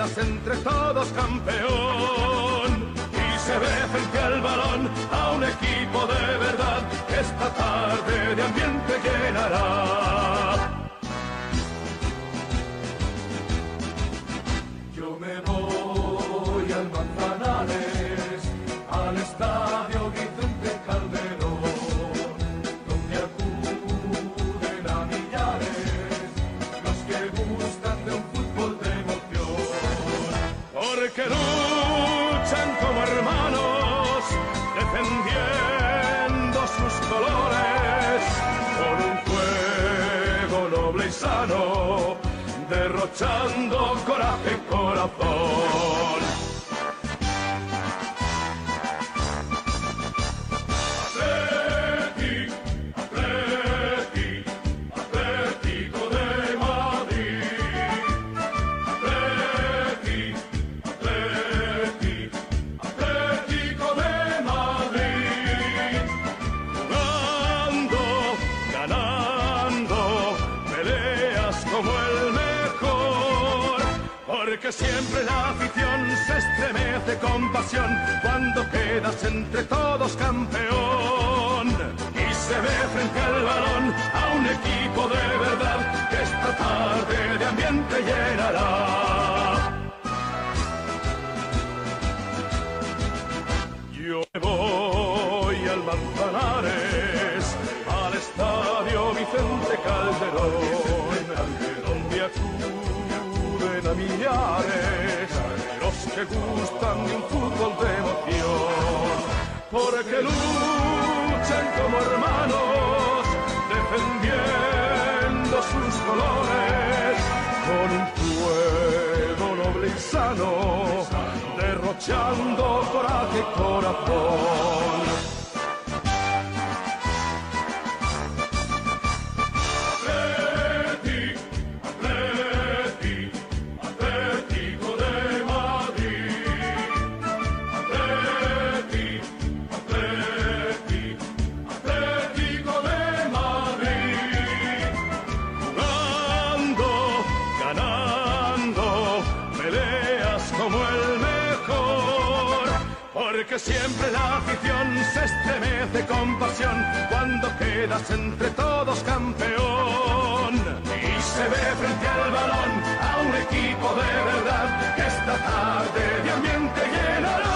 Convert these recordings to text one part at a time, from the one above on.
entre todos campeón. Y se ve frente al balón a un equipo de verdad que esta tarde de ambiente llenará. Porque luchan como hermanos, defendiendo sus colores, con un fuego noble y sano, derrochando coraje y corazón. Siempre la afición se estremece con pasión cuando quedas entre todos campeón. Y se ve frente al balón a un equipo de verdad que esta tarde de ambiente llenará. Yo me voy al Manzanares, al estadio Vicente Calderón, que gustan de un fútbol de emoción, porque luchan como hermanos, defendiendo sus colores, con un fuego noble y sano, derrochando coraje y corazón. Porque siempre la afición se estremece con pasión cuando quedas entre todos campeón. Y se ve frente al balón a un equipo de verdad que esta tarde de ambiente llenará.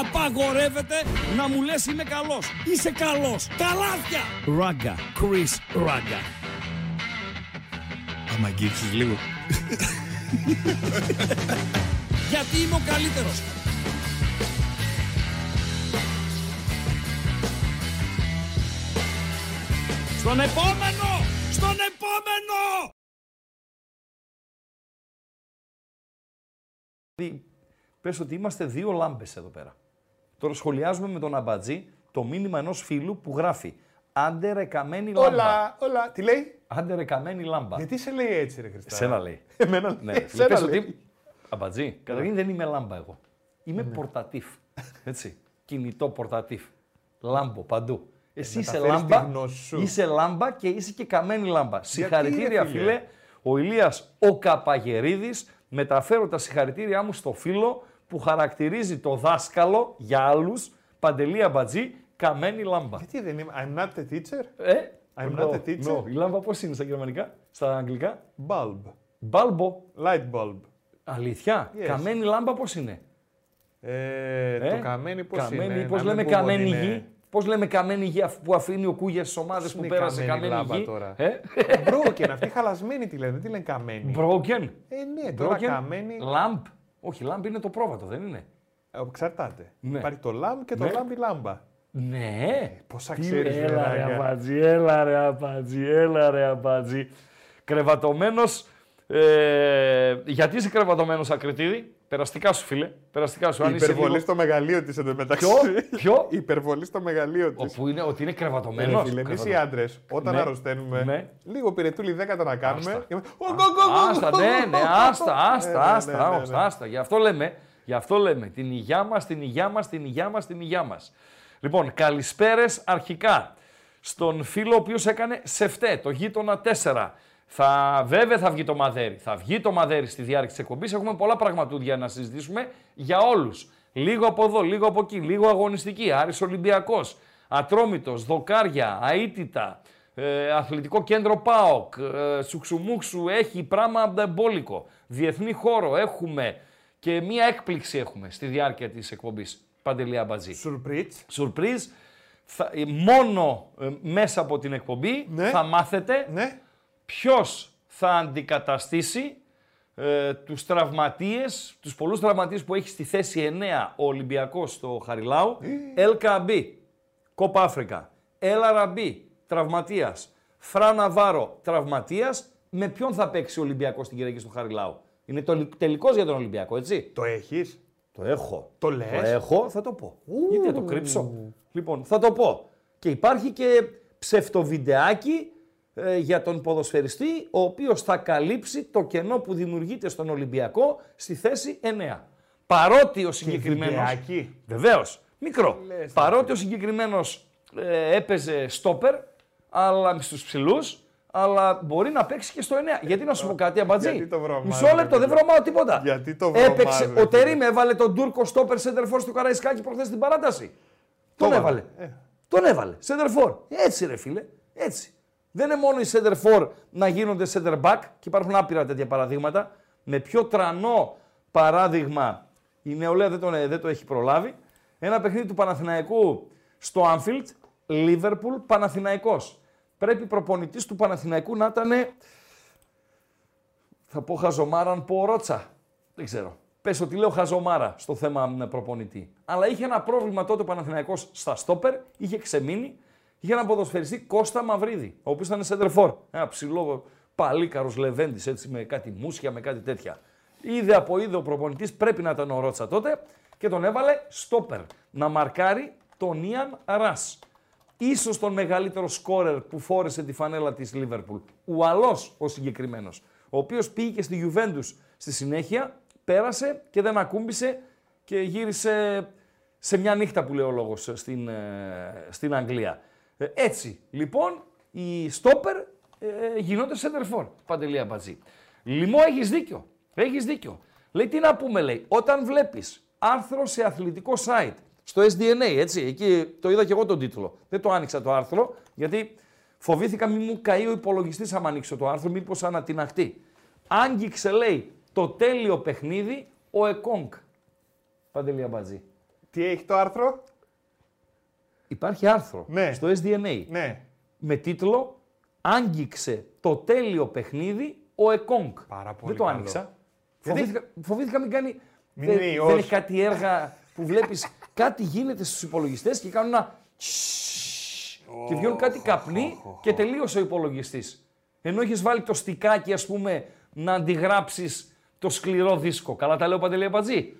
Απαγορεύεται να μου λες είμαι καλός. Είσαι καλός. Τα λάθια. Ράγκα. Chris Ράγκα. Άμα αγγίξεις λίγο. Γιατί είμαι ο καλύτερος. Στον επόμενο! Στον επόμενο! Δηλαδή, πες ότι είμαστε δύο λάμπες εδώ πέρα. Τώρα σχολιάζουμε με τον Αμπατζή το μήνυμα ενός φίλου που γράφει «Άντε ρε καμένη λάμπα». Όλα, όλα. Τι λέει; Άντε ρε καμένη λάμπα. Γιατί σε λέει έτσι, ρε Χριστά. Εσένα λέει. Εμένα λέει. Ναι, Εσένα πες λέει. ότι... Αμπατζή, καταρχήν δεν είμαι λάμπα εγώ. Είμαι πορτατίφ. Έτσι. Κινητό πορτατίφ. Λάμπο παντού. Εσύ είσαι μεταφέρεις λάμπα, τη γνώση σου. είσαι λάμπα και είσαι και καμένη λάμπα. Συγχαρητήρια ρε, φίλε; φίλε. Ο Ηλίας ο Καπαγερίδης μεταφέρω τα συγχαρητήριά μου στο φίλο που χαρακτηρίζει το δάσκαλο για άλλους, Παντελή Αμπατζή, καμένη λάμπα. Γιατί δεν είμαι. I'm not a teacher; Ε, I'm no, not a teacher; no. Η λάμπα πώς είναι στα γερμανικά, στα αγγλικά; Bulb. Μπάλμπο. Light bulb. Αλήθεια. Yes. Καμένη λάμπα πώς είναι; Ε, Ε, το καμένη πώς καμένη, είναι. Πώς να λέμε μην πούμε ότι καμένη είναι- γη. Πώς λέμε καμένη γη αφού- που αφήνει ο Κούγιας στις ομάδες που είναι πέρασε καμένη καμένη λάμπα γη; τώρα; Ε; Broken, αυτή χαλασμένη τη λένε, δεν τη λένε καμένη; Broken. Ε, ναι, τώρα Broken. καμένη. Lamp. Όχι, lamp είναι το πρόβατο, δεν είναι; Ε, Εξαρτάται. Ναι. Υπάρχει το λάμπ και το Ναι. λάμπη λάμπα. Ναι. Πόσα Τι- ξέρεις, Έλα ρε Βεράγια. αμπατζή, έλα ρε αμπατζή, έλα ρε αμπατζή. Κρεβατωμένος, ε, γιατί είσαι κρεβατωμένος Ακριτήδη, περαστικά σου φίλε, περαστικά σου. Η Αν είσαι υπερβολή λίγο... στο μεγαλείο της εντωμεταξύ. Ποιο; Ποιο; Η υπερβολή στο μεγαλείο της. Όπου είναι, ότι είναι κρεβατωμένος. Εμείς οι Κρεβατω- άντρες, όταν Ναι. αρρωσταίνουμε, Ναι. λίγο πυρετούλι δέκατα να κάνουμε. Άστα. και- Ω, γκο, γκο, γκο, Άστα, γκο, ναι, γκο, ναι, γκο. άστα, Ναι, άστα, ναι, άστα, ναι, ναι, άστα, ναι. άστα. Γι' αυτό λέμε, γι' αυτό λέμε, την υγειά μας, την υγειά μας, την υγειά μας, την υγειά μας. Λοιπόν, καλησπέρες αρχικά στον φίλο ο οποίος έκανε σεφτέ, το γείτονα 4. Θα, βέβαια θα βγει το μαδέρι. Θα βγει το μαδέρι στη διάρκεια της εκπομπής. Έχουμε πολλά πραγματούδια να συζητήσουμε για όλους. Λίγο από εδώ, λίγο από εκεί, λίγο αγωνιστική. Άρης Ολυμπιακός, Ατρόμητος, Δοκάρια, Αίτητα, ε, Αθλητικό Κέντρο ΠΑΟΚ, ε, Σουξουμούξου, έχει πράγμα μπόλικο. Διεθνή χώρο έχουμε και μία έκπληξη έχουμε στη διάρκεια της εκπομπής. Παντελία Μπατζή. Σουρπρίτ. Σουρπρίζ. Θα, ε, μόνο ε, μέσα από την εκπομπή Ναι. θα μάθετε Ναι. ποιος θα αντικαταστήσει ε, τους τραυματίες, τους πολλούς τραυματίες που έχει στη θέση 9 ο Ολυμπιακός στο Χαριλάου. LKB, Κόπα Αφρικα. LRB, τραυματίας. Φράνα Βάρο, τραυματίας. Με ποιον θα παίξει ο Ολυμπιακός στην Κυριακή στο Χαριλάου; Είναι το τελικός για τον Ολυμπιακό, έτσι; Το έχεις. Το έχω. Το λες; Το έχω, θα το πω. Γιατί να το κρύψω; Λοιπόν, θα το πω. Και υπάρχει και ψευτοβιντεάκι ε, για τον ποδοσφαιριστή, ο οποίος θα καλύψει το κενό που δημιουργείται στον Ολυμπιακό στη θέση 9. Παρότι ο συγκεκριμένος... βιντεάκι; Βεβαίως, μικρό. Λες, Παρότι ο συγκεκριμένος ε, έπαιζε στόπερ, αλλά στους ψηλούς, αλλά μπορεί να παίξει και στο 9. Γιατί να σου πω κάτι, Αμπατζή; Γιατί το βρωμάζετε, Μισό λεπτό, δεν παιδιά. βρωμάω τίποτα. Γιατί το Έπαιξε, βρωμάζετε, ο Τερίμ έβαλε τον Τούρκο στόπερ σέντερφορ στο Καραϊσκάκι προχθές στην παράταση. Τον έβαλε. έβαλε. Ε. Τον έβαλε. Σέντερφορ. Έτσι ρε φίλε. Έτσι. Δεν είναι μόνο οι σέντερφορ να γίνονται center back και υπάρχουν άπειρα τέτοια παραδείγματα. Με πιο τρανό παράδειγμα η νεολαία δεν, τον, δεν το έχει προλάβει. Ένα παιχνίδι του Παναθηναϊκού στο Anfield, Liverpool Παναθηναϊκός. Πρέπει προπονητής του Παναθηναϊκού να ήταν θα πω χαζομάρα, αν πω ρότσα. Δεν ξέρω. Πες ότι λέω χαζομάρα στο θέμα μ, προπονητή. Αλλά είχε ένα πρόβλημα τότε ο Παναθηναϊκός στα στόπερ, είχε ξεμείνει. Είχε ένα ποδοσφαιριστή Κώστα Μαυρίδη, ο οποίος ήταν σέντερφορ. Ένα ψηλό παλίκαρος Λεβέντης, έτσι με κάτι μουσια, με κάτι τέτοια. Είδε από είδε ο προπονητής, πρέπει να ήταν ο Ρότσα τότε και τον έβαλε στόπερ να μαρκάρει τον Ιαν Ρας. Ίσως τον μεγαλύτερο σκόρερ που φόρεσε τη φανέλα της Λίβερπουλ. Ουαλός ο συγκεκριμένος, ο οποίος πήγε και στη Juventus στη συνέχεια, πέρασε και δεν ακούμπησε και γύρισε σε μια νύχτα που λέει ο λόγος στην, ε, στην Αγγλία. Ε, έτσι, λοιπόν, οι στόπερ ε, γινόνται center for, Παντελή Αμπατζή. Λιμό, έχεις δίκιο. Έχεις δίκιο. Λέει, τι να πούμε, λέει, όταν βλέπεις άρθρο σε αθλητικό site, στο SDNA, έτσι, εκεί το είδα και εγώ τον τίτλο. Δεν το άνοιξα το άρθρο, γιατί φοβήθηκα μη μου καεί ο υπολογιστής άμα ανοίξω το άρθρο, μήπως ανατιναχτεί. Άγγιξε, λέει, το τέλειο παιχνίδι ο Εκόνγκ. Παντελή Αμπατζή. Τι έχει το άρθρο; Υπάρχει άρθρο Ναι. στο SDNA Ναι. με τίτλο «Άγγιξε το τέλειο παιχνίδι ο Εκόνγκ». Πάρα πολύ Δεν το καλό. άνοιξα. Γιατί; Φοβήθηκα, φοβήθηκα μην κάνει... Μην δεν, είναι δεν ιός. έχει κάτι έργα που βλέπεις κάτι γίνεται στους υπολογιστές και κάνουν ένα τσσσσ και βγαίνουν κάτι καπνί και τελείωσε ο υπολογιστής. Ενώ έχεις βάλει το στικάκι ας πούμε να αντιγράψεις το σκληρό δίσκο. Καλά τα λέω Παντελή Πατζή.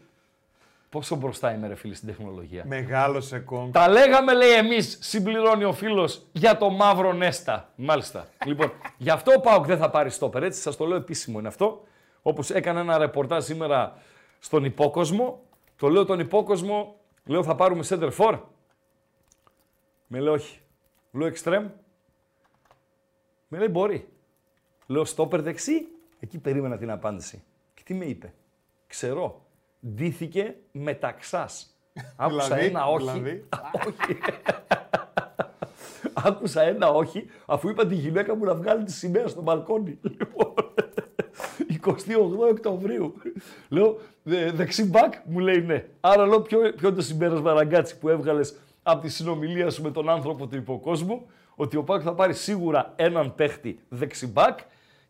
Πόσο μπροστά είμαι ρε φίλε στην τεχνολογία. Μεγάλο Εκόνγκ. Τα λέγαμε, λέει εμείς, συμπληρώνει ο φίλος για το μαύρο Νέστα. Μάλιστα. λοιπόν, γι' αυτό ο Πάοκ δεν θα πάρει στόπερ, έτσι σας το λέω επίσημο είναι αυτό. Όπως έκανα ένα ρεπορτάζ σήμερα στον υπόκοσμο. Το λέω τον υπόκοσμο, λέω θα πάρουμε center for. Με λέει όχι. Λέω extreme. Με λέει μπορεί. Λέω στόπερ δεξί. Εκεί περίμενα την απάντηση. Και τι με είπε. Ξέρω. Ντύθηκε μεταξάς. Άκουσα Δηλαδή, ένα όχι. δηλαδή. όχι. Άκουσα ένα όχι, αφού είπα τη γυναίκα μου να βγάλει τη σημαία στο μπαλκόνι. Λοιπόν, 28 Οκτωβρίου. Λέω, «Δε- δεξί μπακ, μου λέει ναι. Άρα λέω, ποιο, ποιο είναι το συμπέρασμα ραγκάτσι που έβγαλες από τη συνομιλία σου με τον άνθρωπο του υποκόσμου, ότι ο Πάκ θα πάρει σίγουρα έναν παίχτη δεξί μπακ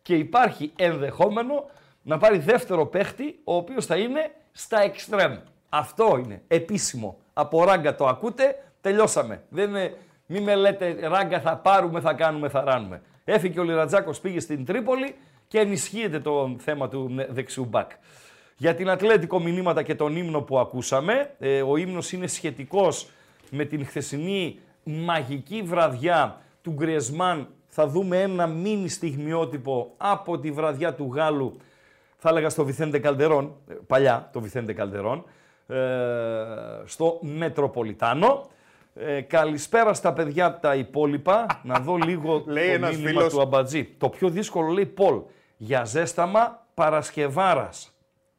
και υπάρχει ενδεχόμενο να πάρει δεύτερο παίχτη, ο οποίος θα είναι στα εξτρέμ. Αυτό είναι επίσημο. Από ράγκα το ακούτε, τελειώσαμε. Δεν είναι, μη με λέτε ράγκα θα πάρουμε, θα κάνουμε, θα ράνουμε. Έφυγε ο Λιρατζάκος, πήγε στην Τρίπολη και ενισχύεται το θέμα του ναι, δεξιού μπακ. Για την Ατλέτικο μηνύματα και τον ύμνο που ακούσαμε, ε, ο ύμνος είναι σχετικός με την χθεσινή μαγική βραδιά του Γκριεσμάν. Θα δούμε ένα μίνι στιγμιότυπο από τη βραδιά του Γάλλου, θα έλεγα στο Βιθέντε Καλτερών, ε, παλιά το Βιθέντε Καλτερών, ε, στο Μετροπολιτάνο. Ε, καλησπέρα στα παιδιά τα υπόλοιπα. να δω λίγο Λέει το ένας μήνυμα φίλος- του Αμπατζή. Το πιο δύσκολο λέει Πολ. Για ζέσταμα Παρασκευάρας.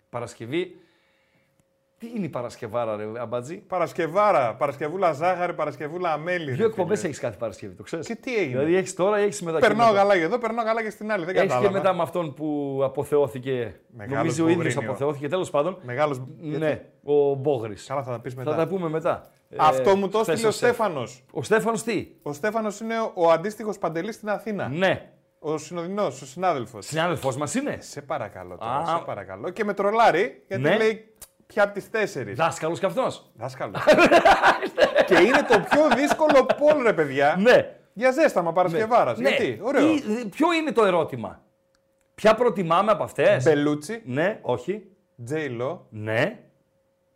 Παρασκευή. Τι είναι η Παρασκευάρα, ρε Αμπατζή; Παρασκευάρα, Παρασκευούλα ζάχαρη, Παρασκευούλα αμέλη. Δύο εκπομπές έχεις κάθε Παρασκευή, το ξέρεις; Και τι έγινε; Δηλαδή έχεις τώρα, έχεις μετά. και Περνάω μετά. γαλάγια εδώ, περνάω γαλάγια στην άλλη. Δεν Έχεις και κατάλαβα. μετά με αυτόν που αποθεώθηκε. Μεγάλος νομίζω ο ίδιος Μπογρίνιο. αποθεώθηκε τέλος πάντων. Μεγάλος... Ναι, ο Μπόγρης. Καλά θα τα πεις μετά. Θα τα πούμε μετά. Αυτό Ε, μου το χθες έστειλε ο σεφ. Στέφανος. Ο Στέφανος τι; Ο Στέφανος είναι ο αντίστοιχος παντελής στην Αθήνα. Ναι. Ο συνοδεινός, ο συνάδελφος. Συνάδελφός μας είναι; Σε παρακαλώ τώρα, Α. σε παρακαλώ. Και με τρολάρει, γιατί Ναι. λέει πια από τις τέσσερις; Δάσκαλος κι αυτός. Δάσκαλος. και είναι το πιο δύσκολο πόλ, ρε παιδιά. Ναι. Για ζέσταμα Παρασκευάρας. ναι. Γιατί, ωραίο. Ή- ποιο είναι το ερώτημα; Ποια προτιμάμε από αυτές; Μπελούτσι, Ναι, όχι. Τζέιλο. Ναι.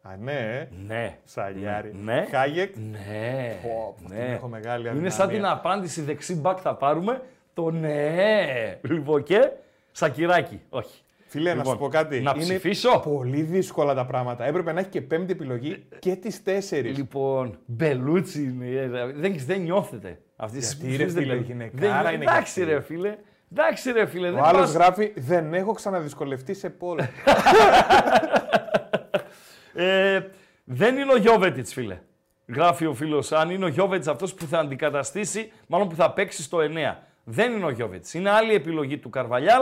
Α, ναι. Ναι. Σαλιάρη. Ναι. Χάγεκ. Ναι. Πω, πω, την έχω μεγάλη Είναι σαν την αδυναμία. απάντηση δεξί μπακ θα πάρουμε. Το ναι. Λοιπόν και σακυράκι. Όχι. Φίλε, να Λοιπόν, σου πω κάτι. να είναι ψηφίσω; πολύ δύσκολα τα πράγματα. Έπρεπε να έχει και πέμπτη επιλογή και τις τέσσερις. Λοιπόν, μπελούτσι είναι. ε, Δεν, δεν νιώθετε. Αυτή τη Γιατί, ρε φίλε, γυναικάρα είναι Εντάξει, κι αυτή. ρε φίλε. Εντάξει, ρε φίλε. Ο δεν άλλος πας- γράφει «Δεν έχω ξαναδυσκολευτεί σε πόλ». Ε, δεν είναι ο Γιώβετιτς, φίλε. Γράφει ο φίλος. Αν είναι ο Γιώβετιτς αυτός που θα αντικαταστήσει, μάλλον που θα παίξει στο 9. Δεν είναι ο Γιώβετιτς. Είναι άλλη επιλογή του Καρβαλιάλ.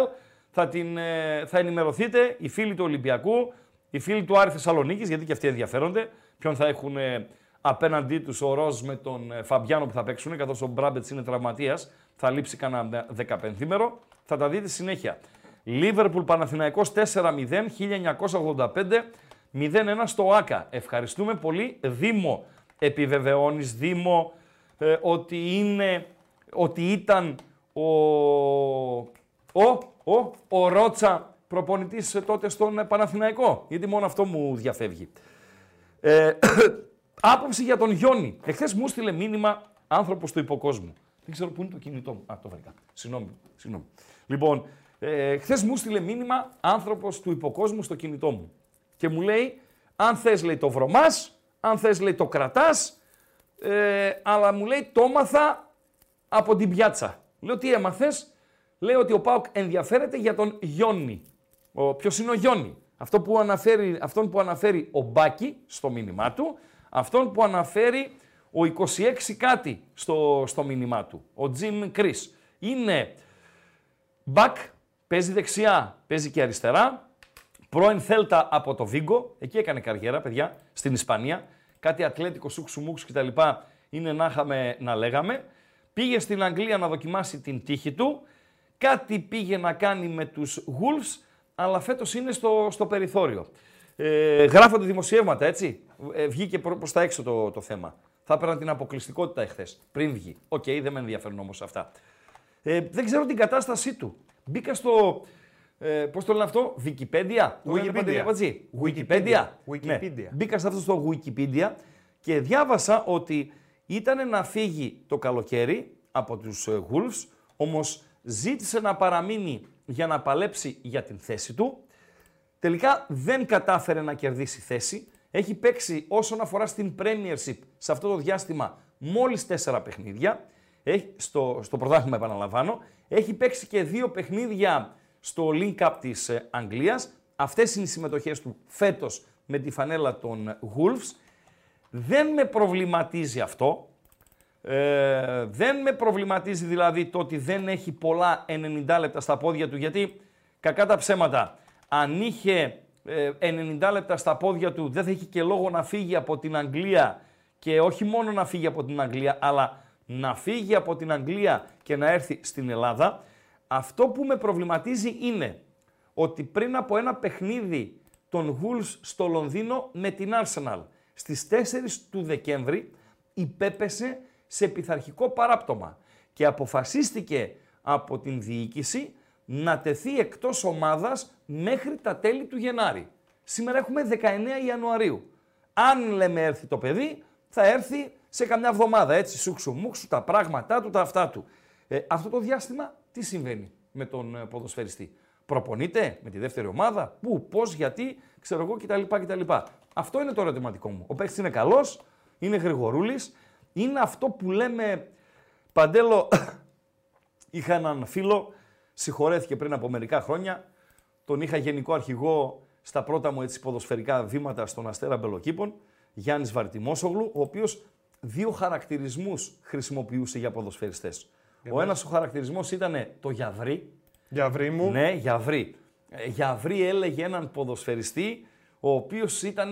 Θα, την, ε, θα ενημερωθείτε οι φίλοι του Ολυμπιακού, οι φίλοι του Άρη Θεσσαλονίκης, γιατί και αυτοί ενδιαφέρονται. Ποιον θα έχουν ε, απέναντί τους ο Ροζ με τον ε, Φαμπιάνο που θα παίξουν, καθώς ο Μπράμπετς είναι τραυματίας. Θα λείψει κανένα 15 Θα τα δείτε συνέχεια. Λίβερπουλ Παναθηναϊκός 4-0, 1985, 0-1 στο ΆΚΑ. Ευχαριστούμε πολύ. Δήμο, επιβεβαιώνεις Δήμο ε, ότι είναι, ότι ήταν ο, ο, ο, ο Ρότσα προπονητής ε, τότε στον ε, Παναθηναϊκό. Γιατί μόνο αυτό μου διαφεύγει. Ε, άποψη για τον Γιόνι. Εχθές μου στείλε μήνυμα άνθρωπος του υποκόσμου. Δεν ξέρω πού είναι το κινητό μου. Α, το βρήκα. Συγγνώμη. συγγνώμη. Λοιπόν, ε, χθε μου στείλε μήνυμα άνθρωπος του υποκόσμου στο κινητό μου. Και μου λέει, αν θες, λέει το βρωμάς, αν θες, λέει το κρατάς, ε, αλλά μου λέει το έμαθα από την πιάτσα. Λέω τι έμαθες, λέει ότι ο Πάοκ ενδιαφέρεται για τον Γιόνι. Ποιος είναι ο Γιόνι, αυτό που αναφέρει, αυτόν που αναφέρει ο Μπάκη στο μήνυμά του, αυτόν που αναφέρει ο 26 κάτι στο, στο μήνυμά του, ο Τζιμ Κρίς. Είναι back, παίζει δεξιά, παίζει και αριστερά, πρώην Θέλτα από το Βίγκο, εκεί έκανε καριέρα, παιδιά, στην Ισπανία. Κάτι ατλέτικο, σούξου μουξου κτλ. Είναι να είχαμε να λέγαμε. Πήγε στην Αγγλία να δοκιμάσει την τύχη του. Κάτι πήγε να κάνει με τους Wolves, αλλά φέτος είναι στο, στο περιθώριο. Ε, γράφονται δημοσιεύματα, έτσι. Ε, βγήκε προ, προς τα έξω το, το θέμα. Θα έπαιρναν την αποκλειστικότητα εχθές, πριν βγει. Οκ, δεν με ενδιαφέρουν όμως αυτά. Ε, δεν ξέρω την κατάστασή του. Μπήκα στο. Ε, Πώς το λένε αυτό, Wikipedia. Το λένε Wikipedia. Παντελή Αμπατζή. Wikipedia. Ναι. Wikipedia. Μπήκα σε αυτό στο Wikipedia και διάβασα ότι ήταν να φύγει το καλοκαίρι από τους ε, Wolves, όμως ζήτησε να παραμείνει για να παλέψει για την θέση του. Τελικά δεν κατάφερε να κερδίσει θέση. Έχει παίξει όσον αφορά στην Premiership σε αυτό το διάστημα μόλις τέσσερα παιχνίδια. Έχει, στο, στο πρωτάθλημα επαναλαμβάνω. Έχει παίξει και δύο παιχνίδια στο Link Cup της ε, Αγγλίας. Αυτές είναι οι συμμετοχές του φέτος με τη φανέλα των Wolves. Δεν με προβληματίζει αυτό. Ε, δεν με προβληματίζει δηλαδή το ότι δεν έχει πολλά 90 λεπτά στα πόδια του, γιατί κακά τα ψέματα, αν είχε ε, 90 λεπτά στα πόδια του, δεν θα έχει και λόγο να φύγει από την Αγγλία και όχι μόνο να φύγει από την Αγγλία, αλλά να φύγει από την Αγγλία και να έρθει στην Ελλάδα. Αυτό που με προβληματίζει είναι ότι πριν από ένα παιχνίδι των Wolves στο Λονδίνο με την Arsenal στις 4 του Δεκέμβρη υπέπεσε σε πειθαρχικό παράπτωμα και αποφασίστηκε από την διοίκηση να τεθεί εκτός ομάδας μέχρι τα τέλη του Γενάρη. Σήμερα έχουμε 19 Ιανουαρίου. Αν λέμε έρθει το παιδί, θα έρθει σε καμιά εβδομάδα, έτσι, σούξου μουξου, τα πράγματά του, τα αυτά του. Ε, αυτό το διάστημα τι συμβαίνει με τον ε, ποδοσφαιριστή; Προπονείται με τη δεύτερη ομάδα, πού, πώς, γιατί, ξέρω εγώ κτλ. κτλ. Αυτό είναι το ερωτηματικό μου. Ο παίκτης είναι καλός, είναι γρηγορούλης, είναι αυτό που λέμε, Παντέλο, είχα έναν φίλο, συγχωρέθηκε πριν από μερικά χρόνια, τον είχα γενικό αρχηγό στα πρώτα μου έτσι ποδοσφαιρικά βήματα στον Αστέρα Μπελοκήπων, Γιάννης Βαρτιμόσογλου, ο οποίος δύο χαρακτηρισμούς χρησιμοποιούσε για ποδοσφαιριστές. Ο ένας ο χαρακτηρισμός ήταν το γιαβρί, Γιαβρί μου. ναι, Γιαβρί. Ε, Γιαβρί έλεγε έναν ποδοσφαιριστή, ο οποίος ήταν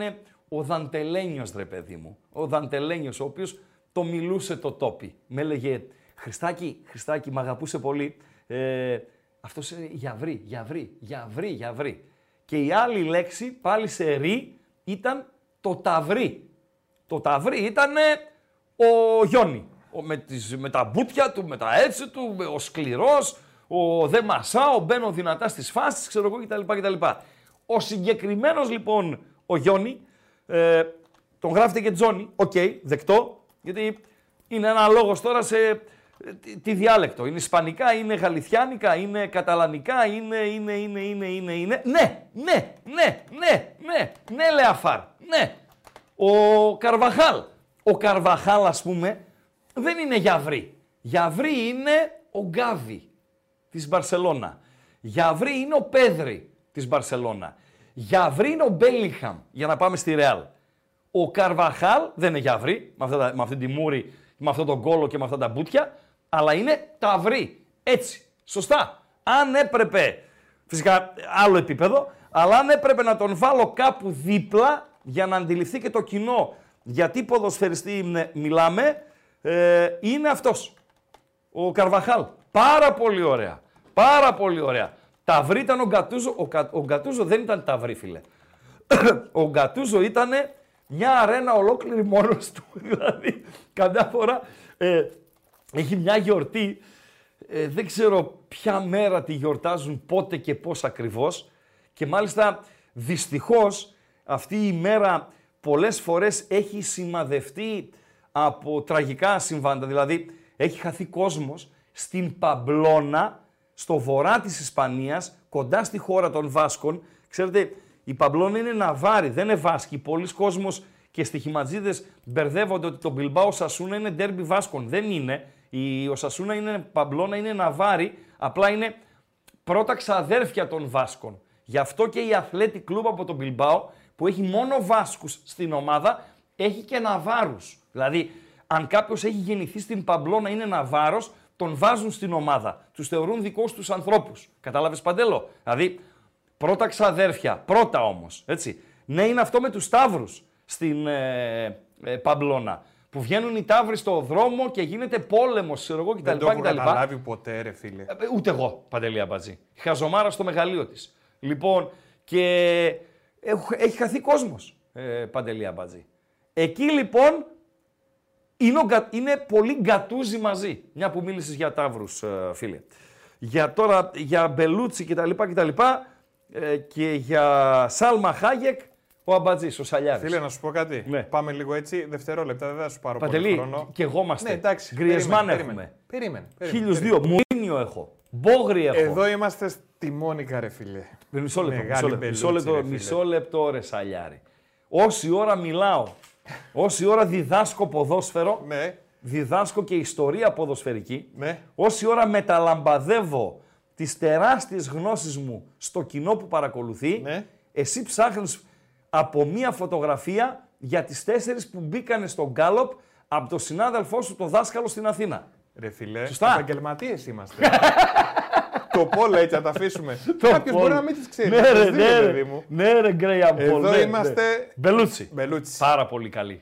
ο Δαντελένιος, ρε παιδί μου. Ο Δαντελένιος, ο οποίος το μιλούσε το τόπι. Με έλεγε, Χριστάκη, Χριστάκη, μ' αγαπούσε πολύ. Ε, αυτός είναι Γιαβρί, Γιαβρί, Γιαβρί, Γιαβρί. Και η άλλη λέξη, πάλι σε ρί, ήταν το ταυρί. Το ταυρί ήταν ο Γιόνι. Ο, με, τις, με τα μπουτια του, με τα έτσι του, με- ο σκληρός, ο δεν μασάω, μπαίνω δυνατά στις φάσεις, ξέρω εγώ κτλ. κτλ. Ο συγκεκριμένος λοιπόν ο Γιόνι, ε, τον γράφετε και Τζόνι, οκ, δεκτό, γιατί είναι ένα λόγος τώρα σε ε, τι, τι διάλεκτο. Είναι ισπανικά, είναι γαλιθιάνικα, είναι καταλανικά, είναι, είναι, είναι, είναι, είναι, είναι. Ναι, ναι, ναι, ναι, ναι, ναι, λέει Αφάρ, ναι. Ο Καρβαχάλ. Ο Καρβαχάλ, ας πούμε, δεν είναι Γιαβρί. Γιαβρί είναι ο Γκάβι της Μπαρσελώνα. Γιαβρί είναι ο Πέδρη της Μπαρσελώνα. Γιαβρί είναι ο Μπέλιχαμ, για να πάμε στη Ρεάλ. Ο Καρβαχάλ δεν είναι Γιαβρί, με, αυτά τα- με αυτή τη μούρη, με αυτό τον κόλο και με αυτά τα μπουτια, αλλά είναι Ταυρί. Έτσι. Σωστά. Αν έπρεπε, φυσικά άλλο επίπεδο, αλλά αν έπρεπε να τον βάλω κάπου δίπλα για να αντιληφθεί και το κοινό γιατί ποδοσφαιριστή είναι- μιλάμε, ε, είναι αυτός. Ο Καρβαχάλ. Πάρα πολύ ωραία. Πάρα πολύ ωραία. Ταυρί ήταν ο Γκατούζο. Ο, Κα- ο Γκατούζο δεν ήταν ταυρί, φίλε. ο Γκατούζο ήταν μια αρένα ολόκληρη μόνος του. δηλαδή, καμιά φορά ε, έχει μια γιορτή. ε, δεν ξέρω ποια μέρα τη γιορτάζουν, πότε και πώς ακριβώς. Και μάλιστα δυστυχώς αυτή η μέρα πολλές φορές έχει σημαδευτεί από τραγικά συμβάντα. Δηλαδή έχει χαθεί κόσμος στην Παμπλώνα, στο βορρά της Ισπανίας, κοντά στη χώρα των Βάσκων. Ξέρετε, η Παμπλώνα είναι Ναβάρη, δεν είναι Βάσκη. Πολλοί κόσμος και στοιχηματζίδες μπερδεύονται ότι το Μπιλμπάο Σασούνα είναι ντέρμπι Βάσκων. Δεν είναι. Η, ο Σασούνα είναι Παμπλώνα, είναι Ναβάρη, απλά είναι πρώτα ξαδέρφια των Βάσκων. Γι' αυτό και η Αθλέτη Κλούμπ από τον Μπιλμπάο, που έχει μόνο Βάσκους στην ομάδα, έχει και Ναβάρους. Δηλαδή, αν κάποιος έχει γεννηθεί στην Παμπλώνα είναι Ναβάρος, τον βάζουν στην ομάδα. Τους θεωρούν δικούς τους ανθρώπους. Κατάλαβες Παντέλο; Δηλαδή, πρώτα ξαδέρφια, πρώτα όμως, έτσι. Ναι, είναι αυτό με τους Σταύρους στην ε, ε, Παμπλώνα. Που βγαίνουν οι Ταύροι στο δρόμο και γίνεται πόλεμος, ξέρω εγώ Δεν κτλ. το έχω κτλ. καταλάβει ποτέ, ρε φίλε. Ε, Ούτε εγώ, Παντελή Αμπατζή. Χαζομάρα στο μεγαλείο της. Λοιπόν, και έχ- έχει χαθεί κόσμος, ε, Παντελή Αμπατζή. Εκεί λοιπόν είναι, ο Γκα- είναι πολύ γκατούζι μαζί. Μια που μίλησες για τάβρους, ε, φίλε. Για τώρα, για Μπελούτσι κτλ. κτλ ε, και για Σάλμα Χάγεκ, ο Αμπατζής, ο Σαλιάρης. Φίλε, να σου πω κάτι. Ναι. Πάμε λίγο έτσι, δευτερόλεπτα, δεν θα σου πάρω πολύ Παντελή, χρόνο. και εγώ είμαστε. Ναι, εντάξει. Γκριεσμάν περίμενε, έχουμε. Περίμενε. περίμενε, Χίλιους περίμενε. δύο. Μουρίνιο έχω. Μπόγρι έχω. Εδώ είμαστε στη Μόνικα, ρε φίλε. Ε, Μισό λεπτό, Μεγάλη μισό λεπτό, μπελούτσι, μισό λεπτό, ρε φίλε. μισό λεπτό ρε Σαλιάρη. Όση ώρα μιλάω, όση ώρα διδάσκω ποδόσφαιρο, Ναι, διδάσκω και ιστορία ποδοσφαιρική, ναι. όση ώρα μεταλαμπαδεύω τις τεράστιες γνώσεις μου στο κοινό που παρακολουθεί, Ναι. εσύ ψάχνεις από μία φωτογραφία για τις τέσσερις που μπήκανε στο γκάλοπ από το συνάδελφό σου το δάσκαλο στην Αθήνα. Ρε φίλε, Σωστά. επαγγελματίες είμαστε. το πόλο έτσι, να τα αφήσουμε. Κάποιος Πόλ. μπορεί να μην τις ξέρει. Ναι, ρε, Τις ναι, δίνει, ρε, παιδί μου. ναι, ρε, Γκρέιαμ Πολ, Εδώ ναι, ναι. είμαστε- Μπελούτσι. Μπελούτσι. Πάρα πολύ καλή.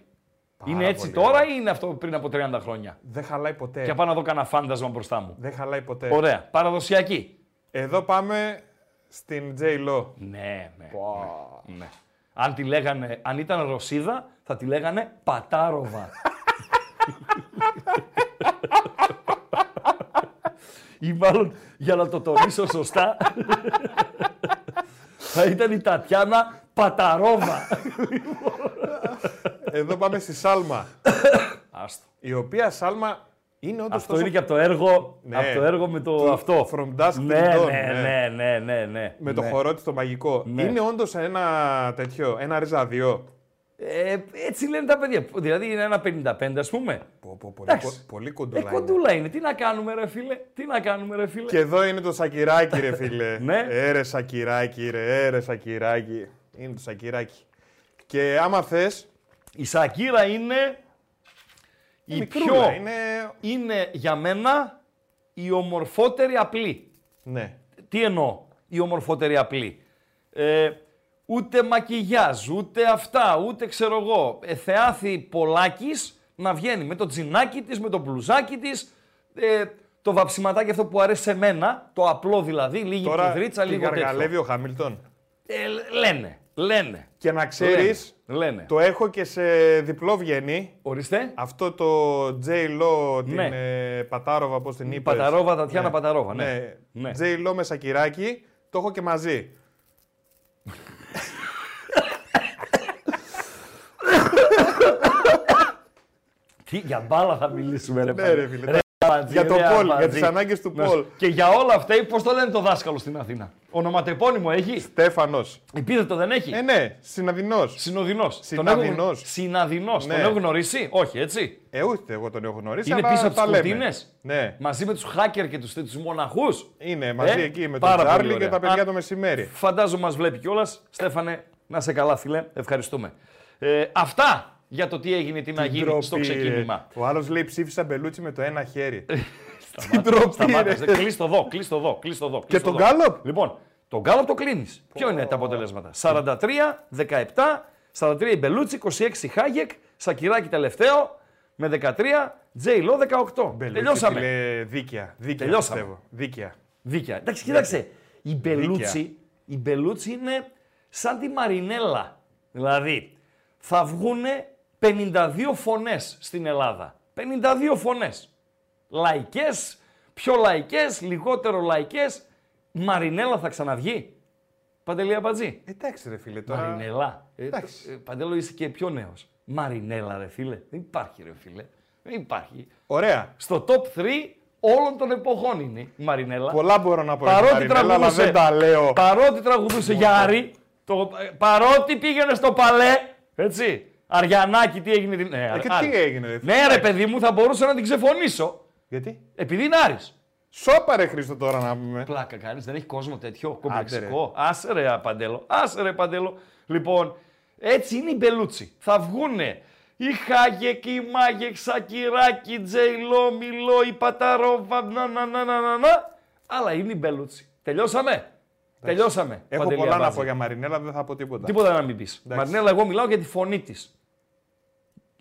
Είναι έτσι πολύ τώρα ή είναι αυτό πριν από 30 χρόνια; Δεν χαλάει ποτέ. Και πάω να δω κανένα φάντασμα μπροστά μου. Δεν χαλάει ποτέ. Ωραία. Παραδοσιακή. Εδώ πάμε στην J Lo. Ναι, ναι, ναι, ναι. Αν, τη λέγανε, αν ήταν Ρωσίδα, θα τη λέγανε Πατάροβα. ή μάλλον, για να το τονίσω σωστά, θα ήταν η Τατιάνα Παταρόβα. Εδώ πάμε στη Σάλμα. Άστο. η οποία Σάλμα είναι όντως Αυτό είναι και από το έργο, Ναι. από το έργο με το Του αυτό. From Dusk Till ναι, Dawn, ναι, ναι. ναι, ναι, ναι, ναι. Με το ναι. χορό της το μαγικό. Ναι. Είναι όντως ένα τέτοιο, ένα ριζαδιό. Ε, έτσι λένε τα παιδιά. Δηλαδή είναι ένα 55 ας πούμε. Πω, πω, πολύ, Εντάξει. κο- πολύ Ε, κοντούλα είναι. κοντούλα είναι. Τι να κάνουμε ρε φίλε; Τι να κάνουμε ρε φίλε; Και εδώ είναι το σακυράκι, ρε φίλε. Ναι. Έρε σακυράκι, ρε, έρε σακυράκι. Είναι το σακυράκι. Και άμα θες. Η Σακύρα είναι η Μικρούλα, πιο... είναι. είναι για μένα η ομορφότερη απλή. Ναι. Τι εννοώ η ομορφότερη απλή. Ε, ούτε μακιγιάζ, ούτε αυτά, ούτε ξέρω εγώ. Ε, θεάθη Πολάκης να βγαίνει με το τζινάκι της, με το μπλουζάκι της, ε, το βαψιματάκι αυτό που αρέσει σε μένα, το απλό δηλαδή, λίγη Τώρα κυδρίτσα, τη λίγο γαργαλεύει τέτοιο. ο Χάμιλτον. Ε, λένε, λένε. Και να ξέρεις, Λένε, λένε. το έχω και σε διπλό βγαίνει. Ορίστε. Αυτό το J. Lo, την Ναι. ε, Πατάροβα, πώς την είπες. Παταρόβα, Τατιάνα Παταρόβα, ναι. Ναι. J. Lo με σακυράκι, το έχω και μαζί. Για μπάλα θα μιλήσουμε, ρε Ναι, παιδί. ρε φίλε. Ρε, Αμπατζή, Για το ρε, Πολ, για Αμπατζή. τις ανάγκες του Ναι. Πολ. Και για όλα αυτά, πώς το λένε το δάσκαλο στην Αθήνα; Ονοματεπώνυμο έχει; Στέφανος. Επίθετο δεν έχει; Ε, ναι, συναδεινός. Συνοδεινός. Συναδεινός. Συναδεινός. Ναι. Τον έχω γνωρίσει; Όχι, έτσι; Ε, ούτε εγώ τον έχω γνωρίσει. Είναι αλλά πίσω από τα τις λέμε. κουρτίνες; Ναι, Μαζί με τους hacker και του τους μοναχούς; είναι μαζί Ε, εκεί με τον πάρα πολύ Τσάρλι και ωραία. τα παιδιά Α, το μεσημέρι. Φαντάζομαι μας βλέπει κιόλας. Στέφανε, να σε καλά, φίλε. Ευχαριστούμε. Ε, αυτά για το τι έγινε, τι να γίνει στο Ντροπή, ξεκίνημα. ρε. Ο άλλος λέει ψήφισα μπελούτσι με το ένα χέρι. Σταμάτα, ντροπή, σταμάτα. ρε. Κλείς το εδώ, κλείς το εδώ, κλείς το εδώ. Και κλείς το τον εδώ. Γκάλοπ; Λοιπόν, τον Γκάλοπ το κλείνεις. Ποιο είναι τα αποτελέσματα; 43, 17, 43 η Μπελούτσι, 26 η Χάγεκ, Σακυράκη τελευταίο με 13, Τζέιλο 18. Μπελούτσι, Τελειώσαμε. φίλε, Δίκαια. Δίκαια Τελειώσαμε. πιστεύω. Δίκαια. Δίκαια. Εντάξει, κοίταξε. Η Μπελούτσι, η Μπελούτσι είναι σαν τη Μαρινέλα. Δηλαδή, θα βγούνε 52 φωνές στην Ελλάδα. 52 φωνές. Λαϊκές, πιο λαϊκές, λιγότερο λαϊκές. Μαρινέλα θα ξαναβγεί. Παντελή Αμπατζή. Εντάξει, ρε φίλε τώρα. Μαρινέλα. Ε, εντάξει. ε, Παντέλο είσαι και πιο νέος. Μαρινέλα ρε φίλε. Δεν υπάρχει ρε φίλε. Δεν υπάρχει. Ωραία. Στο top 3 όλων των εποχών είναι η Μαρινέλα. Πολλά μπορώ να πω για τη Παρότι Μαρινέλα, αλλά τραγουδούσε, δεν τα λέω. παρότι τραγουδούσε για Άρη, το, παρότι πήγαινε στο παλέ, έτσι, Αριανάκη τι έγινε. την- Ναι, Ε, και Άρη. τι έγινε, ρε φίλε. Ναι ρε παιδί μου, θα μπορούσα να την ξεφωνήσω, Γιατί; επειδή είναι Άρης. Σώπα ρε Χρήστο τώρα να πούμε. Πλάκα κάνεις, δεν έχει κόσμο τέτοιο Άντε, κομπλεξικό. Άσε ρε Παντέλο, άσε ρε Παντέλο. Λοιπόν, έτσι είναι η Μπελούτσι. Θα βγούνε η Χάγεκ, η Μάγεκ, Σακυράκη, Τζέιλο, Μιλό, η Παταρόβα, να, να, να, να, να, να. Αλλά είναι η Μπελούτσι. Τελειώσαμε. Τελειώσαμε. Έχω Παντελή πολλά να Αμπάτζη. πω για Μαρινέλα, δεν θα πω τίποτα. Τίποτα να μην πεις. Μαρινέλα, εγώ μιλάω για τη φωνή της.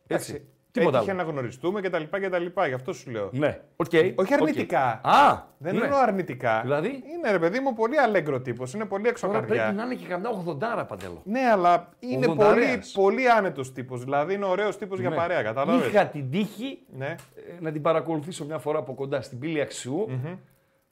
Έτσι. Τίποτα Έτυχε άλλο. να γνωριστούμε κτλ. κτλ. Γι' αυτό σου λέω. Ναι. οκ, Όχι οκ. αρνητικά. Α, Δεν ναι. εννοώ αρνητικά. Δηλαδή; Είναι ρε παιδί μου πολύ αλέγκρο τύπος. Είναι πολύ Τώρα εξωκαρδιά. πρέπει να είναι και καμιά 80 παντέλο. Ναι, αλλά είναι πολύ, Ογδονταρέας. πολύ άνετος τύπος. Δηλαδή είναι ωραίος τύπος για Ναι. παρέα. Κατάλαβε. Είχα την τύχη Ναι. ε, να την παρακολουθήσω μια φορά από κοντά στην πύλη Αξιού,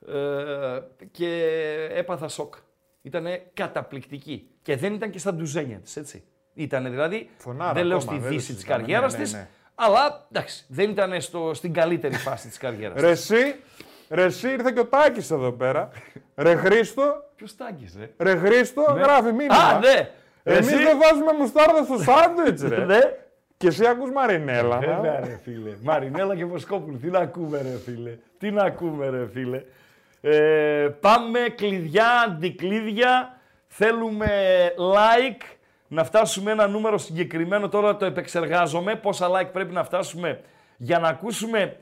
ε, και έπαθα σοκ. Ήταν καταπληκτική. Και δεν ήταν και στα ντουζένια της, έτσι. Ήταν δηλαδή, Φωνάρα δεν λέω ακόμα, στη δεν το δύση της συζητάμε, καριέρας ναι, ναι, της, ναι. αλλά εντάξει, δεν ήταν στο, στην καλύτερη φάση της καριέρας Ρε εσύ, ρε εσύ ήρθε και ο Τάκης εδώ πέρα. ρε Χρήστο, Ποιος τάγκη, ρε; ρε Χρήστο, γράφει μήνυμα. Α, ναι. Εμείς Εσύ- δεν βάζουμε μουστάρδα στο σάντουιτς ρε. Ναι. και εσύ ακούς Μαρινέλα. να. Βέβαια, ρε φίλε. Μαρινέλα και Βοσκόπουλου. Τι να ακούμε, ρε φίλε. Τι να ακούμε, ρε φίλε. Ε, πάμε κλειδιά, αντικλείδια. Θέλουμε like. Να φτάσουμε ένα νούμερο συγκεκριμένο. Τώρα το επεξεργάζομαι. Πόσα like πρέπει να φτάσουμε για να ακούσουμε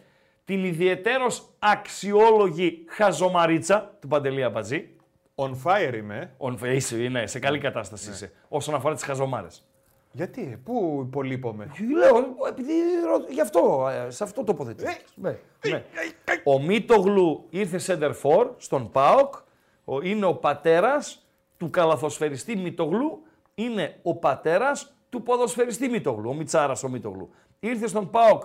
την ιδιαιτέρως αξιόλογη χαζομαρίτσα του Παντελή Αμπατζή. On fire είμαι. On face, είναι, σε καλή κατάσταση είσαι. Όσον αφορά τις χαζομάρες. Γιατί, πού υπολείπομαι; Λέω, επειδή ρω- γι' αυτό, ε, σε αυτό τοποθετεί. Ναι, ναι. Ο Μίτογλου ήρθε center for στον ΠΑΟΚ. Ο, είναι ο πατέρας του καλαθοσφαιριστή Μίτογλου. Είναι ο πατέρας του ποδοσφαιριστή Μίτογλου. Ο Μιτσάρας ο Μίτογλου. Ήρθε στον ΠΑΟΚ,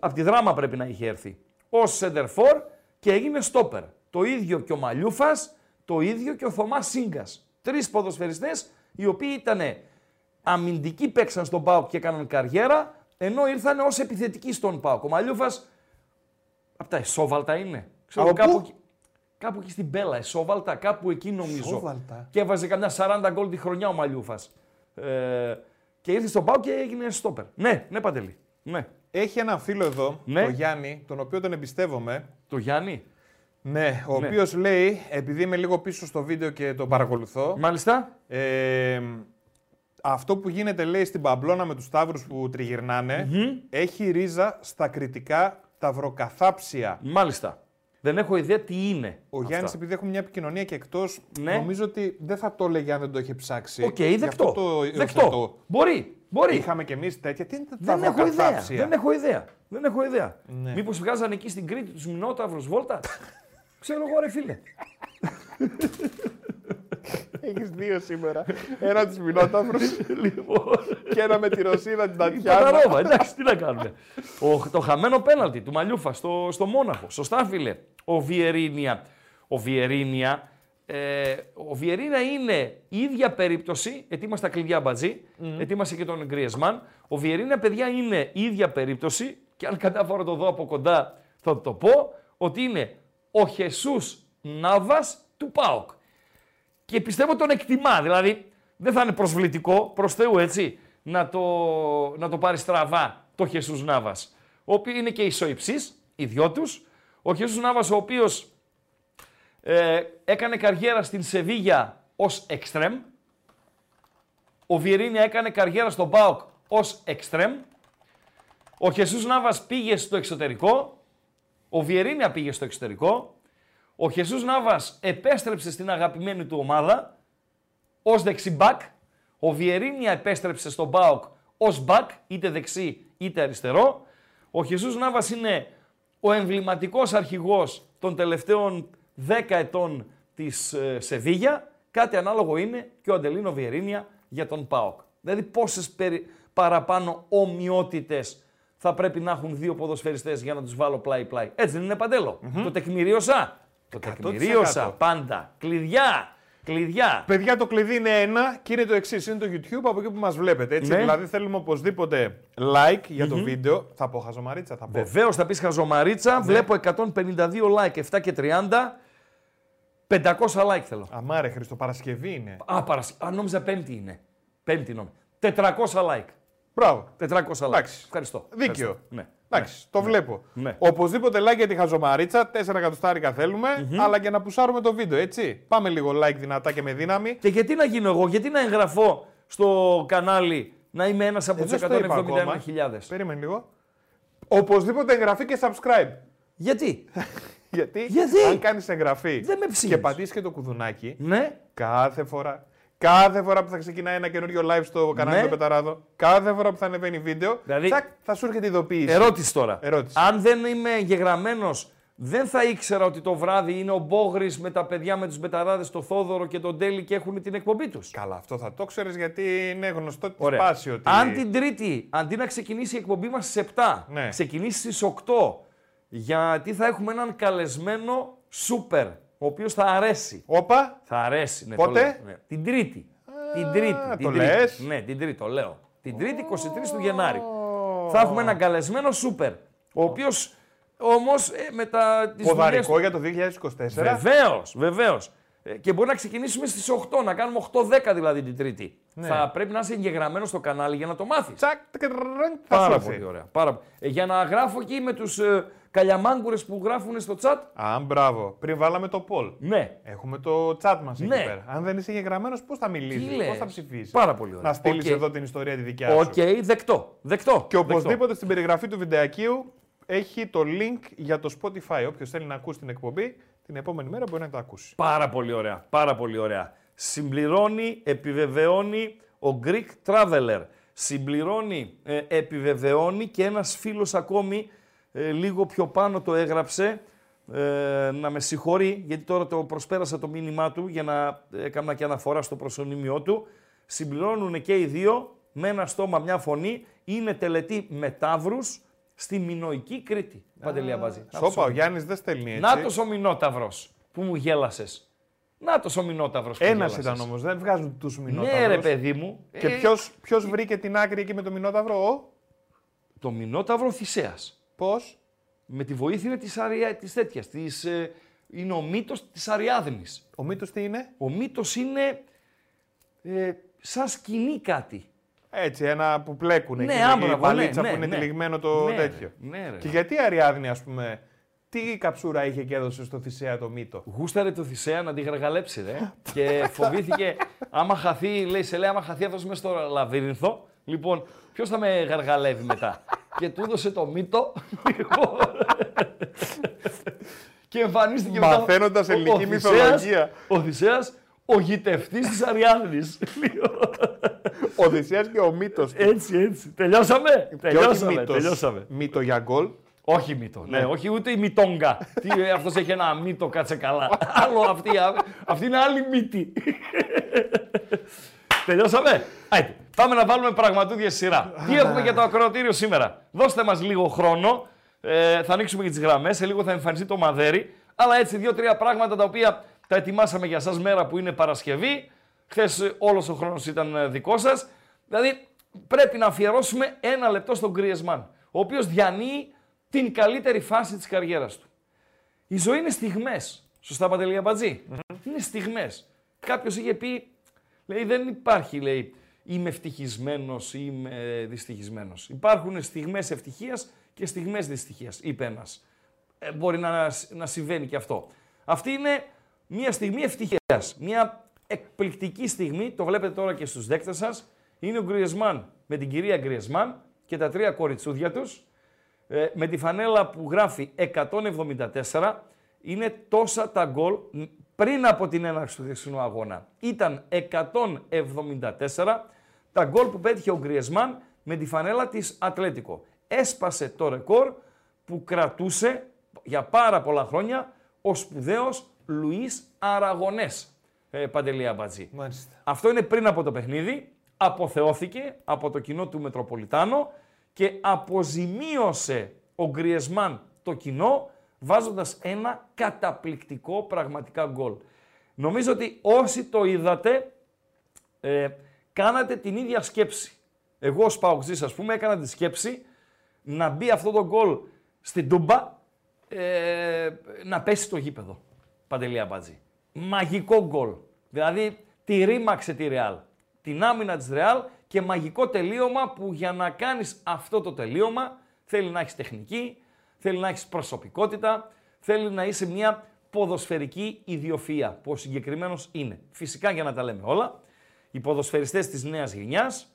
από τη δράμα πρέπει να είχε έρθει, ως center for και έγινε στόπερ. Το ίδιο και ο Μαλιούφας, το ίδιο και ο Θωμάς Σίγκας. Τρεις ποδοσφαιριστές οι οποίοι ήταν αμυντικοί παίξαν στον ΠΑΟΚ και έκαναν καριέρα, ενώ ήρθαν ως επιθετικοί στον ΠΑΟΚ. Ο Μαλιούφας, από τα εσόβαλτα είναι. Ξέρω, Από κάπου, πού; Εκεί- κάπου εκεί στην Μπέλα, εσόβαλτα, κάπου εκεί νομίζω. Εσόβαλτα. Και έβαζε καμιά 40 γκολ τη χρονιά ο Μαλιούφας. Ε, και ήρθε στον Πάο και έγινε στόπερ. Ναι, ναι, Παντελή. Ναι. Έχει έναν φίλο εδώ, Ναι. τον Γιάννη, τον οποίο τον εμπιστεύομαι. Το Γιάννη; Ναι, ο Ναι. οποίος λέει, επειδή είμαι λίγο πίσω στο βίντεο και τον παρακολουθώ, Μάλιστα. ε, αυτό που γίνεται λέει στην Παμπλώνα με τους ταύρους που τριγυρνάνε έχει ρίζα στα κρητικά ταυροκαθάψια. Μάλιστα. Δεν έχω ιδέα τι είναι. Ο αυτά. Γιάννης, επειδή έχουμε μια επικοινωνία και εκτός, Ναι. νομίζω ότι δεν θα το έλεγε αν δεν το είχε ψάξει. Οκ, Γι' δεκτό. αυτό το δεκτό. υιοθετώ. Μπορεί. Μπορεί. Είχαμε κι εμείς τέτοια. Τι είναι τα Δεν έχω ιδέα. ταυροκαθάψια. Δεν έχω ιδέα. Δεν έχω ιδέα. Ναι. Μήπως βγάζανε εκεί στην Κρήτη τους Μινόταυρους Βόλτα; Ξέρω εγώ ρε φίλε. Έχεις δύο σήμερα. ένα του Μινόταυρου λοιπόν. και ένα με τη Ρωσίνα την Η Τατιάνα. Παταρόβα, εντάξει, τι να κάνουμε. Ο, το χαμένο πέναλτι του Μαλιούφα στο, στο Μόναχο. Σωστά, φίλε. Ο Βιερίνια. Ο Βιερίνια, ε, ο Βιερίνια είναι η ίδια περίπτωση. Ετοίμασε τα κλειδιά μπατζή. Ετοίμασε και τον Γκριεσμάν. Ο Βιερίνια, παιδιά, είναι η ίδια περίπτωση. Και αν κατάφερα να το δω από κοντά, θα το πω. Ότι είναι ο Χεσούς Νάβας του ΠΑΟΚ. Και πιστεύω τον εκτιμά. Δηλαδή δεν θα είναι προσβλητικό προς Θεού έτσι να το, να το πάρει στραβά το Χεσούς Νάβα. Ο οποίος είναι και ισοϊψής, οι δυο του. Ο Χεσούς Νάβα, ο οποίος ε, έκανε καριέρα στην Σεβίγια ως εξτρέμ. Ο Βιερίνια έκανε καριέρα στον Πάοκ ως εξτρέμ. Ο Χεσούς Νάβας πήγε στο εξωτερικό. Ο Βιερίνια πήγε στο εξωτερικό. Ο Χεσούς Νάβας επέστρεψε στην αγαπημένη του ομάδα ως δεξιμπάκ. Ο Βιερίνια επέστρεψε στον ΠΑΟΚ ως μπακ, είτε δεξί είτε αριστερό. Ο Χεσούς Νάβας είναι ο εμβληματικός αρχηγός των τελευταίων 10 ετών της ε, Σεβίγια. Κάτι ανάλογο είναι και ο Αντελίνο Βιερίνια για τον ΠΑΟΚ. Δηλαδή πόσες περι- παραπάνω ομοιότητες θα πρέπει να έχουν δύο ποδοσφαιριστές για να τους βάλω πλάι-πλάι. Έτσι δεν είναι Παντέλο; Το τεκμηρίωσα. Το 100%. τεκμηρίωσα πάντα. Κλειδιά. Κλειδιά. Παιδιά, το κλειδί είναι ένα και είναι το εξής: Είναι το YouTube από εκεί που μας βλέπετε. Έτσι. Ναι. Δηλαδή, θέλουμε οπωσδήποτε like για το βίντεο. Θα πω χαζομαρίτσα, θα πω. Βεβαίως θα πεις χαζομαρίτσα. Ναι. Βλέπω 152 like, 7 και 30. 500 like θέλω. Αμάρε, Χριστό, Παρασκευή είναι. Α, παρασ... Α, νόμιζα πέμπτη είναι. Πέμπτη νόμιζα. 400 like. Μπράβο. 400 like. Εντάξει. Ευχαριστώ. Δίκαιο. Ευχαριστώ. Ναι. Εντάξει, το βλέπω. Ναι. Οπωσδήποτε like για τη χαζομαρίτσα. 4 εκατοστάρικα θέλουμε, αλλά και να πουσάρουμε το βίντεο, έτσι. Πάμε λίγο like δυνατά και με δύναμη. Και γιατί να γίνω εγώ, γιατί να εγγραφώ στο κανάλι να είμαι ένας από Ε, τους δεν στο είπα ακόμα. 171.000. Περίμενε λίγο. Οπωσδήποτε εγγραφή και subscribe. Γιατί; Γιατί, Γιατί; αν κάνεις εγγραφή Δεν με ψήνεις. και πατήσεις και το κουδουνάκι, ναι. κάθε φορά, κάθε φορά που θα ξεκινάει ένα καινούριο live στο κανάλι Ναι. του Πεταράδο, κάθε φορά που θα ανεβαίνει βίντεο, Δηλαδή- τσακ, θα σου έρχεται ειδοποίηση. Ερώτηση τώρα. Ερώτηση. Αν δεν είμαι εγγεγραμμένος, δεν θα ήξερα ότι το βράδυ είναι ο Μπόγρης με τα παιδιά με τους μπεταράδες, το Θόδωρο και τον Τέλη και έχουν την εκπομπή τους. Καλά, αυτό θα το ξέρεις γιατί είναι γνωστό τη Ωραία. πάση ότι. Αν την Τρίτη, αντί να ξεκινήσει η εκπομπή μας στις 7, Ναι. ξεκινήσει στις 8, γιατί θα έχουμε έναν καλεσμένο σούπερ, ο οποίος θα αρέσει. Όπα, Θα αρέσει. Ναι, Πότε; Το λέω, ναι. Την Τρίτη. την Τρίτη. την το τρίτη. λες; Ναι, την Τρίτη, το λέω. Την Τρίτη, 23 του Γενάρη. Θα έχουμε έναν καλεσμένο σούπερ. Ο οποίος όμως με τα. τις δουλειές ποδαρικό του- για το 2024. Βεβαίως, βεβαίως. Και μπορεί να ξεκινήσουμε στις 8, να κάνουμε 8-10 δηλαδή την Τρίτη. Ναι. Θα πρέπει να είσαι εγγεγραμμένος στο κανάλι για να το μάθεις. Τσακ, τκρρρρρ, θα Πάρα σου έρθει. πολύ ωραία. Πάρα... Ε, για να γράφω εκεί με του ε, καλιαμάγκουρες που γράφουν στο chat. Α, μπράβο. Πριν βάλαμε το poll. Ναι. Έχουμε το chat μας εκεί Ναι. πέρα. Αν δεν είσαι εγγεγραμμένο, πώς θα Τι μιλήσεις, λες. πώς θα ψηφίσεις; Πάρα πολύ ωραία. Να στείλεις Οκ. εδώ την ιστορία τη δικιά σου. Οκ, δεκτό. Δεκτό. Και οπωσδήποτε στην περιγραφή του βιντεακίου έχει το link για το Spotify. Όποιος θέλει να ακούσει την εκπομπή, την επόμενη μέρα μπορεί να το ακούσει. Πάρα πολύ ωραία. Πάρα πολύ ωραία. Συμπληρώνει, επιβεβαιώνει ο Greek Traveler. Συμπληρώνει, ε, επιβεβαιώνει και ένας φίλος ακόμη ε, λίγο πιο πάνω το έγραψε ε, να με συγχωρεί γιατί τώρα το προσπέρασα το μήνυμά του για να έκανα και αναφορά στο προσωνύμιό του. Συμπληρώνουν και οι δύο με ένα στόμα μια φωνή. Είναι τελετή με ταύρους στη Μινοϊκή Κρήτη. Παντελία Μπάζη. Σόπα, ο Γιάννης δεν στέλνει έτσι. Νάτος ο Μινόταυρος που μου γέλασες. Νάτος ο Μινόταυρος που Ένας γέλασες. ήταν όμως, δεν βγάζουν τους μηνόταυρου. Ναι ρε παιδί μου. Και Ε, ποιος, ποιος βρήκε την άκρη εκεί με το μηνόταυρο, ο, Το Μινόταυρο Θησέας. Πώς. Με τη βοήθεια της, αρια... της τέτοιας. Της, ε, είναι ο μύτος της Αριάδνης. Ο μύτος τι είναι; Ο μύτος είναι ε, σαν σκηνή κάτι. Έτσι, ένα που πλέκουν. Ναι, εκεί, άμπραβο, η παλίτσα ναι, που είναι ναι. τυλιγμένο το Ναι, τέτοιο. ρε, ναι, ρε. Και γιατί η Αριάδνη, ας πούμε, τι καψούρα είχε και έδωσε στο Θησέα το μύτο; Γούσταρε το Θησέα να τη γαργαλέψει, ρε. και φοβήθηκε, άμα χαθεί, λέει, σε λέει, άμα χαθεί αυτός μέσα στο λαβύρινθο, λοιπόν, ποιος θα με γαργαλεύει μετά; Και του έδωσε το μύτο. λοιπόν, και εμφανίστηκε μετά Μαθαίνοντας ο- ο ελληνική Θησέας- μυθολογία. Ο Θησέας, ο γητευτής της Αριάδνης. Ο Θησέας και ο μύτος. έτσι, έτσι. Τελειώσαμε; Τελειώσαμε. τελειώσαμε. Μύτο για γκολ. Όχι μύτο. Ναι. όχι ούτε η μυτόγκα. Τι, ε, αυτός έχει ένα μύτο, κάτσε καλά. Άλλο αυτή, α- αυτή είναι άλλη μύτη. Τελειώσαμε; Άιτε, πάμε να βάλουμε πραγματούδια στη σειρά. Τι έχουμε για το ακροατήριο σήμερα; Δώστε μας λίγο χρόνο. Ε, θα ανοίξουμε και τις γραμμές. Σε λίγο θα εμφανιστεί το μαδέρι. Αλλά έτσι δύο-τρία πράγματα τα οποία τα ετοιμάσαμε για σας μέρα που είναι Παρασκευή. Χθες όλος ο χρόνος ήταν ε, δικός σας. Δηλαδή πρέπει να αφιερώσουμε ένα λεπτό στον Griezmann, ο οποίος διανύει την καλύτερη φάση της καριέρας του. Η ζωή είναι στιγμές. Σωστά, Παντελή Αμπατζή; Είναι στιγμές. Κάποιος είχε πει, λέει, δεν υπάρχει, λέει, είμαι ευτυχισμένος ή είμαι δυστυχισμένος. Υπάρχουν στιγμές ευτυχίας και στιγμές δυστυχίας, είπε ένας. Ε, μπορεί να, να συμβαίνει και αυτό. Αυτή είναι μια στιγμή ευτυχίας. Μια εκπληκτική στιγμή, το βλέπετε τώρα και στους δέκτες σας. Είναι ο Γκριεσμάν με την κυρία Γκριεσμάν και τα τρία κοριτσούδια τους. Ε, με τη φανέλα που γράφει 174, είναι τόσα τα γκολ μ, πριν από την έναρξη του δεξινού αγώνα. Ήταν 174 τα γκολ που πέτυχε ο Γκριεσμάν με τη φανέλα της Ατλέτικο. Έσπασε το ρεκόρ που κρατούσε για πάρα πολλά χρόνια ο σπουδαίος Λουίς Αραγωνές, ε, Παντελή Αμπατζή. Μάλιστα. Αυτό είναι πριν από το παιχνίδι, αποθεώθηκε από το κοινό του Μετροπολιτάνο και αποζημίωσε ο Γκριεσμάν το κοινό βάζοντας ένα καταπληκτικό πραγματικά γκολ. Νομίζω ότι όσοι το είδατε, ε, κάνατε την ίδια σκέψη. Εγώ ως Παοξής, ας πούμε, έκανα τη σκέψη να μπει αυτό το γκολ στην Τούμπα, ε, να πέσει στο γήπεδο. Παντελή Αμπατζή. Μαγικό γκολ. Δηλαδή, τη ρήμαξε τη Ρεάλ. Την άμυνα της Ρεάλ και μαγικό τελείωμα που για να κάνεις αυτό το τελείωμα θέλει να έχεις τεχνική, θέλει να έχεις προσωπικότητα, θέλει να είσαι μια ποδοσφαιρική ιδιοφυΐα, που ο συγκεκριμένος είναι. Φυσικά για να τα λέμε όλα, οι ποδοσφαιριστές της νέας γενιάς,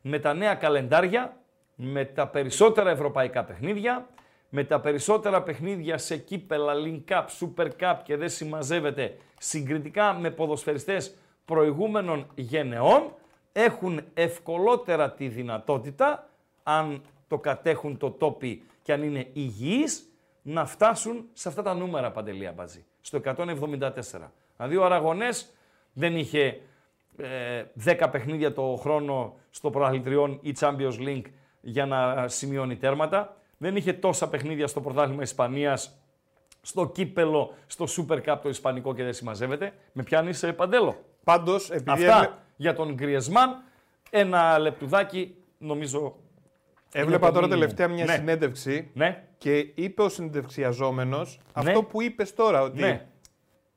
με τα νέα καλεντάρια, με τα περισσότερα ευρωπαϊκά παιχνίδια, με τα περισσότερα παιχνίδια σε κύπελα, Link Cup, Super Cup και δεν συμμαζεύεται συγκριτικά με ποδοσφαιριστές προηγούμενων γενεών, έχουν ευκολότερα τη δυνατότητα, αν το κατέχουν το τόπι και αν είναι υγιείς, να φτάσουν σε αυτά τα νούμερα, Παντελή Αμπατζή, στο 174. Δηλαδή ο Αραγωνές δεν είχε ε, 10 παιχνίδια το χρόνο στο προαθλητριών ή Champions League για να σημειώνει τέρματα. Δεν είχε τόσα παιχνίδια στο πρωτάθλημα Ισπανίας, στο κύπελο, στο Super Cup το Ισπανικό και δεν συμμαζεύεται. Με πιάνεις ε, παντέλο. Πάντως, επειδή. Αυτά έβλε- για τον Γκριεσμάν. Ένα λεπτουδάκι νομίζω. Έβλεπα το τώρα minimum. τελευταία μια Ναι. συνέντευξη Ναι, και είπε ο συνεντευξιαζόμενο αυτό που είπες τώρα. Ότι ναι.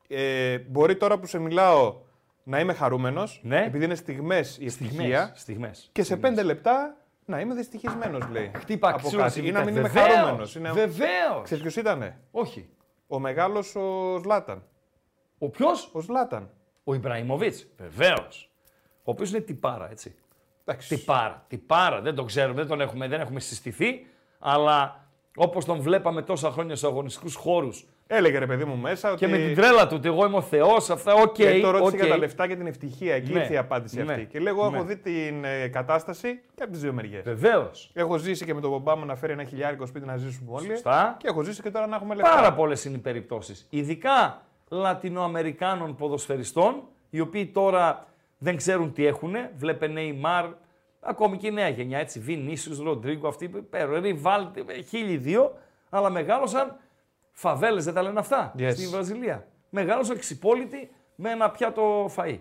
ε, μπορεί τώρα που σε μιλάω να είμαι χαρούμενος, Ναι. επειδή είναι στιγμές η Στιγμές, ευτυχία. στιγμές. Και σε πέντε λεπτά να είμαι δυστυχισμένος, λέει. Χτύπα Από αξιούρα κάτι. στη Ή να μην είμαι Βεβαίως, χαρούμενος. Είναι... Βεβαίως. Ξέρεις ποιος ήτανε; Όχι. Ο μεγάλος ο Ζλάταν. Ο ποιος; Ο Ζλάταν. Ο Ιμπραήμοβιτς. Βεβαίως. Ο οποίος είναι τυπάρα, έτσι. Εντάξει. Τυπάρα. Τυπάρα. Δεν τον ξέρουμε, δεν τον έχουμε, δεν έχουμε συστηθεί. Αλλά όπως τον βλέπαμε τόσα χρόνια στους αγωνιστικούς χώρους Έλεγε ρε παιδί μου μέσα ότι. και με την τρέλα του ότι εγώ είμαι ο Θεός, αυτά, οκ. Και το ρώτησε οκ. για τα λεφτά και την ευτυχία. Εκεί Ναι. ήρθε η απάντηση Ναι. αυτή. Και λέγω, Ναι. έχω δει την ε, κατάσταση και από τις δύο μεριές. Βεβαίως. Έχω ζήσει και με τον μπαμπά μου να φέρει ένα χιλιάρικο σπίτι να ζήσουμε όλοι. Σωστά. Και έχω ζήσει και τώρα να έχουμε λεφτά. Πάρα πολλές είναι οι περιπτώσεις. Ειδικά Λατινοαμερικάνων ποδοσφαιριστών, οι οποίοι τώρα δεν ξέρουν τι έχουν. Βλέπε Νεϊμάρ, ακόμη και η νέα γενιά, έτσι. Βινίσιους, Ροντρίγκο, αυτοί πέρα. Ριβάλ, χίλιοι δύο, αλλά μεγάλωσαν φαβέλες, δεν τα λένε αυτά, Yes. στη Βραζιλία. Μεγάλωσαν ξυπόλοιτοι με ένα πιάτο φαΐ.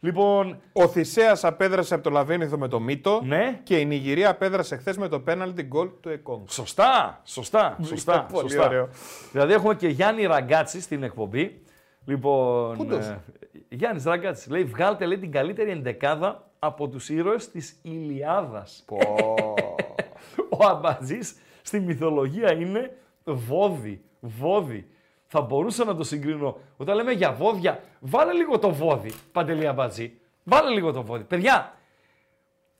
Λοιπόν, Ο Θησέας απέδρασε από το Λαβένιθο με το Μύτο. ναι, Και η Νιγηρία απέδρασε χθες με το πέναλτι γκολ του Εκόνγκ. Σωστά, σωστά, σωστά. πολύ σωστά. ωραίο. Δηλαδή έχουμε και Γιάννη Ραγκάτση στην εκπομπή. Λοιπόν, Πούντος. ε, Γιάννης Ραγκάτση. Λέει, βγάλτε λέει, την καλύτερη εντεκάδα από τους ήρωες της Ηλιάδας. Ο Αμπατζής στη μυθολογία είναι βόδι, βόδι. Θα μπορούσα να το συγκρίνω. Όταν λέμε για βόδια, βάλε λίγο το βόδι, Παντελή Αμπατζή. Βάλε λίγο το βόδι. Παιδιά,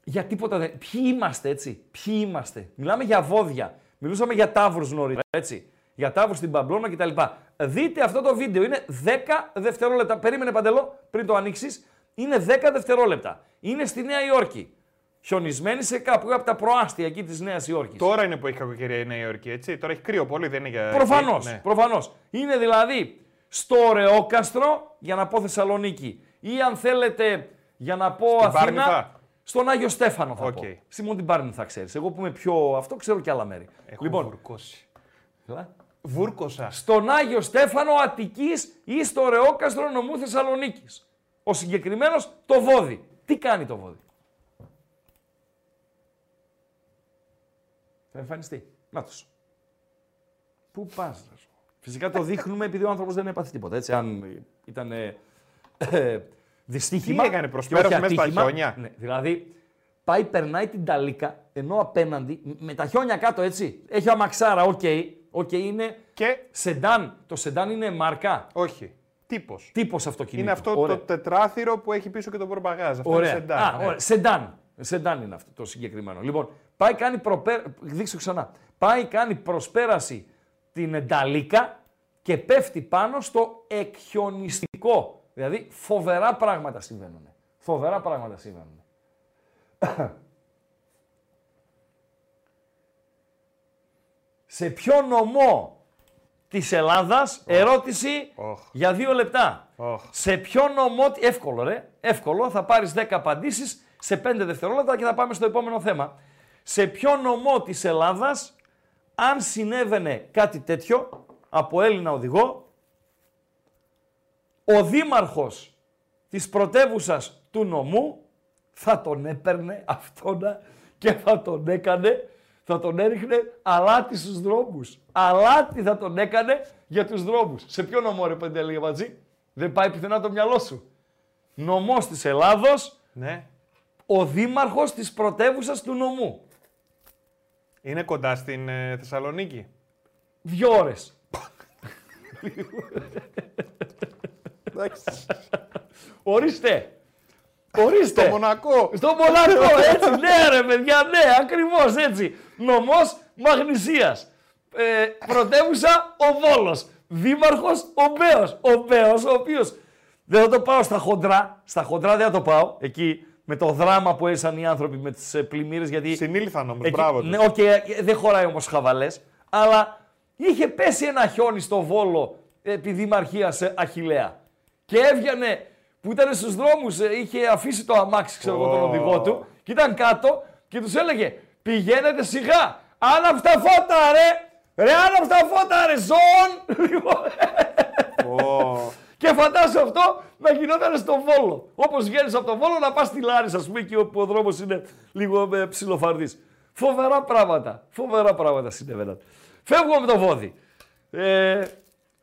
για τίποτα δεν... Ποιοι είμαστε έτσι, ποιοι είμαστε; Μιλάμε για βόδια. Μιλούσαμε για τάβρους νωρίτερα, έτσι; Για τάβρους στην Παμπλώνα κτλ. Δείτε αυτό το βίντεο, είναι 10 δευτερόλεπτα. Περίμενε Παντελό, πριν το ανοίξεις. Είναι 10 δευτερόλεπτα. Είναι στη Νέα Υόρκη. Χιονισμένη σε κάπου από τα προάστια εκεί της Νέας Υόρκης. Τώρα είναι που έχει κακοκαιρία η Νέα Υόρκη, έτσι. Τώρα έχει κρύο πολύ, δεν είναι για. Προφανώς. Ναι. Προφανώς. Είναι δηλαδή στο Ρεόκαστρο για να πω Θεσσαλονίκη. Ή αν θέλετε για να πω Στην Αθήνα. Πάρνηθα. Στον Άγιο Στέφανο θα Οκ. πω. Στη την Πάρνη θα ξέρεις. Εγώ που είμαι πιο αυτό ξέρω και άλλα μέρη. Έχω λοιπόν, βουρκώσει. καλά. Βούρκωσα. στον Άγιο Στέφανο Αττικής ή στο Ρεόκαστρο νομού Θεσσαλονίκης. Ο συγκεκριμένος το βόδι. Τι κάνει το βόδι; Θα εμφανιστεί. Νάτος. Πού πας. ρε σου. Φυσικά το δείχνουμε επειδή ο άνθρωπος δεν έπαθε τίποτα. Έτσι, αν ήταν ε, ε, δυστύχημα. Τι έκανε, και προσπέρασε όχι μέσα στα ατύχημα. χιόνια; Ναι, δηλαδή πάει, περνάει την νταλίκα, ενώ απέναντι, με τα χιόνια κάτω έτσι. Έχει αμαξάρα, οκ. Οκ, είναι Και. Σεντάν. Το σεντάν είναι μάρκα. Όχι. Τύπος. Τύπος αυτοκίνητο. Είναι αυτό Ωραία. το τετράθυρο που έχει πίσω και το πορτμπαγκάζ. Αυτό Ωραία. είναι σεντάν. Α, ναι. ωραία. Σεντάν. Σεντάν είναι αυτό το συγκεκριμένο. Λοιπόν, πάει κάνει προπέ... Δείξω ξανά. Πάει κάνει προσπέραση την νταλίκα και πέφτει πάνω στο εκχιονιστικό. Δηλαδή φοβερά πράγματα συμβαίνουν. Φοβερά πράγματα συμβαίνουν. Σε ποιο νομό της Ελλάδας, ερώτηση Οχ. για δύο λεπτά. Οχ. Σε ποιο νομό, εύκολο ρε, εύκολο, θα πάρεις 10 απαντήσεις σε 5 δευτερόλεπτα και θα πάμε στο επόμενο θέμα. Σε ποιο νομό της Ελλάδας, αν συνέβαινε κάτι τέτοιο, από Έλληνα οδηγό, ο δήμαρχος της πρωτεύουσας του νομού θα τον έπαιρνε αυτόνα και θα τον έκανε, θα τον έριχνε αλάτι στους δρόμους. Αλάτι θα τον έκανε για τους δρόμους. Σε ποιο νομό ρε Παντελή Γαβατζή, δεν πάει πουθενά το μυαλό σου. Νομός της Ελλάδος, Ναι. ο δήμαρχος της πρωτεύουσας του νομού. Είναι κοντά στην ε, Θεσσαλονίκη. Δύο ώρες. Εντάξει. Ορίστε. Ορίστε. Στο Μονακό. Στο Μονακό, έτσι, ναι ρε παιδιά, ναι, ακριβώς έτσι. Νομός Μαγνησίας. Ε, πρωτεύουσα ο Βόλος. Δήμαρχος ο Μπέος. Ο Μπέος ο οποίος δεν θα το πάω στα χοντρά, στα χοντρά δεν θα το πάω, εκεί με το δράμα που έζησαν οι άνθρωποι με τις ε, πλημμύρες, γιατί... Συνήλθαν όμως. Εκεί- Μπράβο. τους. Ναι, οκ, ε, δεν χωράει όμως χαβαλές, αλλά είχε πέσει ένα χιόνι στο Βόλο επί Δημαρχίας ε, Αχιλλέα. Και έβγαινε που ήταν στους δρόμους, ε, είχε αφήσει το αμάξι, ξέρω εγώ, τον Ω. οδηγό του και ήταν κάτω και τους έλεγε πηγαίνετε σιγά, άναψε τα φώτα ρε, ρε άναψε τα φώτα ρε, ζών. Λοιπόν, Ω. και φαντάσου αυτό να γινόταν στο Βόλο. Όπως βγαίνει από το Βόλο να πας στη Λάρισα, ας πούμε, εκεί όπου ο δρόμος είναι λίγο ε, ψιλοφαρδί. Φοβερά πράγματα. Φοβερά πράγματα συνέβαιναν. Φεύγουμε με το βόδι. Ε,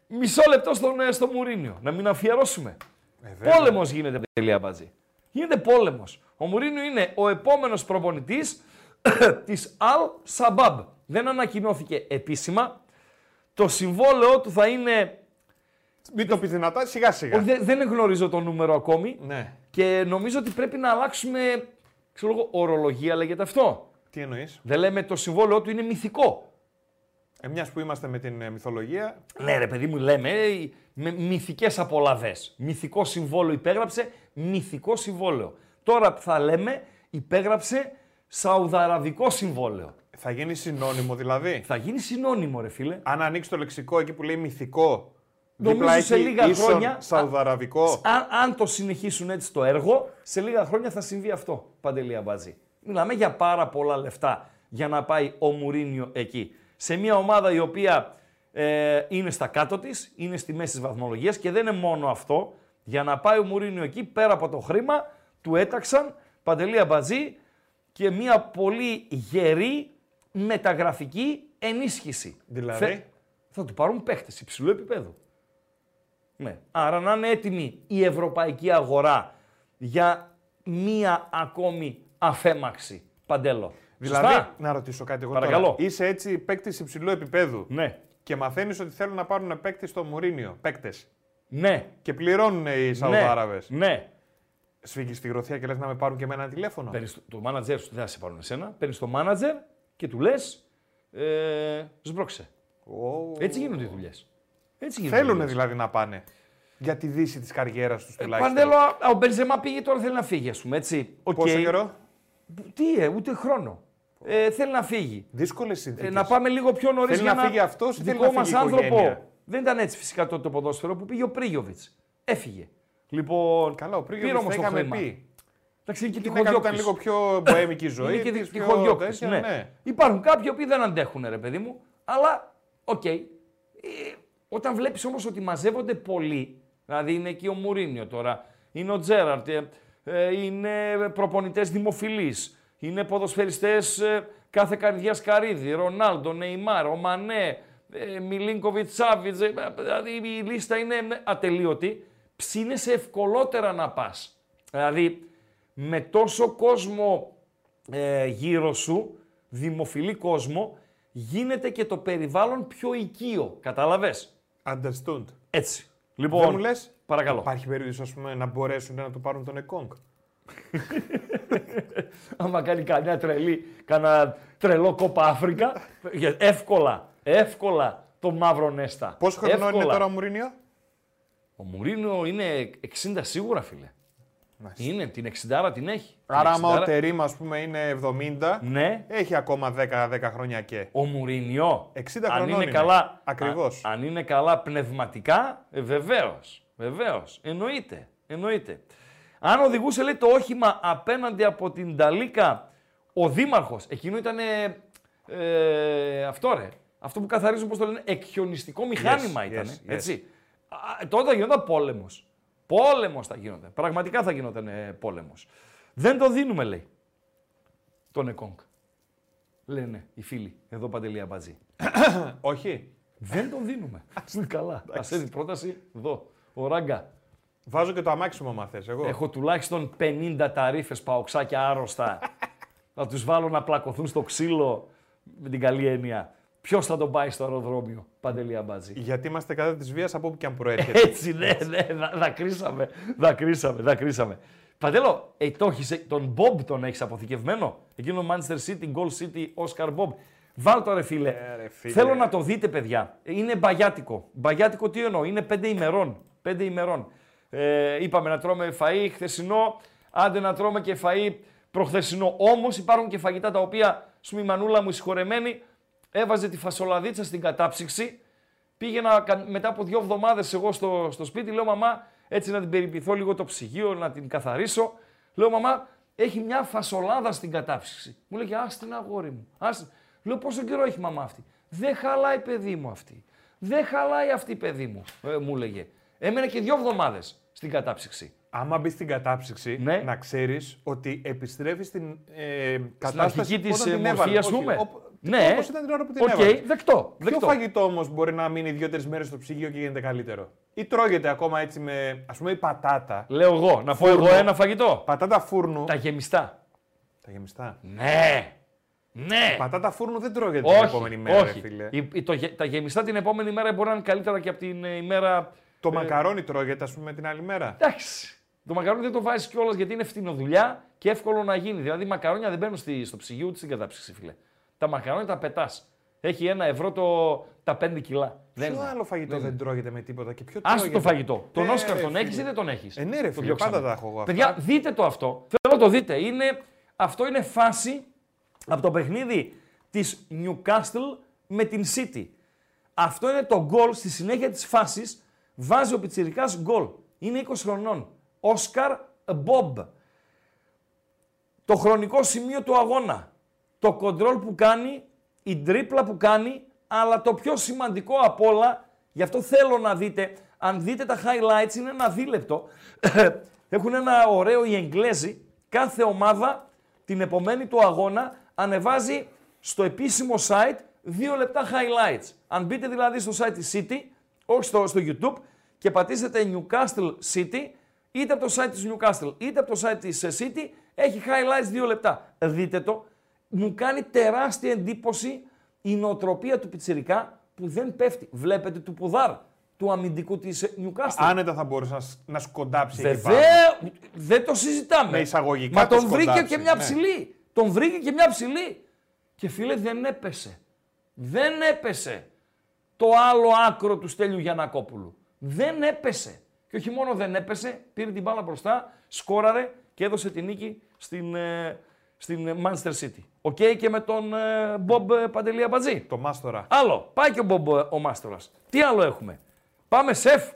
μισό λεπτό στον, ε, στο Μουρίνιο. Να μην αφιερώσουμε. Ε, βέβαια. Πόλεμος γίνεται τελεία μπατζή. Γίνεται πόλεμος. Ο Μουρίνιο είναι ο επόμενος προπονητής της Al Sabab. Δεν ανακοινώθηκε επίσημα. Το συμβόλαιό του θα είναι Μην το πει δυνατά, σιγά σιγά. όχι, δεν, δεν γνωρίζω το νούμερο ακόμη Ναι. και νομίζω ότι πρέπει να αλλάξουμε, ξέρω εγώ, ορολογία λέγεται αυτό. Τι εννοείς; Δεν λέμε το συμβόλαιό του είναι μυθικό. Ε, Μιας που είμαστε με την ε, μυθολογία. Ναι ρε παιδί μου λέμε ε, με μυθικές απολαβές. Μυθικό συμβόλαιο υπέγραψε, μυθικό συμβόλαιο. Τώρα θα λέμε υπέγραψε σαουδαραβικό συμβόλαιο. Θα γίνει συνώνυμο δηλαδή; Θα γίνει συνώνυμο ρε φίλε. Αν ανοίξει το λεξικό εκεί που λέει μυθικό. Νομίζω δίπλα σε έχει λίγα ίσον χρόνια- Σαουδαραβικό. Αν, αν το συνεχίσουν έτσι το έργο, σε λίγα χρόνια θα συμβεί αυτό, Παντελή Αμπατζή. Μιλάμε για πάρα πολλά λεφτά για να πάει ο Μουρίνιο εκεί. Σε μια ομάδα η οποία ε, είναι στα κάτω της, είναι στη μέση της βαθμολογίας και δεν είναι μόνο αυτό. Για να πάει ο Μουρίνιο εκεί, πέρα από το χρήμα, του έταξαν Παντελή Αμπατζή και μια πολύ γερή μεταγραφική ενίσχυση. Δηλαδή; Θα του πάρουν παίχτες υψηλού επίπεδου. Ναι. Άρα να είναι έτοιμη η ευρωπαϊκή αγορά για μία ακόμη αφέμαξη. Παντέλο. Δηλαδή, Σωστά; να ρωτήσω κάτι εγώ Παρακαλώ. τώρα. Είσαι έτσι παίκτης υψηλού επίπεδου Ναι. και μαθαίνεις ότι θέλουν να πάρουν παίκτη στο Μουρίνιο. Παίκτες. Ναι. Και πληρώνουν οι Σαουδάραβες. Ναι. ναι. Σφίγγεις στη γροθιά και λες να με πάρουν και με ένα τηλέφωνο. Παίρνεις το, το μάνατζερ σου, δεν θα σε πάρουν εσένα. Παίρνεις το μάνατζερ και του λες. Ε, σμπρώξε. Ω. Έτσι γίνονται οι δουλειές. Έτσι γίνονται. οι Θέλουν δουλειές. δηλαδή να πάνε για τη δύση της καριέρας τους Ε, τουλάχιστον. Παντέλο, α, ο Μπενζεμά πήγε τώρα θέλει να φύγει, ας πούμε. Έτσι. Οκ. Πόσο καιρό. Τι, ε, ούτε χρόνο. Ε, θέλει να φύγει. Δύσκολες συνθήκες. Ε, να πάμε λίγο πιο νωρίς Θέλει για να φύγει αυτός ή θέλει δικό να μας φύγει η άνθρωπο. οικογένεια; Δεν ήταν έτσι φυσικά τότε το ποδόσφαιρο που πήγε ο Πρίγιοβιτς. Έφυγε. Λοιπόν, Καλά, ο πήρε Πρίγιοβιτ όμως το το είχαμε χρήμα. πει. Εντάξει, είναι και Η γυναίκα του ήταν τυχοδιώκτης. λίγο πιο μποέμικη ζωή. Είναι και της, πιο τυχοδιώκτης, τέτοια, ναι. Υπάρχουν κάποιοι που δεν αντέχουν, ρε παιδί μου, αλλά οκ. Ε, όταν βλέπεις όμως ότι μαζεύονται πολλοί, δηλαδή είναι εκεί ο Μουρίνιο τώρα, είναι ο Τζέραρτ, ε, ε, είναι προπονητές δημοφιλεί, είναι ποδοσφαιριστές ε, κάθε καρδιά καρύδι, Ρονάλντο, Νεϊμάρ, ο Μανέ, ε, Μιλίνκοβιτς Σάβιτ, δηλαδή η λίστα είναι ατελείωτη. Ψήνεσαι ευκολότερα να πας. Δηλαδή, με τόσο κόσμο ε, γύρω σου, δημοφιλή κόσμο, γίνεται και το περιβάλλον πιο οικείο. Κατάλαβες. Understood. Έτσι. Λοιπόν, Δεν μου λες; παρακαλώ. Υπάρχει περίπτωση ας πούμε, να μπορέσουν να του πάρουν τον Εκόνγκ; άμα κάνει κανένα τρελή, κανένα τρελό κόπα Αφρικα, για- εύκολα, εύκολα το μαύρο νέστα. Πόσο χρονών είναι Εύκολα. τώρα ο Μουρίνιο; Ο Μουρίνο είναι 60 σίγουρα, φίλε. Μάλιστα. Είναι, την 60 την έχει. Άρα, Την άμα 60. ο Τερήμ, ας πούμε, είναι 70, Ναι, έχει ακόμα 10, 10 χρόνια και. ο Μουρίνιο. 60 αν χρονών είναι είναι. καλά, Ακριβώς. α- αν είναι καλά πνευματικά, ε, βεβαίως. Βεβαίως. Εννοείται. Εννοείται. Αν οδηγούσε, λέει, το όχημα απέναντι από την Ταλίκα ο Δήμαρχος, εκείνο ήταν. Ε, αυτό ρε. Αυτό που καθαρίζουν, πώς το λένε, εκχιονιστικό μηχάνημα yes, ήταν. yes. Έτσι. Α, τότε θα γινόταν πόλεμος. Πόλεμος θα γινόταν. Πραγματικά θα γινόταν ε, πόλεμος. Δεν το δίνουμε, λέει. Τον Εκόνγκ. Λένε οι φίλοι, εδώ παντελή αμπατζή. Όχι. Δεν τον δίνουμε. Είναι καλά. Α έρθει πρόταση εδώ. Ο Ράγκα. Βάζω και το αμάξι μου, άμα θες, εγώ. Έχω τουλάχιστον 50 ταρήφε παοξάκια άρρωστα. θα τους βάλω να πλακωθούν στο ξύλο με την καλή έννοια. Ποιος θα τον πάει στο αεροδρόμιο, Παντελή Αμπάτζη; Γιατί είμαστε κατά της βίας από όπου και αν προέρχεται. Έτσι, ναι, ναι, δα- δακρύσαμε, δακρύσαμε, δακρύσαμε. Παντέλο, ε, το έχεις, ε, τον Μπομπ τον έχεις αποθηκευμένο; Εκείνο Manchester City, Goal City, Oscar Bob. Βάλ το ρε φίλε. Ε, ρε, φίλε. Θέλω να το δείτε παιδιά. Είναι μπαγιάτικο. Μπαγιάτικο τι εννοώ, είναι πέντε ημερών. Πέντε ημερών. Ε, είπαμε να τρώμε φαΐ χθεσινό, άντε να τρώμε και φαΐ προχθεσινό. Όμως υπάρχουν και φαγητά τα οποία, σου η μανούλα μου η συγχωρεμένη, έβαζε τη φασολαδίτσα στην κατάψυξη Πήγαινα κα- μετά από δύο εβδομάδες εγώ στο, στο σπίτι, λέω μαμά, έτσι να την περιποιηθώ λίγο το ψυγείο, να την καθαρίσω. Λέω μαμά, έχει μια φασολάδα στην κατάψυξη. Μου λέγε, Α την αγόρι μου. Ας... Λέω πόσο καιρό έχει μαμά αυτή; Δεν χαλάει παιδί μου αυτή. Δεν χαλάει αυτή παιδί μου, ε, μου έλεγε. Έμενε και δύο εβδομάδες στην κατάψυξη. Άμα μπεις στην κατάψυξη, Ναι. να ξέρεις ότι επιστρέφεις στην ε, Στην κατάσταση αρχική της όταν την μορφή, έβαλες. α Όχι, πούμε. οπ- ναι, όπως ήταν την ώρα που την Οκ, έβαλες. δεκτό. Ποιο δεκτό. φαγητό όμως μπορεί να μείνει δύο-τρεις μέρες στο ψυγείο και γίνεται καλύτερο; Ή τρώγεται ακόμα έτσι με. ας πούμε η πατάτα; Λέω εγώ, να πω Φούρνο. εγώ ένα φαγητό. Πατάτα φούρνου. Τα γεμιστά. Τα γεμιστά. Ναι. Ναι. Πατάτα φούρνου δεν τρώγεται την Όχι, επόμενη μέρα, ρε όχι. φίλε. Η- η- το γε- τα γεμιστά την επόμενη μέρα μπορεί να είναι καλύτερα και από την ε, ημέρα. Το μακαρόνι τρώγεται, ας πούμε, την άλλη μέρα. Εντάξει. Το μακαρόνι δεν το βάζεις κιόλας γιατί είναι φτηνοδουλειά και εύκολο να γίνει. Δηλαδή, μακαρόνια δεν μπαίνουν στη, στο ψυγείο ούτε στην κατάψυξη, φίλε. Τα μακαρόνια τα πετάς. Έχει ένα ευρώ το, τα 5 κιλά. Δεν Ποιο είναι. άλλο φαγητό Δεν δεν, είναι. τρώγεται με τίποτα και ποιο Άστο τρώγεται; το φαγητό. Τον Ε, Όσκαρ ρε, τον έχεις φίλε. ή δεν τον έχεις; Ε, ναι, ρε φίλε, πάντα τα έχω εγώ αυτά. Παιδιά, δείτε το αυτό. Θέλω να το δείτε. Είναι, αυτό είναι φάση από το παιχνίδι της Newcastle με την City. Αυτό είναι το γκολ στη συνέχεια της φάσης. Βάζει ο Πιτσιρικάς γκολ. Είναι 20 χρονών. Όσκαρ Μπομπ. Το χρονικό σημείο του αγώνα. Το κοντρόλ που κάνει, η τρίπλα που κάνει, αλλά το πιο σημαντικό απ' όλα, γι' αυτό θέλω να δείτε, αν δείτε τα highlights είναι ένα δίλεπτο, έχουν ένα ωραίο οι Εγγλέζοι, κάθε ομάδα την επομένη του αγώνα ανεβάζει στο επίσημο site δύο λεπτά highlights. Αν μπείτε δηλαδή στο site της City, όχι στο, στο YouTube, και πατήσετε Newcastle City, είτε από το site της Newcastle, είτε από το site της ε, City, έχει highlights δύο λεπτά. Δείτε το. Μου κάνει τεράστια εντύπωση η νοοτροπία του Πιτσιρικά που δεν πέφτει. Βλέπετε του Πουδάρ, του αμυντικού της ε, Newcastle. Άνετα θα μπορούσε να, σ- να σκοντάψει εκεί Βεβαίω, πάνω. δεν το συζητάμε. Με εισαγωγικά Μα το τον βρήκε σκοντάψει, και μια ναι. ψηλή. Τον βρήκε και μια ψηλή. Και φίλε δεν έπεσε. Δεν έπεσε το άλλο άκρο του Στέλιου Γιαννακόπουλου. Δεν έπεσε. Και όχι μόνο δεν έπεσε, πήρε την μπάλα μπροστά, σκόραρε και έδωσε την νίκη στην, ε, στην ε, Manchester City. OK και με τον ε, Μπομπ ε, Παντελία Μπατζή. Το μάστορα. Άλλο. Πάει και ο Μπομπ ε, ο Μάστορας. Τι άλλο έχουμε; Πάμε σεφ.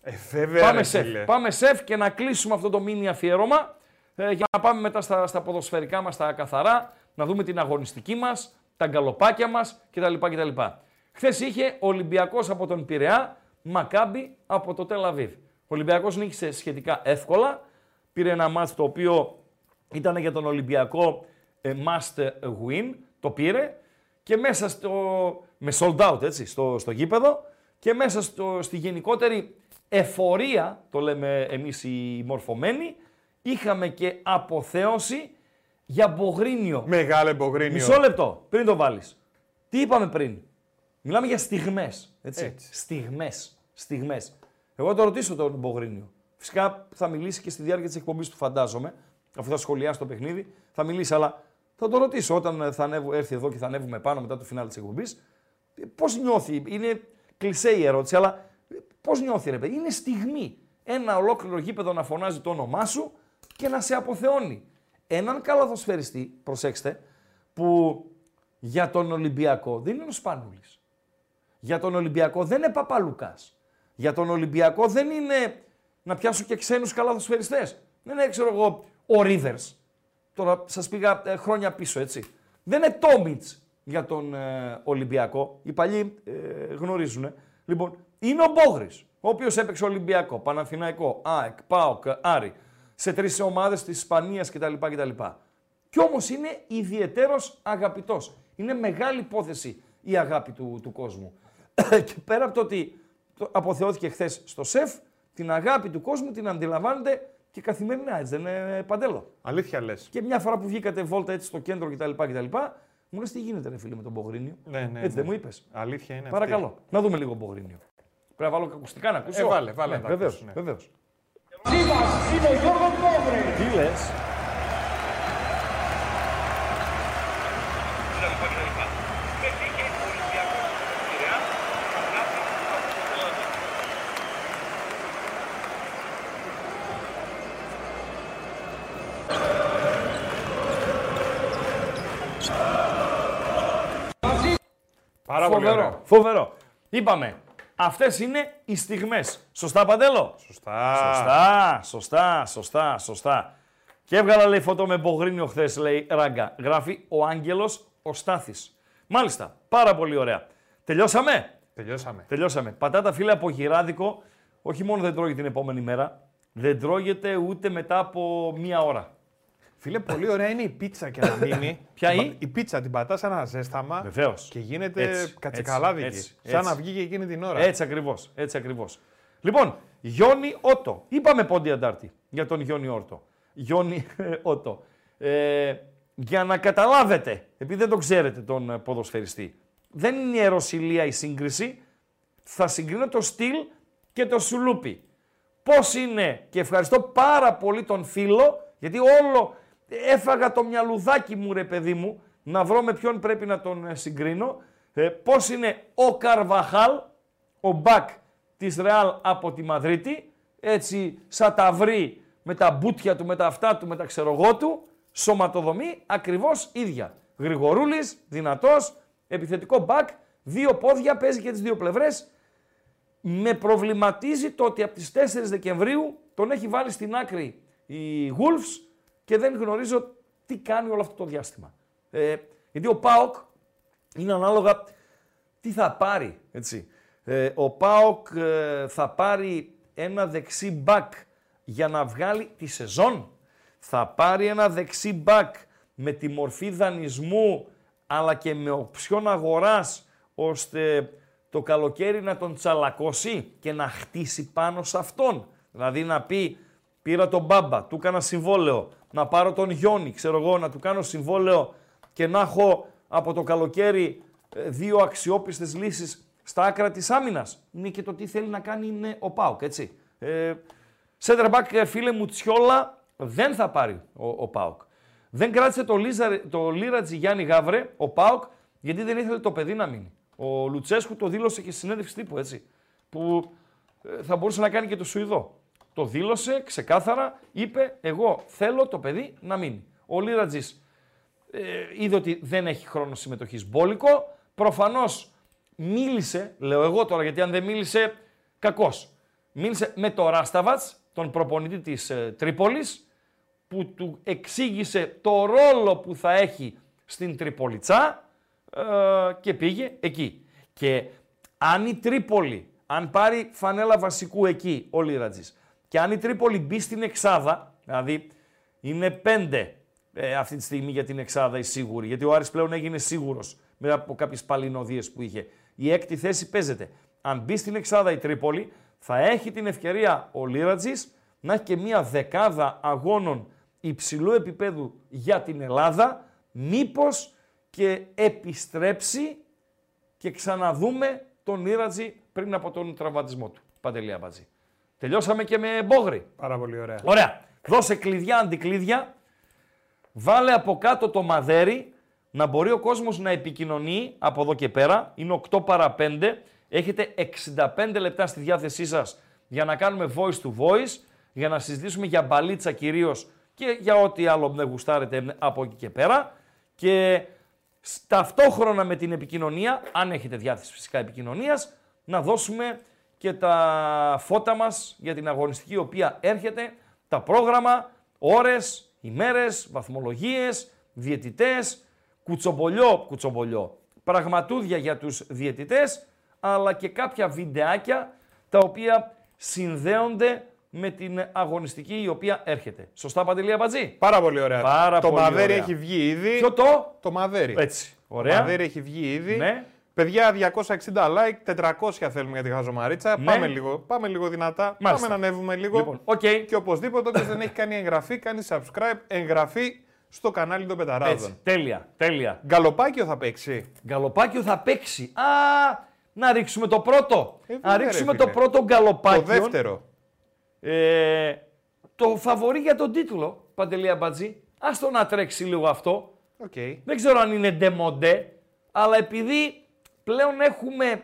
Ε, βέβαια, Πάμε ρε, σεφ. φίλε. Πάμε σεφ και να κλείσουμε αυτό το μίνι αφιέρωμα ε, για να πάμε μετά στα, στα ποδοσφαιρικά μας τα καθαρά, να δούμε την αγωνιστική μας, τα γκαλοπάκια μας κτλ. κτλ. Χθες είχε Ολυμπιακός από τον Πειραιά, Μακάμπι από το Τελαβίβ. Ο Ολυμπιακός νίκησε σχετικά εύκολα, πήρε ένα μάτς το οποίο ήταν για τον Ολυμπιακό ε, must win, το πήρε και μέσα στο, με sold out έτσι, στο, στο γήπεδο και μέσα στο, στη γενικότερη εφορία, το λέμε εμείς οι μορφωμένοι, είχαμε και αποθέωση για Μπογρίνιο. Μεγάλε Μπογρίνιο. Μισό λεπτό, πριν το βάλεις. Τι είπαμε πριν; Μιλάμε για στιγμές, έτσι. Έτσι. Στιγμές, στιγμές. Εγώ θα το ρωτήσω τον Μπογρίνιο. Φυσικά θα μιλήσει και στη διάρκεια της εκπομπής του φαντάζομαι, αφού θα σχολιάσει το παιχνίδι, θα μιλήσει, αλλά θα το ρωτήσω όταν θα ανέβω, έρθει εδώ και θα ανέβουμε πάνω μετά το φινάλ της εκπομπής. Πώς νιώθει, είναι κλεισέ η ερώτηση, αλλά πώς νιώθει ρε παιδί, είναι στιγμή. Ένα ολόκληρο γήπεδο να φωνάζει το όνομά σου και να σε αποθεώνει. Έναν καλαθοσφαιριστή, προσέξτε, που για τον Ολυμπιακό δεν είναι ο Σπάνουλης. Για τον Ολυμπιακό δεν είναι Παπαλουκάς. Για τον Ολυμπιακό δεν είναι να πιάσω και ξένους καλαθοσφαιριστές. Δεν είναι, ξέρω εγώ, ο Rivers. Τώρα σας πήγα ε, χρόνια πίσω, έτσι. Δεν είναι Τόμιτς για τον ε, Ολυμπιακό. Οι παλιοί ε, γνωρίζουν. Λοιπόν, είναι ο Μπόγρης, ο οποίος έπαιξε Ολυμπιακό, Παναθηναϊκό, ΑΕΚ, ΠΑΟΚ, Άρη, σε τρεις ομάδες της Ισπανίας κτλ. κτλ. Κι όμως είναι ιδιαιτέρως αγαπητός. Είναι μεγάλη υπόθεση η αγάπη του, του κόσμου. και πέρα από το ότι το αποθεώθηκε χθες στο ΣΕΦ, την αγάπη του κόσμου την αντιλαμβάνεται και καθημερινά, έτσι δεν είναι παντέλο. Αλήθεια λες. Και μια φορά που βγήκατε βόλτα έτσι στο κέντρο κτλ. κτλ μου λες τι γίνεται ρε φίλε με τον Μπογρίνιο. Ναι, ναι, έτσι ναι. δεν μου είπες. Αλήθεια είναι. Παρακαλώ. Αυτή. Να δούμε λίγο Μπογρίνιο. Πρέπει να βάλω ακουστικά να ακούσω. Ε, βάλε, βάλε Ναι, να τα βεβαίως, ακούσεις, ναι. βεβαίως. Chivas είναι ο Γιώργος Μπόγρης. Τι λες; Πάρα πολύ Φοβερό. ωραίο. Φοβερό. Είπαμε, αυτές είναι οι στιγμές. Σωστά Παντέλο; Σωστά. Σωστά, σωστά, σωστά, σωστά. Και έβγαλα λέει φωτό με Μπογρίνιο χθες, λέει ράγκα. Γράφει ο Άγγελος ο Στάθης. Μάλιστα, πάρα πολύ ωραία. Τελειώσαμε; Τελειώσαμε. Τελειώσαμε. Πατάτα φίλε από γυράδικο, όχι μόνο δεν τρώγεται την επόμενη μέρα, δεν τρώγεται ούτε μετά από μία ώρα. Φίλε, πολύ ωραία είναι η πίτσα και να μείνει. Ποια Την η; πα- Η πίτσα την πατάς σε ένα ζέσταμα. Βεβαίως. Και γίνεται Έτσι, κατσικαλάδικη. έτσι, Σαν έτσι. να βγήκε εκείνη την ώρα. Έτσι ακριβώς. Έτσι ακριβώς. Λοιπόν, Γιόνι Ότο. Είπαμε πόντι αντάρτη για τον Γιόνι Όρτο. Γιόνι ε, Ότο. Ε, για να καταλάβετε, επειδή δεν το ξέρετε τον ε, ποδοσφαιριστή, δεν είναι ιεροσιλία η σύγκριση. Θα συγκρίνω το στυλ και το σουλούπι. Πώς είναι, και ευχαριστώ πάρα πολύ τον φίλο, γιατί όλο έφαγα το μυαλουδάκι μου ρε παιδί μου, να βρω με ποιον πρέπει να τον ε, συγκρίνω. Ε, πώς είναι ο Καρβαχάλ, ο μπακ της Ρεάλ από τη Μαδρίτη, έτσι σαν τα βρει με τα μπούτια του, με τα αυτά του, με τα ξερογό του, σωματοδομή ακριβώς ίδια. Γρηγορούλης, δυνατός, επιθετικό μπακ, δύο πόδια, παίζει και τις δύο πλευρές. Με προβληματίζει το ότι από τις 4 Δεκεμβρίου τον έχει βάλει στην άκρη η Wolves και δεν γνωρίζω τι κάνει όλο αυτό το διάστημα. Ε, γιατί ο ΠΑΟΚ είναι ανάλογα τι θα πάρει, έτσι. Ε, ο ΠΑΟΚ ε, θα πάρει ένα δεξί μπακ για να βγάλει τη σεζόν. Θα πάρει ένα δεξί μπακ με τη μορφή δανεισμού αλλά και με οψιόν αγοράς ώστε το καλοκαίρι να τον τσαλακώσει και να χτίσει πάνω σε αυτόν. Δηλαδή να πει πήρα τον Μπάμπα, του έκανα συμβόλαιο, να πάρω τον Γιόνι, ξέρω εγώ, να του κάνω συμβόλαιο και να έχω από το καλοκαίρι ε, δύο αξιόπιστες λύσεις στα άκρα της άμυνας. Είναι και το τι θέλει να κάνει είναι ο Πάουκ, έτσι. Ε, Σέντερ μπακ, φίλε μου, Τσιόλα δεν θα πάρει ο, ο Πάουκ. Δεν κράτησε το, Λίζα, το Λίρατζι Γιάννη Γάβρε, ο Πάουκ, γιατί δεν ήθελε το παιδί να μείνει. Ο Λουτσέσκου το δήλωσε και στη συνέντευξη τύπου, έτσι. Που ε, θα μπορούσε να κάνει και το Σουηδό. Το δήλωσε ξεκάθαρα, είπε: Εγώ θέλω το παιδί να μείνει. Ο Λίρατζη ε, είδε ότι δεν έχει χρόνο συμμετοχής μπόλικο. Προφανώς μίλησε, λέω εγώ τώρα, γιατί αν δεν μίλησε, κακός. Μίλησε με το Ράσταβατς, τον προπονητή της ε, Τρίπολης, που του εξήγησε το ρόλο που θα έχει στην Τριπολιτσά ε, και πήγε εκεί. Και αν η Τρίπολη, αν πάρει φανέλα βασικού εκεί ο Λίρατζης και αν η Τρίπολη μπει στην Εξάδα, δηλαδή είναι πέντε ε, αυτή τη στιγμή για την Εξάδα η σίγουρη, γιατί ο Άρης πλέον έγινε σίγουρος μετά από κάποιες παλινοδίες που είχε. Η έκτη θέση παίζεται. Αν μπει στην Εξάδα η Τρίπολη, θα έχει την ευκαιρία ο Λίρατζης να έχει και μία δεκάδα αγώνων υψηλού επίπεδου για την Ελλάδα, μήπως και επιστρέψει και ξαναδούμε τον Ήρατζη πριν από τον τραυματισμό του. Παντελία Μπατζή. Τελειώσαμε και με Μπόγρι. Πάρα πολύ ωραία. Ωραία. Δώσε κλειδιά αντικλείδια. Βάλε από κάτω το μαδέρι να μπορεί ο κόσμος να επικοινωνεί από εδώ και πέρα. Είναι 8 παρα 5. Έχετε 65 λεπτά στη διάθεσή σας για να κάνουμε voice to voice, για να συζητήσουμε για μπαλίτσα κυρίως και για ό,τι άλλο δεν γουστάρετε από εκεί και πέρα. Και ταυτόχρονα με την επικοινωνία, αν έχετε διάθεση φυσικά επικοινωνίας, να δώσουμε και τα φώτα μας για την αγωνιστική η οποία έρχεται, τα πρόγραμμα, ώρες, ημέρες, βαθμολογίες, διαιτητές, κουτσομπολιό, κουτσομπολιό, πραγματούδια για τους διαιτητές, αλλά και κάποια βιντεάκια τα οποία συνδέονται με την αγωνιστική η οποία έρχεται. Σωστά, Παντελία Μπατζή; Πάρα πολύ ωραία. Πάρα το πολύ Μαδέρι ωραία. έχει βγει ήδη. Ποιο το; Το Μαδέρι. Έτσι. Το Ωραία. Μαδέρι έχει βγει ήδη. Ναι. Παιδιά, 260 like, 400 θέλουμε για τη χαζομαρίτσα. Ναι. Πάμε, λίγο, πάμε λίγο δυνατά. Μάλιστα. Πάμε να ανέβουμε λίγο. Λοιπόν, οκ. Και οπωσδήποτε όποιος δεν έχει κάνει εγγραφή, κάνει subscribe, εγγραφή στο κανάλι των Πεταράδων. Έτσι. Τέλεια. Τέλεια. Γκαλοπάκιο θα παίξει. Γκαλοπάκιο θα παίξει. Α, να ρίξουμε το πρώτο. Ε, να βέβαια, ρε ρίξουμε φίλε. το πρώτο γκαλοπάκι. Το δεύτερο. Ε, το φαβορί για τον τίτλο, Παντελή Αμπατζή. Άστο να τρέξει λίγο αυτό. Οκ. Δεν ξέρω αν είναι ντεμοντέ, αλλά επειδή πλέον έχουμε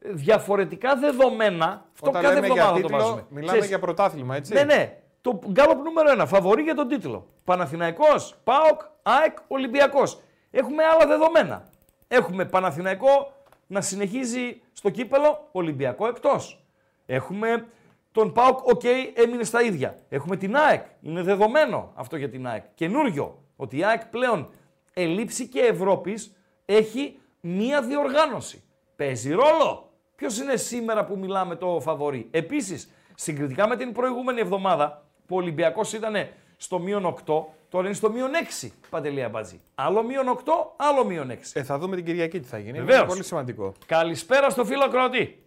διαφορετικά δεδομένα, αυτό Όταν κάθε λέμε για εβδομάδα το τίτλο, βάζουμε. μιλάμε Ξέρεις, για πρωτάθλημα, έτσι. Ναι, ναι. Το γκάλοπ νούμερο ένα. Φαβορί για τον τίτλο. Παναθηναϊκός, ΠΑΟΚ, ΑΕΚ, Ολυμπιακός. Έχουμε άλλα δεδομένα. Έχουμε Παναθηναϊκό να συνεχίζει στο κύπελλο, Ολυμπιακό εκτός. Έχουμε τον ΠΑΟΚ, οκ, έμεινε στα ίδια. Έχουμε την ΑΕΚ. Είναι δεδομένο αυτό για την ΑΕΚ. Καινούριο. Ότι η ΑΕΚ πλέον ελλείψει και Ευρώπης έχει μία διοργάνωση. Παίζει ρόλο. Ποιος είναι σήμερα που μιλάμε το φαβορί; Επίσης, συγκριτικά με την προηγούμενη εβδομάδα που ο Ολυμπιακός ήταν στο μείον 8, τώρα είναι στο μείον 6. Παντελία Μπατζή. Άλλο μείον 8, άλλο μείον 6. Ε, θα δούμε την Κυριακή τι θα γίνει. Βεβαίως. Είναι πολύ σημαντικό. Καλησπέρα στο φίλο Ακροατή.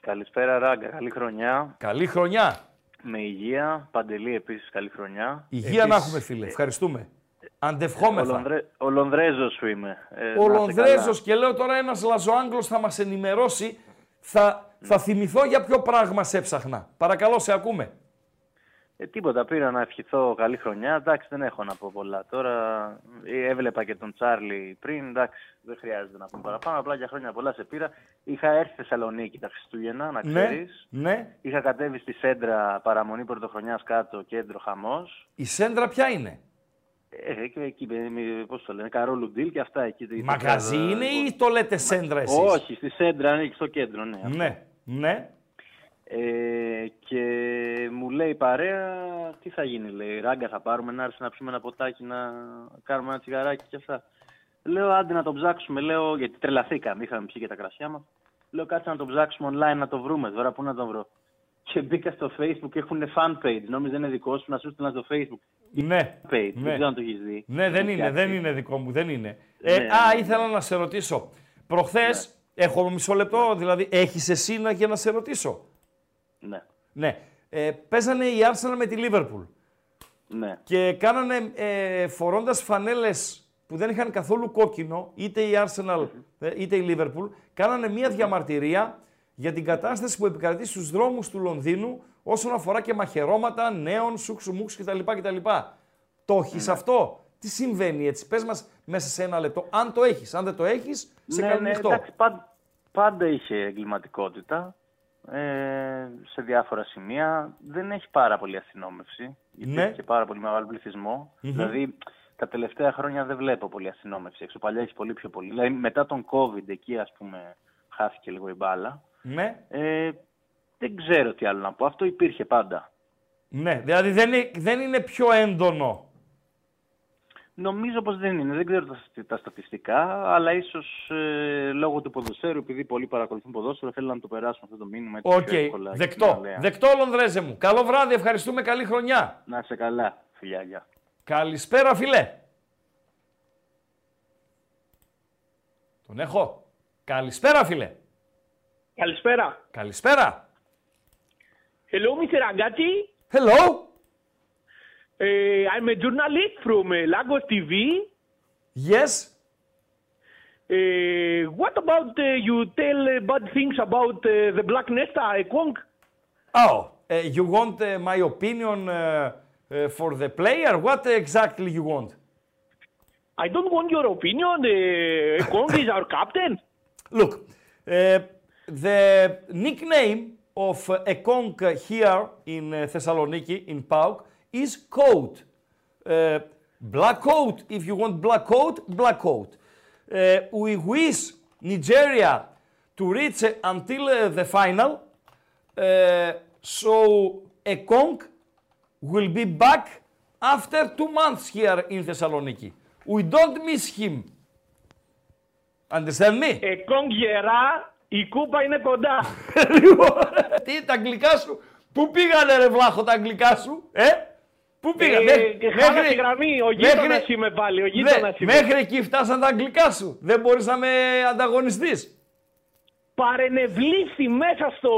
Καλησπέρα Ράγκα, καλή χρονιά. Καλή χρονιά. Με υγεία, Παντελή επίσης καλή χρονιά. Υγεία να Επίσης, έχουμε, φίλε. Ευχαριστούμε. Ο, Αντευχόμεθα. Λονδρέ... ο Λονδρέζος σου είμαι. Ε, να Ο είστε Λονδρέζος και λέω τώρα ένας Λαζοάγγλος θα μας ενημερώσει. Θα, θα θυμηθώ για ποιο πράγμα σε έψαχνα. Παρακαλώ, σε ακούμε. καλά. Ε, τίποτα, πήρα να ευχηθώ καλή χρονιά. Εντάξει, δεν έχω να πω πολλά. Τώρα ε, έβλεπα και τον Τσάρλι πριν. Εντάξει, δεν χρειάζεται να πούμε παραπάνω. Απλά για χρόνια πολλά σε πήρα. Είχα έρθει στη Θεσσαλονίκη τα Χριστούγεννα, να Ναι, ξέρεις. ναι. Είχα κατέβει στη Σέντρα παραμονή πρωτοχρονιάς κάτω, κέντρο χαμός. Η Σέντρα ποια είναι; Ε, και εκεί, ε, πώς το λένε, Καρόλου Ντίλ και αυτά εκεί. Μαγαζί είναι ή το λέτε Σέντρα εσείς; Όχι, στη Σέντρα, είναι στο κέντρο, ναι. Ναι, ναι. Ε, και μου λέει η παρέα, τι θα γίνει, λέει, ράγκα θα πάρουμε να έρθει να πιούμε ένα ποτάκι, να κάνουμε ένα τσιγαράκι και αυτά. Λέω, άντε να το ψάξουμε, λέω, γιατί τρελαθήκαμε, είχαμε πιει και τα κρασιά μας. Λέω, κάτσε να το ψάξουμε online, να το βρούμε, τώρα πού να το βρω. Και μπήκα στο facebook και έχουν fan page, νόμιζα είναι δικό σου, να σου στείλα στο facebook. Ναι, Page, ναι. δεν ξέρω αν το έχεις δει. ναι, δεν είναι, δεν είναι δικό μου, δεν είναι. Ε, Ναι, α, ναι. ήθελα να σε ρωτήσω. Προχθές, έχω μισό λεπτό, δηλαδή έχεις εσύ να, για να σε ρωτήσω; Ναι. Ναι. Ε, παίζανε η Arsenal με τη Liverpool Ναι. και κάνανε ε, φορώντας φανέλες που δεν είχαν καθόλου κόκκινο, είτε η Arsenal ε, είτε η Liverpool, κάνανε μία διαμαρτυρία για την κατάσταση που επικρατεί στους δρόμους του Λονδίνου όσον αφορά και μαχαιρώματα, νέων, σούξου κτλ. κτλ. Το έχεις αυτό; Τι συμβαίνει έτσι, πες μας μέσα σε ένα λεπτό. Αν το έχεις, αν δεν το έχεις, σε ναι, κάνω ναι, ανοιχτό. εντάξει, πάντα, πάντα είχε εγκληματικότητα ε, σε διάφορα σημεία. Δεν έχει πάρα πολύ αστυνόμευση. Γιατί Ναι. έχει και πάρα πολύ μεγάλο πληθυσμό. Δηλαδή, τα τελευταία χρόνια δεν βλέπω πολύ αστυνόμευση. Έξω παλιά έχει πολύ πιο πολύ. Δηλαδή, μετά τον COVID, εκεί ας πούμε, χάθηκε λίγο η μπάλα. Ναι, Ε, δεν ξέρω τι άλλο να πω. Αυτό υπήρχε πάντα. ναι. Δηλαδή δεν είναι, δεν είναι πιο έντονο. Νομίζω πως δεν είναι. Δεν ξέρω τα, στι- τα στατιστικά, αλλά ίσως ε, λόγω του ποδοσφαίρου, επειδή πολλοί παρακολουθούν ποδόσφαιρο, θέλουν να το περάσουν αυτό το μήνυμα. έτσι Οκ, πιο εύκολα και δεκτό. κοιναλέα. Δεκτό, Λονδρέζε μου. Καλό βράδυ, ευχαριστούμε, καλή χρονιά. Να είσαι καλά, φιλιά, γεια. Καλησπέρα, φιλέ. Τον έχω. Καλησπέρα, φιλέ. Καλησπέρα. Καλησπέρα. Hello, Mr. Agati. Hello. Uh, I'm a journalist from uh, Lagos TV. Yes. Uh, what about uh, you tell uh, bad things about uh, the Black Nesta, Ekong? Oh, uh, you want uh, my opinion uh, uh, for the player? What exactly you want? I don't want your opinion. Uh, Ekong is our captain. Look, uh, the nickname of uh, a conk here in uh, Thessaloniki, in Pauk, is coat. Uh, black coat, if you want black coat, black coat. Uh, we wish Nigeria to reach uh, until the final. so a conk will be back after two months here in Thessaloniki. We don't miss him. Understand me? A conch ah, η κούπα είναι κοντά. Λοιπόν, τι, τα αγγλικά σου; Πού πήγανε ρε βλάχο τα αγγλικά σου, ε; Πού πήγανε; Ε, χάνα τη γραμμή, ο γείτονας είμαι πάλι, ο γείτονας είμαι. Μέχρι εκεί φτάσαν τα αγγλικά σου. Δεν μπορείς να με ανταγωνιστείς. παρενευλήθη μέσα, στο,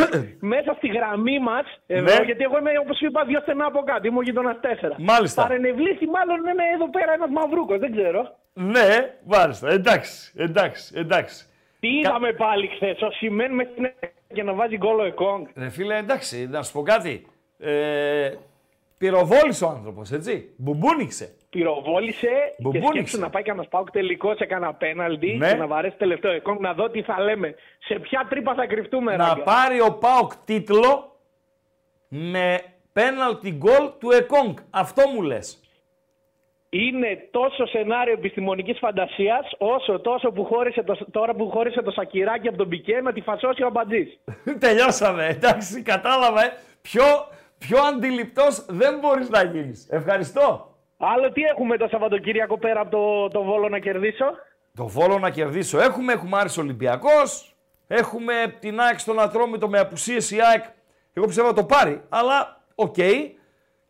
μέσα στη γραμμή μας. Εδώ, Ναι. γιατί εγώ είμαι, όπως είπα, δύο στενά από κάτω. Είμαι ο γείτονας 4. Μάλιστα. Παρενευλήθη, μάλλον είναι εδώ πέρα ένας μαυρούκος, δεν ξέρω. Ναι, μάλιστα. Εντάξει, εντάξει, εντάξει. Τι είδαμε πάλι χθες, ο Σιμέν με την και να βάζει γκολ ο Εκόνγκ. Ρε φίλε, εντάξει, να σου πω κάτι. Ε, πυροβόλησε ο άνθρωπος, έτσι. Μπουμπούνιξε. Πυροβόλησε και Μπουμπούνιξε. σκέψου να πάει κανένα πάουκ τελικό σε κανένα πέναλτι Ναι. και να βαρέσει τελευταίο Εκόνγκ να δω τι θα λέμε. Σε ποια τρύπα θα κρυφτούμε, να Ράγκα; πάρει ο Πάοκ τίτλο με πέναλτι γκολ του Εκόνγκ. Αυτό μου λες. Είναι τόσο σενάριο επιστημονικής φαντασίας, όσο τόσο που χώρισε το, τώρα που χώρισε το Σακιράκι από τον Πικέ να τη φασώσει ο Αμπατζή. Τελειώσαμε. Εντάξει, κατάλαβα. ε. Πιο, πιο αντιληπτός δεν μπορείς να γίνεις. Ευχαριστώ. Άλλο τι έχουμε το Σαββατοκύριακο πέρα από το, το Βόλο να κερδίσω; Το Βόλο να κερδίσω έχουμε. Έχουμε Άρης Ολυμπιακός. Έχουμε την ΑΕΚ στον Ατρόμητο με απουσίες η ΑΕΚ. Εγώ πιστεύω να το πάρει. Αλλά οκ.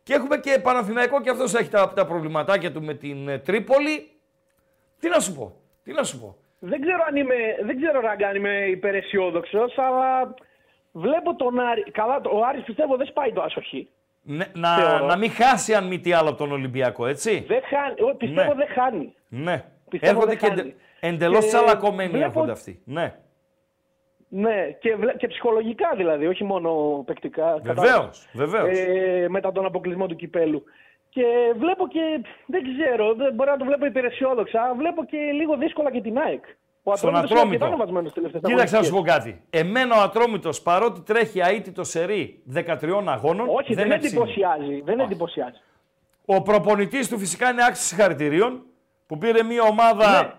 Και έχουμε και Παναθηναϊκό και αυτός έχει τα, τα προβληματάκια του με την ε, Τρίπολη. Τι να σου πω. Τι να σου πω. Δεν ξέρω αν είμαι, δεν ξέρω Ράγκα αν είμαι υπεραισιόδοξος, αλλά βλέπω τον Άρη. Καλά, ο Άρης πιστεύω δεν σπάει το άσοχη. Ναι, να, Θεωρώ. να μην χάσει αν μη τι άλλο από τον Ολυμπιακό, έτσι. Δεν χάνει, εγώ πιστεύω Ναι. δεν χάνει. Ναι. Πιστεύω Έρχονται δεν και χάνει. εντε, εντελώς Και τσαλακωμένοι βλέπω- έρχονται αυτοί. Ναι. Ναι, και, βλέ- και ψυχολογικά δηλαδή, όχι μόνο παικτικά. Βεβαίως, βεβαίως. Ε, μετά τον αποκλεισμό του κυπέλου. Και βλέπω και, δεν ξέρω, δεν μπορεί να το βλέπω υπεραισιόδοξα, βλέπω και λίγο δύσκολα και την ΑΕΚ. Ο Στον Ατρόμητος είναι Ατρόμητο. αρκετά ανεβασμένος τελευταίες Κοίταξε να σου πω αγωνιστικές. κάτι. Εμένα ο Ατρόμητος παρότι τρέχει αίτητο σερί 13 αγώνων. Όχι, δεν, με ψήνει. εντυπωσιάζει. Δεν εντυπωσιάζει. Ο προπονητής του φυσικά είναι άξιος συγχαρητηρίων που πήρε μια ομάδα Ναι.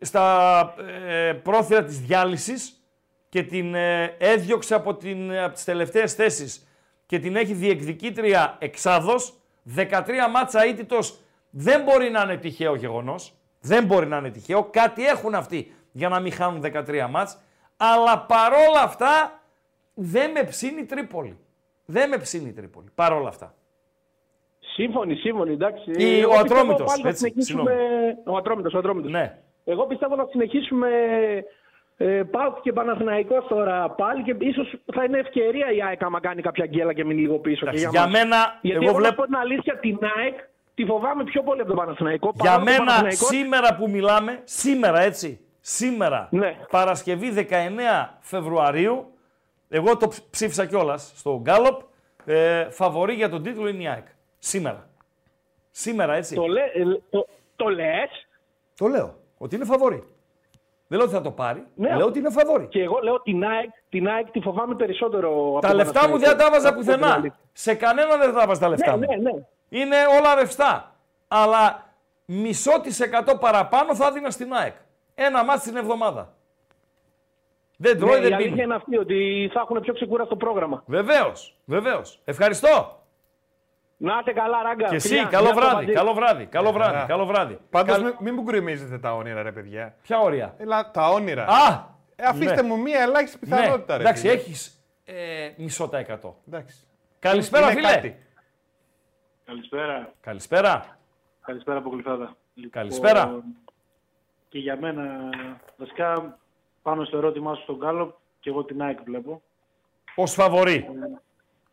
στα ε, πρόθυρα της διάλυσης και την ε, έδιωξε από, την, από τις τελευταίες θέσεις και την έχει διεκδικήτρια εξάδος. 13 μάτσα αίτητος δεν μπορεί να είναι τυχαίο γεγονός. Δεν μπορεί να είναι τυχαίο. Κάτι έχουν αυτοί για να μην χάνουν 13 μάτς. Αλλά παρόλα αυτά δεν με ψήνει η Τρίπολη. Δεν με ψήνει η Τρίπολη. Παρόλα αυτά. Σύμφωνοι, σύμφωνοι, εντάξει. Ή Εγώ ο πιστεύω Ατρόμητος, πάλι θα έτσι, συνεχίσουμε... Ο Ατρόμητος, ο Ατρόμητος. Ναι. Εγώ πιστεύω να συνεχίσουμε Ε, Πάω και Παναθηναϊκός τώρα πάλι και ίσως θα είναι ευκαιρία η ΑΕΚ άμα κάνει κάποια γκέλα και μείνει λίγο πίσω. Εντάξει, και για μας. μένα, Γιατί εγώ εγώ βλέπω- να πω την αλήθεια, την ΑΕΚ τη φοβάμαι πιο πολύ από τον Παναθηναϊκό. Για παρόλο που ο μένα, Παναθηναϊκός- σήμερα που μιλάμε, σήμερα έτσι, σήμερα, Ναι. Παρασκευή 19 Φεβρουαρίου, εγώ το ψ- ψήφισα κιόλας στο Γκάλοπ, ε, φαβορή για τον τίτλο είναι η ΑΕΚ. Σήμερα. Σήμερα, έτσι. Το, λέ, ε, το, το λες; Το λέω. Ότι είναι φαβορή. Δεν λέω ότι θα το πάρει. Ναι. Λέω ότι είναι φαβορή. και εγώ λέω την ΑΕΚ, την ΑΕΚ τη φοβάμαι περισσότερο από Τα τον λεφτά μου δεν θα τα Παναθηναϊκό. έβαζα Αυτό είναι πουθενά. αλήθεια. Σε κανένα δεν θα τα έβαζα τα λεφτά Ναι, μου. ναι, ναι. Είναι όλα ρευστά. Αλλά μισό της εκατό παραπάνω θα έδινα στην ΑΕΚ. Ένα μάτι την εβδομάδα. Δεν τρώει, Ναι, η δεν αλήθεια πίνει. είναι αυτή ότι θα έχουν πιο ξεκούραστο πρόγραμμα. Βεβαίως, βεβαίως. Ευχαριστώ. Να είστε καλά, ράγκα. Και εσύ, Φιλιά, καλό γεια στο βράδυ, Παντή. καλό βράδυ, καλό βράδυ, Χαρά. καλό βράδυ. Πάντως Καλ- μην, μην μου γκρεμίζετε τα όνειρα, ρε παιδιά. Ποια όρια; Έλα, τα όνειρα. Α! Ε, αφήστε ναι. μου μία ελάχιστη Ναι, πιθανότητα, ρε. εντάξει, φίλε. έχεις ε, μισό τα εκατό. Εντάξει. Καλησπέρα, Είναι φίλε. κάτι. Καλησπέρα. Καλησπέρα. Καλησπέρα από Γλυφάδα. Λοιπόν, Καλησπέρα. Και για μένα, βασικά, πάνω στο ερώτημά σου στον Γκάλοπ, και εγώ την ΑΕΚ βλέπω. Ως φαβορή.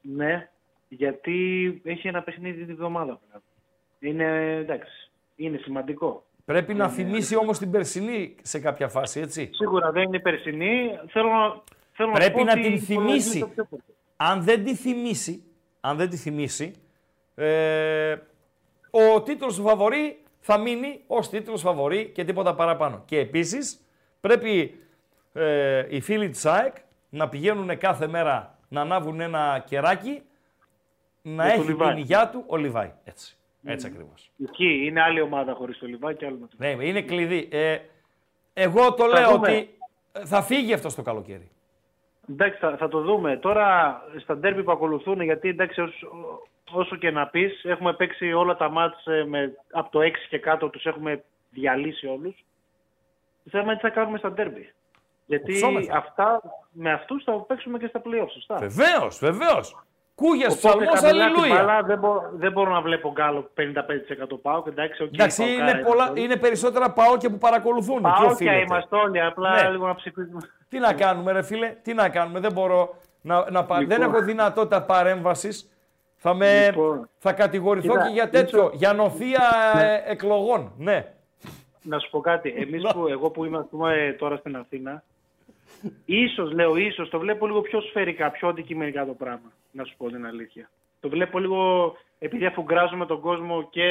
Ναι, γιατί έχει ένα παιχνίδι τη βδομάδα πλέον. Είναι, εντάξει, είναι σημαντικό. Πρέπει να θυμίσει όμως την περσινή σε κάποια φάση, έτσι. Σίγουρα δεν είναι περσινή. Θέλω να, θέλω να Πρέπει πω να ότι την η θυμίσει. Πολωνία είναι το πιο πολύ. Αν δεν τη θυμίσει, αν δεν τη θυμίσει, ε, ο τίτλος του φαβορή θα μείνει ως τίτλος φαβορή και τίποτα παραπάνω. Και επίσης πρέπει ε, οι φίλοι της ΑΕΚ να πηγαίνουν κάθε μέρα να ανάβουν ένα κεράκι, να Με το έχει Λιβάι. την υγειά του ο Λιβάη. Έτσι, έτσι ακριβώς. Ισχύει, είναι άλλη ομάδα χωρίς το Λιβάη και άλλη με το Ναι, είναι κλειδί. Ε, εγώ το λέω δούμε. ότι θα φύγει αυτός το καλοκαίρι. Εντάξει, θα, θα το δούμε. Τώρα στα ντέρμπι που ακολουθούν, γιατί εντάξει, όσο, όσο και να πεις, έχουμε παίξει όλα τα μάτς ε, με, από το 6 και κάτω, τους έχουμε διαλύσει όλους. Το θέμα είναι τι θα κάνουμε στα ντέρμπι. Γιατί Οψόμεθα. αυτά, με αυτούς θα παίξουμε και στα playoff, σωστά. Βεβαίως, βεβαίως. Κούγια, Οπότε ψαλμό, χαμηλά την αλληλούια. μπάλα δεν, μπο- δεν μπορώ να βλέπω γκάλο 55% πάω. Εντάξει, οκ, Εντάξει, πάω είναι, κάρα, πολλά, είμαστε όλοι. είναι περισσότερα παόκια που παρακολουθούν. και Πάω και οφείλεται. είμαστε όλοι, απλά Ναι. λίγο να ψηφίσουμε. Τι να κάνουμε, ρε φίλε, τι να κάνουμε. Δεν μπορώ να, να πα- Λοιπόν. Δεν έχω δυνατότητα παρέμβασης. Θα, με, Λοιπόν. θα κατηγορηθώ Κοίτα, και για τέτοιο, ίσως- για νοθεία ε, εκλογών. Ναι. Να σου πω κάτι. Εμείς που, εγώ που είμαι ας πούμε, τώρα στην Αθήνα, ίσως, λέω ίσως, το βλέπω λίγο πιο σφαιρικά, πιο αντικειμενικά το πράγμα. Να σου πω την αλήθεια. Το βλέπω λίγο, επειδή αφουγκράζουμε τον κόσμο και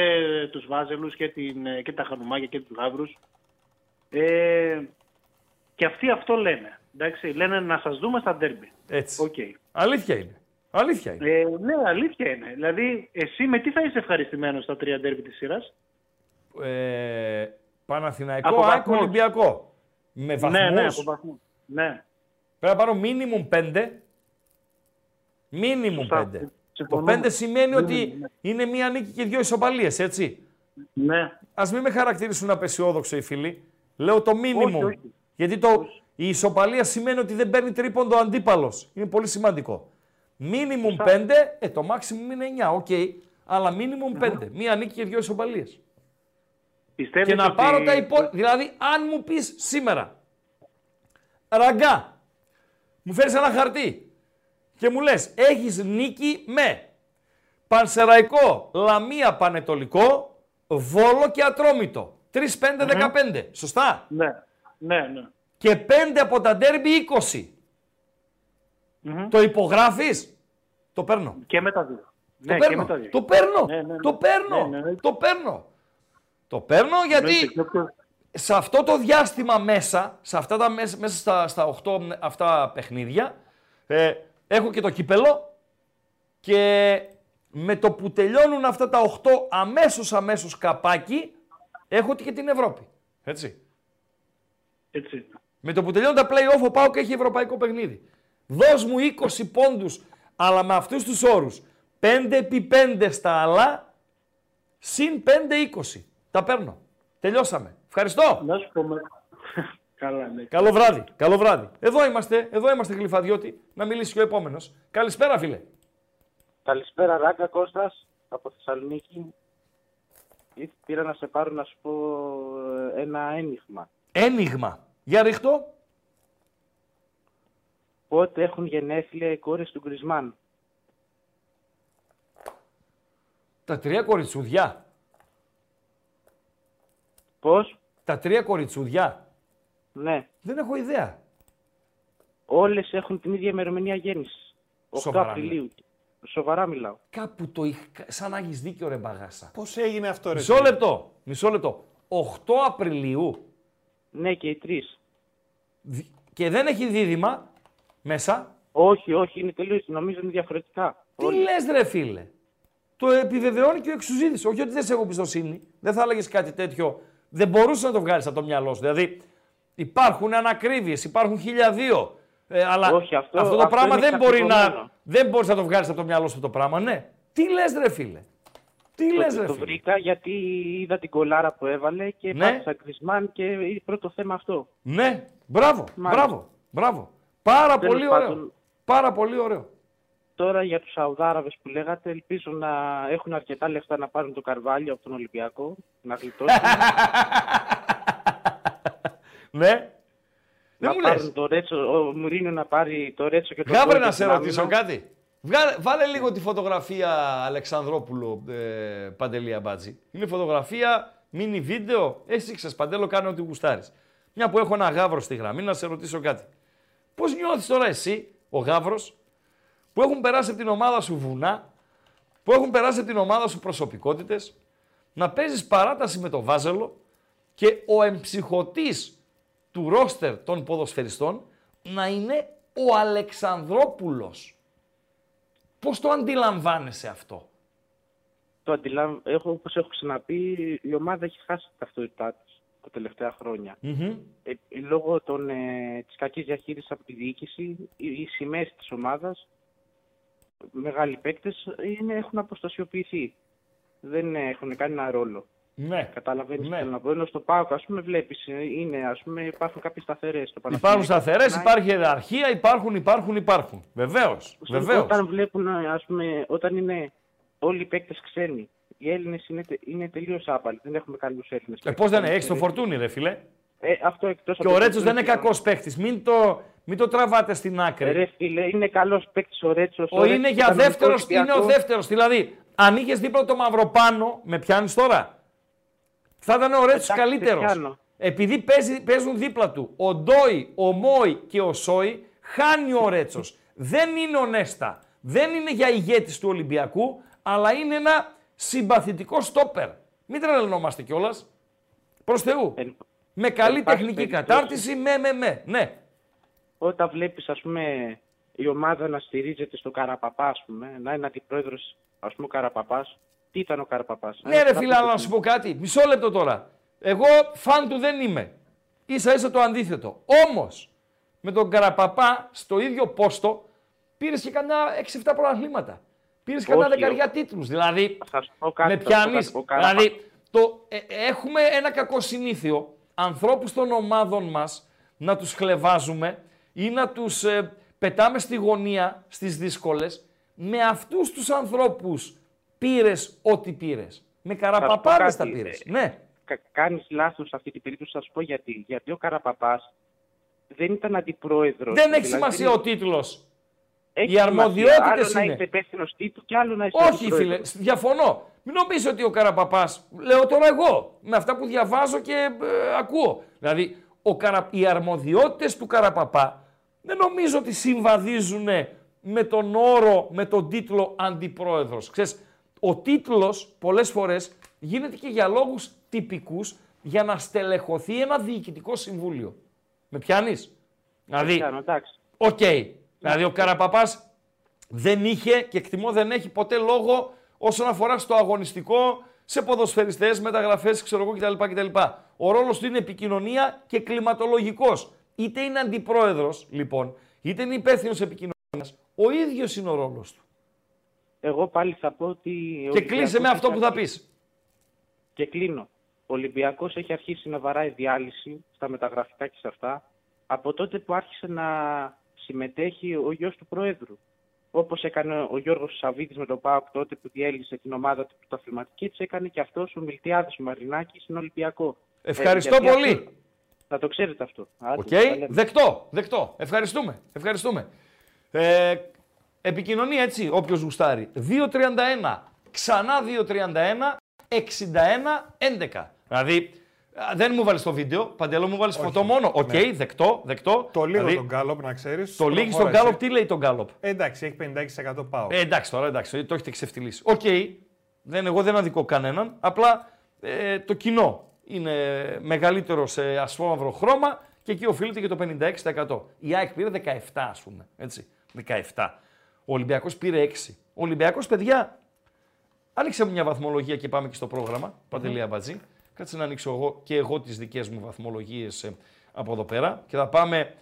τους βάζελους και, την, και τα χανουμάκια και τους γάβρους. Ε, και αυτοί αυτό λένε. Εντάξει, λένε να σας δούμε στα ντέρμπι. Έτσι. Οκ. Αλήθεια είναι. Αλήθεια είναι. Ε, ναι, αλήθεια είναι. Δηλαδή, εσύ με τι θα είσαι ευχαριστημένος στα τρία ντέρμπι της σειράς; Ε, Παναθηναϊκό, Από ΑΕΚ, βαθμούς. Ολυμπιακό. Με βαθμούς. Ναι, ναι, από βαθμό. Ναι. Πρέπει να πάρω minimum 5. Minimum Σωστά. 5. Το Συμφωνούμε. 5 σημαίνει Ναι, ότι ναι. είναι μία νίκη και δύο ισοπαλίες, έτσι. Ναι. Α μην με χαρακτηρίσουν απεσιόδοξο οι φίλοι. Λέω το minimum. Όχι, όχι. Γιατί το, η ισοπαλία σημαίνει ότι δεν παίρνει τρίποντο ο αντίπαλος. Είναι πολύ σημαντικό. Minimum 5, ε, το maximum είναι 9, οκ. Αλλά minimum 5. Μία νίκη και δύο ισοπαλίες. Πιστεύεις Και να ότι... πάρω τα υπόλοιπα. Δηλαδή, αν μου πεις σήμερα, ραγκά, μου φέρεις ένα χαρτί και μου λες, έχεις νίκη με Πανσεραϊκό, Λαμία Πανετολικό, Βόλο και Ατρόμητο. 3-5-15. Σωστά; Ναι, ναι, ναι. Και 5 από τα ντέρμπι 20. Το υπογράφεις; Το παίρνω. Και με τα δύο. Το ναι, και παίρνω. με τα δύο. Το παίρνω. Ναι, ναι, ναι. Το παίρνω. Ναι, ναι. Το παίρνω. Το παίρνω Εννοείται. γιατί Και όποιος- σε αυτό το διάστημα μέσα, σε αυτά τα, μέσα, μέσα στα, στα 8 αυτά παιχνίδια, ε, έχω και το κύπελο και με το που τελειώνουν αυτά τα 8 αμέσως αμέσως καπάκι, έχω και την Ευρώπη. Έτσι. Έτσι. είναι. Με το που τελειώνουν τα play-off ο Πάοκ έχει ευρωπαϊκό παιχνίδι. Δώσ' μου 20 πόντους, αλλά με αυτούς τους όρους. 5 επί 5 στα άλλα, συν 5-20. Τα παίρνω. Τελειώσαμε. Ευχαριστώ. Να σου πω με... Καλά, ναι. Καλό βράδυ. Καλό βράδυ. Εδώ είμαστε, εδώ είμαστε γλυφαδιώτη. Να μιλήσει και ο επόμενος. Καλησπέρα, φίλε. Καλησπέρα, Ράγκα Κώστας, από Θεσσαλονίκη. Ήρθ- Πήρα να σε πάρω να σου πω ε, ένα ένιγμα. Ένιγμα. Για ρίχτω. πότε έχουν γενέθλια οι κόρες του Γκρισμάν; Τα τρία κοριτσουδιά. Πώς; Τα τρία κοριτσουδιά. Ναι. Δεν έχω ιδέα. Όλες έχουν την ίδια ημερομηνία γέννησης. 8 Σοβαρά Απριλίου. Σοβαρά μιλάω. Κάπου το είχα. Σαν να έχεις δίκιο, ρε μπαγάσα. Πώς έγινε αυτό, ρε. Μισό λεπτό. Μισό λεπτό. 8 Απριλίου Ναι, και οι τρεις. δι- και δεν έχει δίδυμα μέσα; Όχι, όχι, είναι τελείως, νομίζω είναι διαφορετικά. Τι λες ρε φίλε; Το επιβεβαιώνει και ο εξουζίδης. Όχι ότι δεν σε έχω εμπιστοσύνη. Δεν θα έλεγες κάτι τέτοιο. Δεν μπορούσες να το βγάλεις από το μυαλό σου. Δηλαδή υπάρχουν ανακρίβειες, υπάρχουν χιλιαδίο. Ε, αλλά Όχι, αυτό- το αυτό πράγμα είναι δεν μπορεί να. ξαφνικωμένο. Δεν μπορείς να το βγάλεις από το μυαλό σου το πράγμα, ναι. Τι λες ρε φίλε; Τι Το, λες ρε το φίλε; βρήκα γιατί είδα την κολάρα που έβαλε και Ναι. πάτησα Γκρισμάν και είναι πρώτο θέμα αυτό. Ναι, μπράβο, Μάλιστα. μπράβο, μπράβο. Πάρα Τέλος πολύ ωραίο. πάντων. Πάρα πολύ ωραίο. Τώρα για τους Σαουδάραβες που λέγατε, ελπίζω να έχουν αρκετά λεφτά να πάρουν το καρβάλιο από τον Ολυμπιακό, να γλιτώσουν, Ναι. Δεν να μου πάρουν λες. το Ρέτσο, ο Μουρίνιο να πάρει το Ρέτσο και το Γάβρε Γκολ να και σε την ρωτήσω άμυνα. κάτι. Βγάλε, βάλε λίγο τη φωτογραφία Αλεξανδρόπουλο ε, Παντελή Αμπάτζη. Είναι φωτογραφία, μίνι βίντεο. Εσύ ξέρεις Παντέλο, κάνε ό,τι γουστάρεις. Μια που έχω ένα γάβρο στη γραμμή, να σε ρωτήσω κάτι. Πώς νιώθεις τώρα εσύ, ο γάβρος, που έχουν περάσει από την ομάδα σου βουνά, που έχουν περάσει από την ομάδα σου προσωπικότητες, να παίζεις παράταση με το Βάζελο και ο εμψυχωτής του ρόστερ των ποδοσφαιριστών να είναι ο Αλεξανδρόπουλος. Πώς το αντιλαμβάνεσαι αυτό; Το αντιλαμβ... έχω, όπως έχω ξαναπεί, η ομάδα έχει χάσει την ταυτότητά της τα τελευταία χρόνια. Ε, λόγω των, ε, της κακής διαχείρισης από τη διοίκηση, οι, οι σημαίες της ομάδας, μεγάλοι παίκτες, είναι, έχουν αποστασιοποιηθεί. Δεν ε, έχουν κάνει ένα ρόλο. Ναι. Καταλαβαίνεις Ναι. τι θέλω να πω. Ενώ στο ΠΑΟΚ, ας πούμε, βλέπεις, ε, είναι, ας πούμε, υπάρχουν κάποιες σταθερές. Στο Υπάρχουν Παναθηναϊκό σταθερές, ξεκινάει. υπάρχει ιεραρχία, υπάρχουν, υπάρχουν, υπάρχουν. Βεβαίως, βεβαίως. Όταν βλέπουν, ας πούμε, όταν είναι όλοι οι παίκτες ξένοι, οι Έλληνες είναι, τε- είναι τελείως άπαλοι. Δεν έχουμε καλούς Έλληνες. Ε, πώς δεν είναι, έχεις το φορτούνι ρε φίλε. Ε, αυτό εκτός Και ο Ρέτσος δεν είναι κακός παίχτης. Μην το, μην το τραβάτε στην άκρη. Ρε φίλε, είναι καλός παίκτης ο Ρέτσος. Ο είναι για δεύτερος δεύτερος, είναι ο δεύτερος. Δηλαδή, αν είχες δίπλα το Μαυροπάνο, με πιάνεις τώρα. Θα ήταν ο Ρέτσος Εντάξει, καλύτερος. πιάνω. Επειδή παίζει, παίζουν δίπλα του ο Ντόι, ο Μόι και ο Σόι, χάνει ο Ρέτσος. Δεν είναι ο Νέστα. Δεν είναι για ηγέτης του Ολυμπιακού, αλλά είναι ένα συμπαθητικό στόπερ. Μην τρελαινόμαστε κιόλας. Προς Θεού. με καλή εν πάση τεχνική περιπτώσει. κατάρτιση, με, με, με. Ναι. Όταν βλέπεις, ας πούμε, η ομάδα να στηρίζεται στο Καραπαπά, ας πούμε, να είναι αντιπρόεδρος, ας πούμε, ο Καραπαπάς. Τι ήταν ο Καραπαπάς; Ναι, ρε φίλε, αλλά να σου πω κάτι. Μισό λεπτό τώρα. Εγώ φαν του δεν είμαι. σα ίσα το αντίθετο. Όμως, με τον Καραπαπά στο ίδιο πόστο πήρες και κανένα 6-7 προαθλήματα. Πήρες κανένα Όχι, δεκαριά τίτλους. Δηλαδή, Θα σου πω κάτι, με θα σου πω πιάνεις. κάτι. Ο Καραπα- Δηλαδή, το, ε, έχουμε ένα κακό συνήθειο ανθρώπους των ομάδων μας να τους χλεβάζουμε ή να τους ε, πετάμε στη γωνία στις δύσκολες. Με αυτούς τους ανθρώπους πήρες ό,τι πήρες. Με καραπαπάδες τα κάτι, πήρες. ε, Ναι. Κα- κάνεις λάθος σε αυτή την περίπτωση, θα σου πω γιατί. Γιατί ο Καραπαπάς δεν ήταν αντιπρόεδρος. Δεν έχει δηλαδή σημασία ο τίτλος. Έχει Οι αρμοδιότητες σημασία. Άλλο να είναι. είσαι υπεύθυνος τίτλου και άλλο να είσαι Όχι, φίλε, αντιπρόεδρος. διαφωνώ. Μην νομίζεις ότι ο Καραπαπάς. Λέω τώρα εγώ, με αυτά που διαβάζω και ε, ακούω. Δηλαδή, ο Καρα... οι αρμοδιότητες του Καραπαπά δεν νομίζω ότι συμβαδίζουν με τον όρο, με τον τίτλο αντιπρόεδρος. Ξέρεις, ο τίτλος πολλές φορές γίνεται και για λόγους τυπικούς για να στελεχωθεί ένα διοικητικό συμβούλιο. Με πιάνεις; Δηλαδή, Πιάνω, εντάξει. Οκ. Δηλαδή ο Καραπαπάς δεν είχε και εκτιμώ δεν έχει ποτέ λόγο όσον αφορά στο αγωνιστικό, σε ποδοσφαιριστές, μεταγραφές, ξέρω εγώ κτλ. κτλ. Ο ρόλος του είναι επικοινωνία και κλιματολογικός. Είτε είναι αντιπρόεδρος, λοιπόν, είτε είναι υπεύθυνος επικοινωνίας, ο ίδιος είναι ο ρόλος του. Εγώ πάλι θα πω ότι... ο Και κλείσε Ολυμπιακός με αυτό έχει που θα αρχίσει- πεις. Και κλείνω. Ο Ολυμπιακός έχει αρχίσει να βαράει διάλυση στα μεταγραφικά και σε αυτά από τότε που άρχισε να συμμετέχει ο γιος του Προέδρου. Όπως έκανε ο Γιώργος Σαββίδης με τον ΠΑΟΚ τότε που διέλυσε την ομάδα του πρωταθληματική, έτσι έκανε και αυτός ο Μιλτιάδης ο Μαρινάκης στην Ολυμπιακό. Ευχαριστώ γιατί πολύ. αυτό- Να το ξέρετε αυτό. Άντε, Οκ, τα λέμε. δεκτό, δεκτό. Ευχαριστούμε, ευχαριστούμε. Ε, επικοινωνία έτσι, όποιος γουστάρει. 2.31, ξανά 2.31, 61, 11. Δηλαδή, α, δεν μου βάλεις το βίντεο, Παντελό μου βάλεις φωτό μόνο. Οκ, Ναι. δεκτό, δεκτό. Το λίγο Δηλαδή, τον Γκάλοπ, να ξέρεις. το λίγη στον Γκάλοπ, τι λέει τον Γκάλοπ; Ε, εντάξει, έχει 56% πάω. Ε, εντάξει τώρα, εντάξει, το έχετε ξεφτυλίσει. Οκ, δεν, εγώ δεν αδικώ κανέναν, απλά ε, το κοινό είναι μεγαλύτερο σε ασφόμαυρο χρώμα και εκεί οφείλεται και το 56%. Η ΑΕΚ πήρε 17 ας πούμε, έτσι, 17. Ο Ολυμπιακός πήρε 6. Ο Ολυμπιακός, παιδιά, άνοιξε μου μια βαθμολογία και πάμε και στο πρόγραμμα, Παντελή Αμπατζή. Κάτσε να ανοίξω εγώ και εγώ τις δικές μου βαθμολογίες ε, από εδώ πέρα και θα πάμε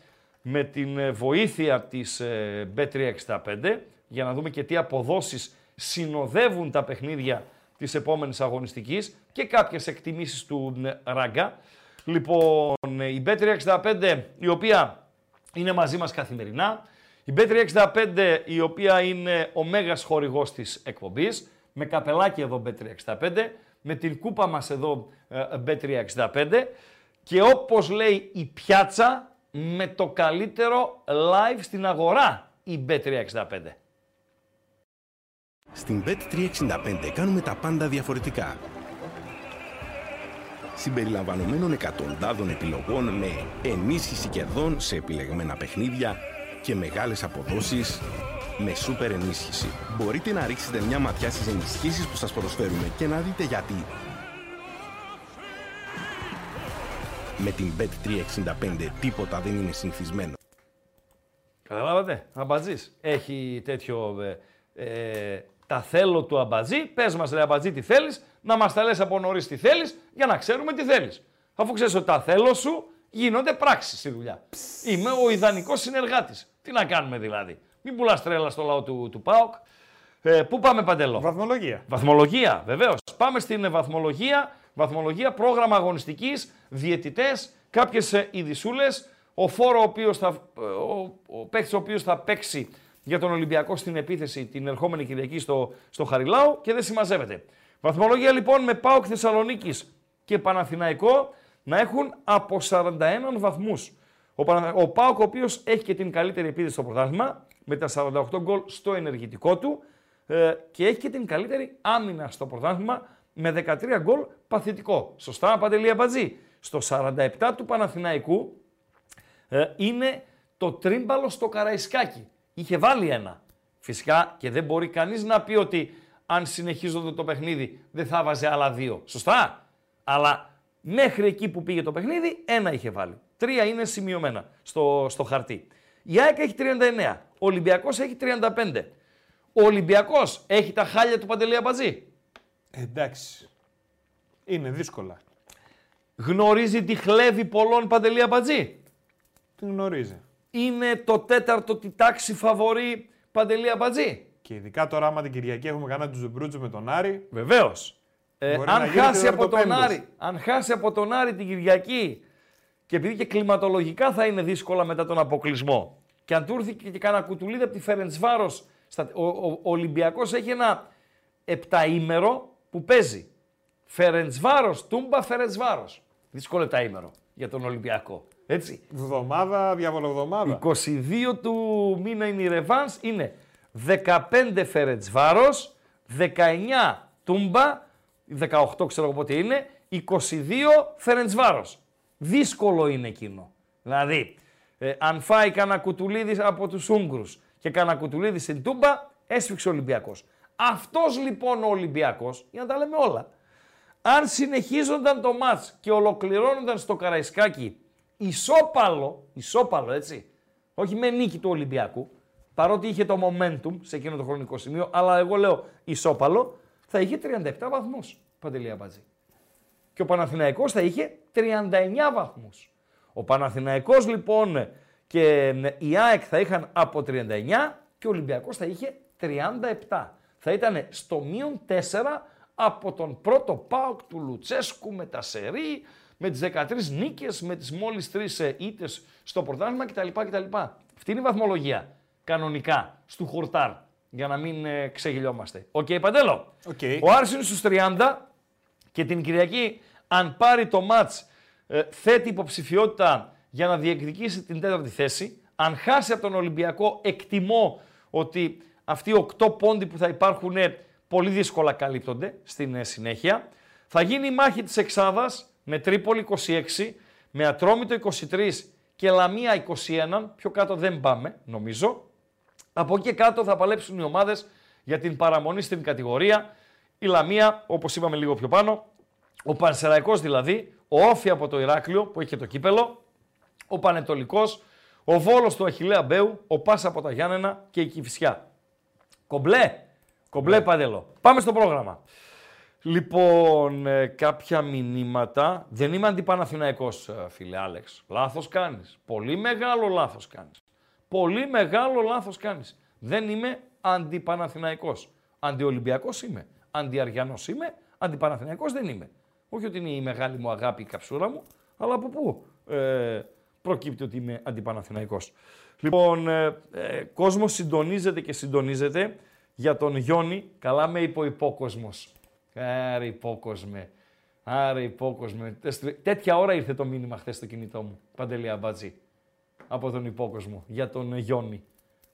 με την ε, βοήθεια της ε, Bet365 για να δούμε και τι αποδόσεις συνοδεύουν τα παιχνίδια της επόμενης αγωνιστικής και κάποιες εκτιμήσεις του ε, Ράγκα. Λοιπόν, ε, η Bet365 η οποία είναι μαζί μας καθημερινά. Η Bet365 η οποία είναι ο μέγας χορηγός της εκπομπής με καπελάκι εδώ Bet365, με την κούπα μας εδώ ε, Bet365 και όπως λέει η πιάτσα με το καλύτερο live στην αγορά η Bet365. Στην Bet365 κάνουμε τα πάντα διαφορετικά. Συμπεριλαμβανομένων εκατοντάδων επιλογών με ενίσχυση κερδών σε επιλεγμένα παιχνίδια και μεγάλες αποδόσεις με σούπερ ενίσχυση. Μπορείτε να ρίξετε μια ματιά στις ενισχύσεις που σας προσφέρουμε και να δείτε γιατί. Με την Bet365 τίποτα δεν είναι συνηθισμένο. Καταλάβατε, αμπατζής. Έχει τέτοιο ε, ε, τα θέλω του αμπατζή. Πες μας ρε αμπατζή τι θέλεις, να μας τα λες από νωρίς τι θέλεις για να ξέρουμε τι θέλεις. Αφού ξέρεις ότι τα θέλω σου γίνονται πράξεις στη δουλειά. Είμαι ο ιδανικός συνεργάτης. Τι να κάνουμε δηλαδή. Μην πουλάς τρέλα στο λαό του, του ΠΑΟΚ. Ε, πού πάμε Παντελό. Βαθμολογία. Βαθμολογία, βεβαίως. Πάμε στην ε, βαθμολογία. Βαθμολογία, πρόγραμμα αγωνιστικής, διαιτητές, κάποιες ειδισούλε. Ο φόρο ο οποίος θα, ε, ο, ο παίκτης ο οποίος θα παίξει για τον Ολυμπιακό στην επίθεση την ερχόμενη Κυριακή στο, στο Χαριλάου και δεν συμμαζεύεται. Βαθμολογία λοιπόν με ΠΑΟΚ Θεσσαλονίκης και Παναθηναϊκό να έχουν από 41 βαθμούς. Ο, Πανα... ο ΠΑΟΚ ο οποίος έχει και την καλύτερη επίθεση στο πρωτάθλημα με τα 48 γκολ στο ενεργητικό του ε, και έχει και την καλύτερη άμυνα στο πρωτάθλημα με 13 γκολ παθητικό. Σωστά, Παντελή Αμπατζή. Στο 47 του Παναθηναϊκού ε, είναι το τρίμπαλο στο Καραϊσκάκι. Είχε βάλει ένα. Φυσικά και δεν μπορεί κανείς να πει ότι αν συνεχίζονται το παιχνίδι δεν θα βάζει άλλα δύο. Σωστά. Αλλά μέχρι εκεί που πήγε το παιχνίδι ένα είχε βάλει. Τρία είναι σημειωμένα στο, στο χαρτί. Η ΑΕΚ έχει 39. Ο Ολυμπιακός έχει 35. Ο Ολυμπιακός έχει τα χάλια του Παντελή Αμπατζή. Εντάξει. Είναι δύσκολα. Γνωρίζει τη χλέβη πολλών Παντελή Αμπατζή. Την γνωρίζει. Είναι το τέταρτο τη τάξη φαβορή Παντελή Αμπατζή. Και ειδικά τώρα, άμα την Κυριακή έχουμε κανένα του Ζεμπρούτζου με τον Άρη. Βεβαίως. Ε, Μπορεί να αν, γίνει χάσει από τον τεταρτοπέμπτος. Άρη, αν χάσει από τον Άρη την Κυριακή και επειδή και κλιματολογικά θα είναι δύσκολα μετά τον αποκλεισμό και αν του έρθει και, και κανένα κουτουλίδι από τη Φερεντσβάρος, στα, ο, ο, ο Ολυμπιακός έχει ένα επταήμερο που παίζει. Φερεντσβάρος, Τούμπα, Φερεντσβάρος. Δύσκολο επταήμερο για τον Ολυμπιακό. Έτσι. Βδομάδα, διαβολοβδομάδα. 22 του μήνα είναι η Ρεβάνς, είναι 15 Φερετσβάρος, 19 Τούμπα, 18 ξέρω εγώ πότε είναι, 22 Φερεντσβάρος. Δύσκολο είναι εκείνο. Δηλαδή, ε, αν φάει κανένα κουτουλίδι από τους Ούγγρους και κανένα κουτουλίδι στην Τούμπα, έσφιξε ο Ολυμπιακός. Αυτός λοιπόν ο Ολυμπιακός, για να τα λέμε όλα, αν συνεχίζονταν το μάτς και ολοκληρώνονταν στο Καραϊσκάκι ισόπαλο, ισόπαλο έτσι, όχι με νίκη του Ολυμπιακού, παρότι είχε το momentum σε εκείνο το χρονικό σημείο, αλλά εγώ λέω ισόπαλο, θα είχε 37 βαθμούς, Παντελή Αμπατζή. Και ο Παναθηναϊκός θα είχε 39 βαθμούς. Ο Παναθηναϊκός λοιπόν και η ΑΕΚ θα είχαν από 39 και ο Ολυμπιακός θα είχε 37. Θα ήταν στο μείον 4 από τον πρώτο ΠΑΟΚ του Λουτσέσκου με τα σερί, με τις 13 νίκες, με τις μόλις 3 ήττες στο πρωτάθλημα κτλ. κτλ. Αυτή είναι η βαθμολογία κανονικά στο χορτάρι για να μην ε, ξεγελιόμαστε. Οκ, Παντέλο. Οκ. Ο Άρης είναι στους 30 και την Κυριακή αν πάρει το ματς ε, θέτει υποψηφιότητα για να διεκδικήσει την τέταρτη θέση. Αν χάσει από τον Ολυμπιακό, εκτιμώ ότι αυτοί οι οκτώ πόντοι που θα υπάρχουν ε, πολύ δύσκολα καλύπτονται στην ε, συνέχεια. Θα γίνει η μάχη της Εξάδας με Τρίπολη 26, με Ατρόμητο 23 και Λαμία 21. Πιο κάτω δεν πάμε, νομίζω. Από εκεί κάτω θα παλέψουν οι ομάδες για την παραμονή στην κατηγορία. Η Λαμία, όπως είπαμε λίγο πιο πάνω, ο Πανσεραϊκός δηλαδή, ο Όφη από το Ηράκλειο που έχει το κύπελο, ο Πανετολικός, ο Βόλος του Αχιλέα Μπέου, ο Πάσα από τα Γιάννενα και η Κηφισιά. Κομπλέ, κομπλέ παντελό. Πάμε στο πρόγραμμα. Λοιπόν, ε, κάποια μηνύματα. Δεν είμαι αντιπαναθηναϊκός, ε, φίλε Άλεξ. Λάθος κάνεις. Πολύ μεγάλο λάθος κάνεις. Πολύ μεγάλο λάθος κάνεις. Δεν είμαι αντιπαναθηναϊκός. Αντιολυμπιακός είμαι. Αντιαριανός είμαι. Αντιπαναθηναϊκός δεν είμαι. Όχι ότι είναι η μεγάλη μου αγάπη η καψούρα μου, αλλά από πού ε, προκύπτει ότι είμαι αντιπαναθηναϊκός. Λοιπόν, ε, ε, κόσμος συντονίζεται και συντονίζεται για τον Γιόνι. Καλά με υποϋπόκοσμος. Άρα υπόκοσμε. Άρα υπόκοσμε. Τέτοια ώρα ήρθε το μήνυμα χθες στο κινητό μου. Παντελή Αμπάτζη. Από τον υπόκοσμο. Για τον Γιόνι.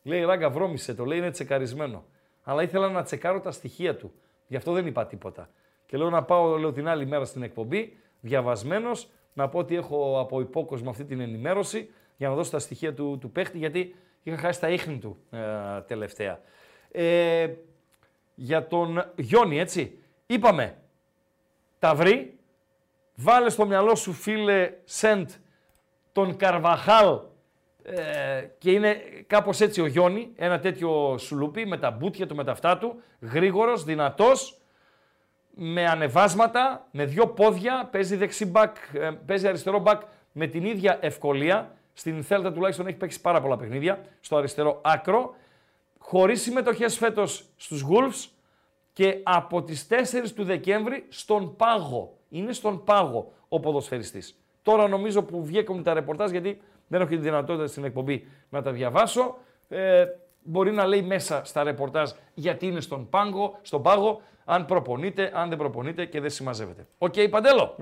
Λέει ράγκα βρώμησε το. Λέει είναι τσεκαρισμένο. Αλλά ήθελα να τσεκάρω τα στοιχεία του. Γι' αυτό δεν είπα τίποτα. Και λέω να πάω λέω, την άλλη μέρα στην εκπομπή, διαβασμένος, να πω ότι έχω από υπόκοσμο αυτή την ενημέρωση για να δώσω τα στοιχεία του, του παίχτη, γιατί είχα χάσει τα ίχνη του ε, τελευταία. Ε, για τον Γιόνι, έτσι. Είπαμε, τα βρει, βάλε στο μυαλό σου φίλε Σεντ τον Καρβαχάλ ε, και είναι κάπως έτσι ο Γιόνι, ένα τέτοιο σουλούπι με τα μπουτια του, με τα αυτά του, γρήγορος, δυνατός, με ανεβάσματα, με δύο πόδια, παίζει δεξί μπακ, ε, παίζει αριστερό μπακ με την ίδια ευκολία. Στην Θέλτα τουλάχιστον έχει παίξει πάρα πολλά παιχνίδια στο αριστερό άκρο. Χωρίς συμμετοχές φέτος στους Wolves, και από τις 4 του Δεκέμβρη στον πάγο. Είναι στον πάγο ο ποδοσφαιριστής. Τώρα νομίζω που βγήκαν τα ρεπορτάζ γιατί δεν έχω τη δυνατότητα στην εκπομπή να τα διαβάσω. Ε, μπορεί να λέει μέσα στα ρεπορτάζ γιατί είναι στον, πάγκο, στον πάγο, αν προπονείται, αν δεν προπονείται και δεν συμμαζεύεται. OK, okay, Παντέλο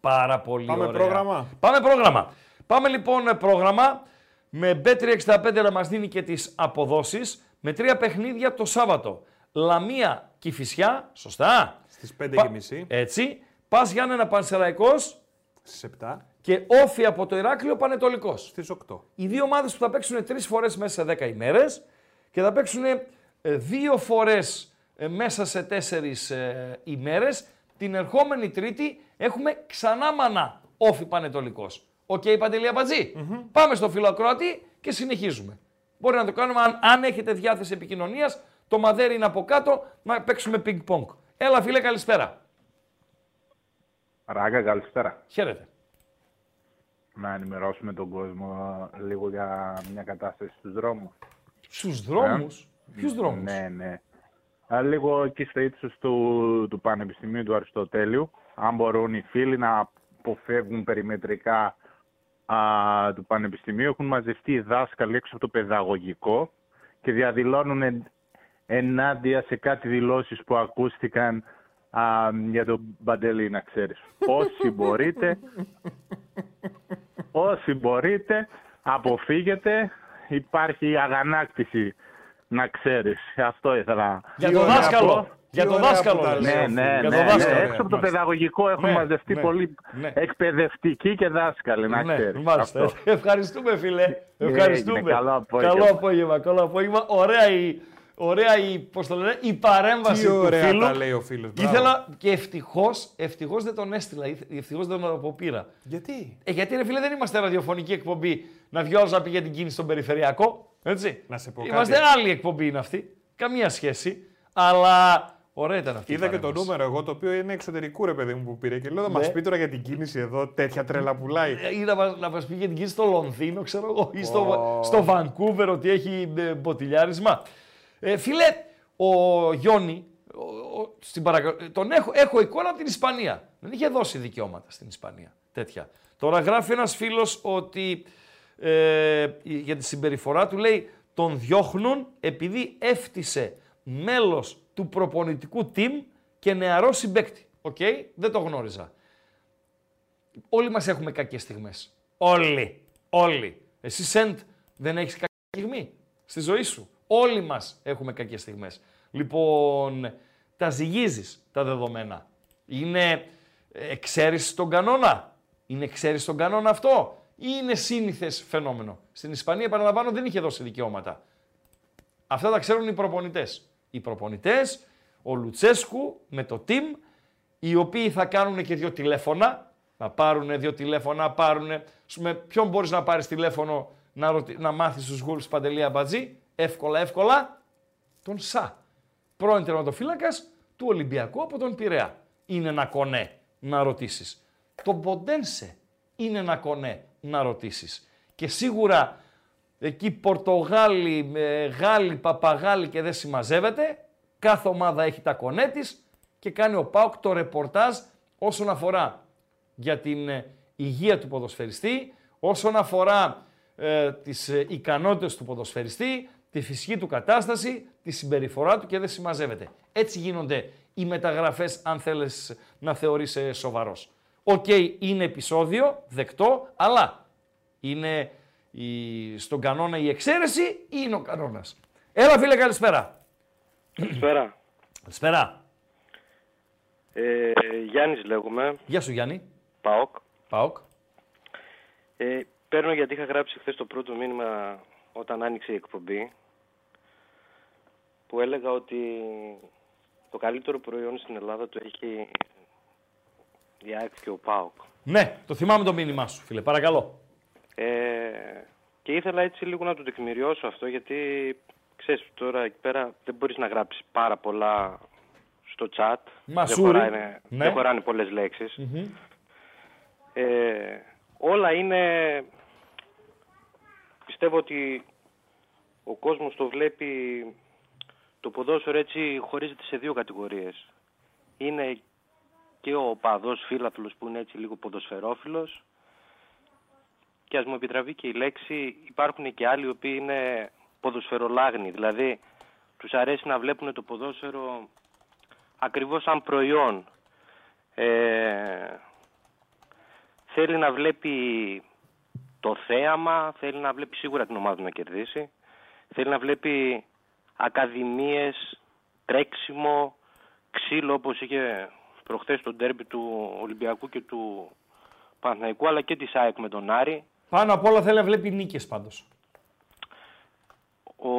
Πάρα πολύ Πάμε ωραία. πρόγραμμα. Πάμε πρόγραμμα. Πάμε λοιπόν πρόγραμμα με B365 να μας δίνει και τις αποδόσεις με τρία παιχνίδια το Σάββατο. Λαμία Κηφισιά, σωστά. Στις 5.30. Έτσι. Πας Γιάννενα Πανσεραϊκός. Στις 7. Και ΟΦΗ από το Ηράκλειο Πανετολικός. Στις 8. Οι δύο ομάδες που θα παίξουν τρεις φορές μέσα σε 10 ημέρες και θα παίξουν ε, δύο φορές ε, μέσα σε τέσσερις ε, ημέρες. Την ερχόμενη Τρίτη έχουμε ξανά μανά ΟΦΗ Παναιτωλικός. OK, okay, Παντελή Πάμε στο φιλοκρότη και συνεχίζουμε. Μπορεί να το κάνουμε αν, αν έχετε διάθεση επικοινωνίας το μαδέρι είναι από κάτω, να παίξουμε πινκ-πονγκ. Έλα φίλε, καλησπέρα. Ράγκα, καλησπέρα. Χαίρετε. Να ενημερώσουμε τον κόσμο λίγο για μια κατάσταση στους δρόμους. Στους δρόμους; Ε; Ποιους δρόμους; Ναι, ναι. Λίγο εκεί στο ύψος του, του Πανεπιστημίου του Αριστοτέλειου, αν μπορούν οι φίλοι να αποφεύγουν περιμετρικά α, του Πανεπιστημίου, έχουν μαζευτεί οι δάσκαλοι έξω από το παιδαγωγικό και διαδηλώνουν ενάντια σε κάτι δηλώσεις που ακούστηκαν α, για τον Μπαντελή, να ξέρεις. Όσοι μπορείτε, όσοι μπορείτε, αποφύγετε. Υπάρχει αγανάκτηση, να ξέρεις. Αυτό ήθελα. Για τον δάσκαλο. Για τον δάσκαλο. Ναι, ναι, ναι, ναι, ναι, Έξω από το παιδαγωγικό έχουν ναι, μαζευτεί ναι, πολλοί ναι. εκπαιδευτικοί και δάσκαλοι, να Ναι, ξέρεις. μάλιστα. Αυτό. Ευχαριστούμε φίλε. Ευχαριστούμε. Έγινε, καλό απόγευμα. Καλό απόγευμα. Καλό απόγευμα. Ωραία η, ωραία η, πώς το λένε, η παρέμβαση Τι του ωραία φίλου. τα λέει ο φίλος. Μπράβο. Ήθελα και ευτυχώς ευτυχώς δεν τον έστειλα. Ευτυχώς δεν τον αποπήρα. Γιατί; Ε, γιατί ρε φίλε δεν είμαστε ραδιοφωνική εκπομπή να βιώσει να πήγε την κίνηση στον περιφερειακό. Έτσι. Να σε πω Είμαστε κάτι. άλλη εκπομπή είναι αυτή. Καμία σχέση. Αλλά ωραία ήταν αυτή. η Είδα και το παρέμβαση. νούμερο εγώ το οποίο είναι εξωτερικού ρε παιδί μου που πήρε και λέω θα Ναι. μας πει τώρα για την κίνηση εδώ τέτοια τρέλα πουλάει. Ε, Ή να, μας- να μας πει για την κίνηση στο Λονδίνο, ξέρω εγώ, ή στο, Ω. στο Βανκούβερ ότι έχει ε, μποτιλιάρισμα. Ε, φίλε, ο Γιόνι, ο, ο- στην παρακα... ε, τον έχω, έχω εικόνα από την Ισπανία. Δεν είχε δώσει δικαιώματα στην Ισπανία. Τέτοια. Τώρα γράφει ένας φίλος ότι ε, για τη συμπεριφορά του λέει τον διώχνουν επειδή έφτυσε μέλος του προπονητικού team και νεαρό συμπαίκτη. Οκ, δεν το γνώριζα. Όλοι μας έχουμε κακές στιγμές. Όλοι. Όλοι. Εσύ, Σεντ, δεν έχεις κακή στιγμή στη ζωή σου. Όλοι μας έχουμε κακές στιγμές. Λοιπόν, τα ζυγίζεις τα δεδομένα. Είναι εξαίρεση στον κανόνα; Είναι εξαίρεση στον κανόνα αυτό; Ή είναι σύνηθες φαινόμενο; Στην Ισπανία, επαναλαμβάνω, δεν είχε δώσει δικαιώματα. Αυτά τα ξέρουν οι προπονητές. Οι προπονητές, ο Λουτσέσκου με το team, οι οποίοι θα κάνουν και δύο τηλέφωνα. Να πάρουν δύο τηλέφωνα, πάρουν. Με ποιον μπορείς να πάρεις τηλέφωνο να, ρωτη... να μάθεις τους γούλου Παντελή Αμπατζή. Εύκολα, εύκολα. Τον Σα. Πρώην τερματοφύλακας του Ολυμπιακού από τον Πειραιά. Είναι ένα κονέ να ρωτήσεις. Το Μποντένσε είναι ένα κονέ να ρωτήσεις. Και σίγουρα εκεί Πορτογάλοι, ε, Γάλλοι, Παπαγάλοι και δεν συμμαζεύεται. Κάθε ομάδα έχει τα κονέ της και κάνει ο ΠΑΟΚ το ρεπορτάζ όσον αφορά για την ε, υγεία του ποδοσφαιριστή, όσον αφορά ε, τις ε, ικανότητες του ποδοσφαιριστή, τη φυσική του κατάσταση, τη συμπεριφορά του και δεν συμμαζεύεται. Έτσι γίνονται οι μεταγραφές αν θέλεις να θεωρείς ε, σοβαρός. Οκ, είναι επεισόδιο, δεκτό, αλλά είναι η, στον κανόνα η εξαίρεση ή είναι ο κανόνας. Έλα φίλε, καλησπέρα. Καλησπέρα. Καλησπέρα. Ε, Γιάννης λέγομαι. Γεια σου Γιάννη. ΠΑΟΚ. ΠΑΟΚ. Ε, παίρνω γιατί είχα γράψει χθες το πρώτο μήνυμα όταν άνοιξε η εκπομπή που έλεγα ότι το καλύτερο προϊόν στην Ελλάδα το έχει η ΑΕΚ και ο ΠΑΟΚ. Ναι, το θυμάμαι το μήνυμά σου φίλε, παρακαλώ. Ε, και ήθελα έτσι λίγο να το τεκμηριώσω αυτό γιατί ξέρεις τώρα εκεί πέρα δεν μπορείς να γράψεις πάρα πολλά στο chat. Μασούρι. Δεν χωράνε, Ναι. δεν χωράνε πολλές λέξεις. Ε, όλα είναι... Πιστεύω ότι ο κόσμος το βλέπει το ποδόσφαιρο έτσι χωρίζεται σε δύο κατηγορίες. Είναι και ο παδός φίλαθλος που είναι έτσι λίγο ποδοσφαιρόφιλος και ας μου επιτραβεί και η λέξη υπάρχουν και άλλοι οι οποίοι είναι ποδοσφαιρολάγνοι. Δηλαδή τους αρέσει να βλέπουν το ποδόσφαιρο ακριβώς σαν προϊόν. Ε, θέλει να βλέπει το θέαμα, θέλει να βλέπει σίγουρα την ομάδα του να κερδίσει, θέλει να βλέπει ακαδημίες, τρέξιμο, ξύλο όπως είχε προχθές το ντέρμπι του Ολυμπιακού και του Παναθηναϊκού αλλά και της ΑΕΚ με τον Άρη. Πάνω απ' όλα θέλει να βλέπει νίκες πάντως. Ο,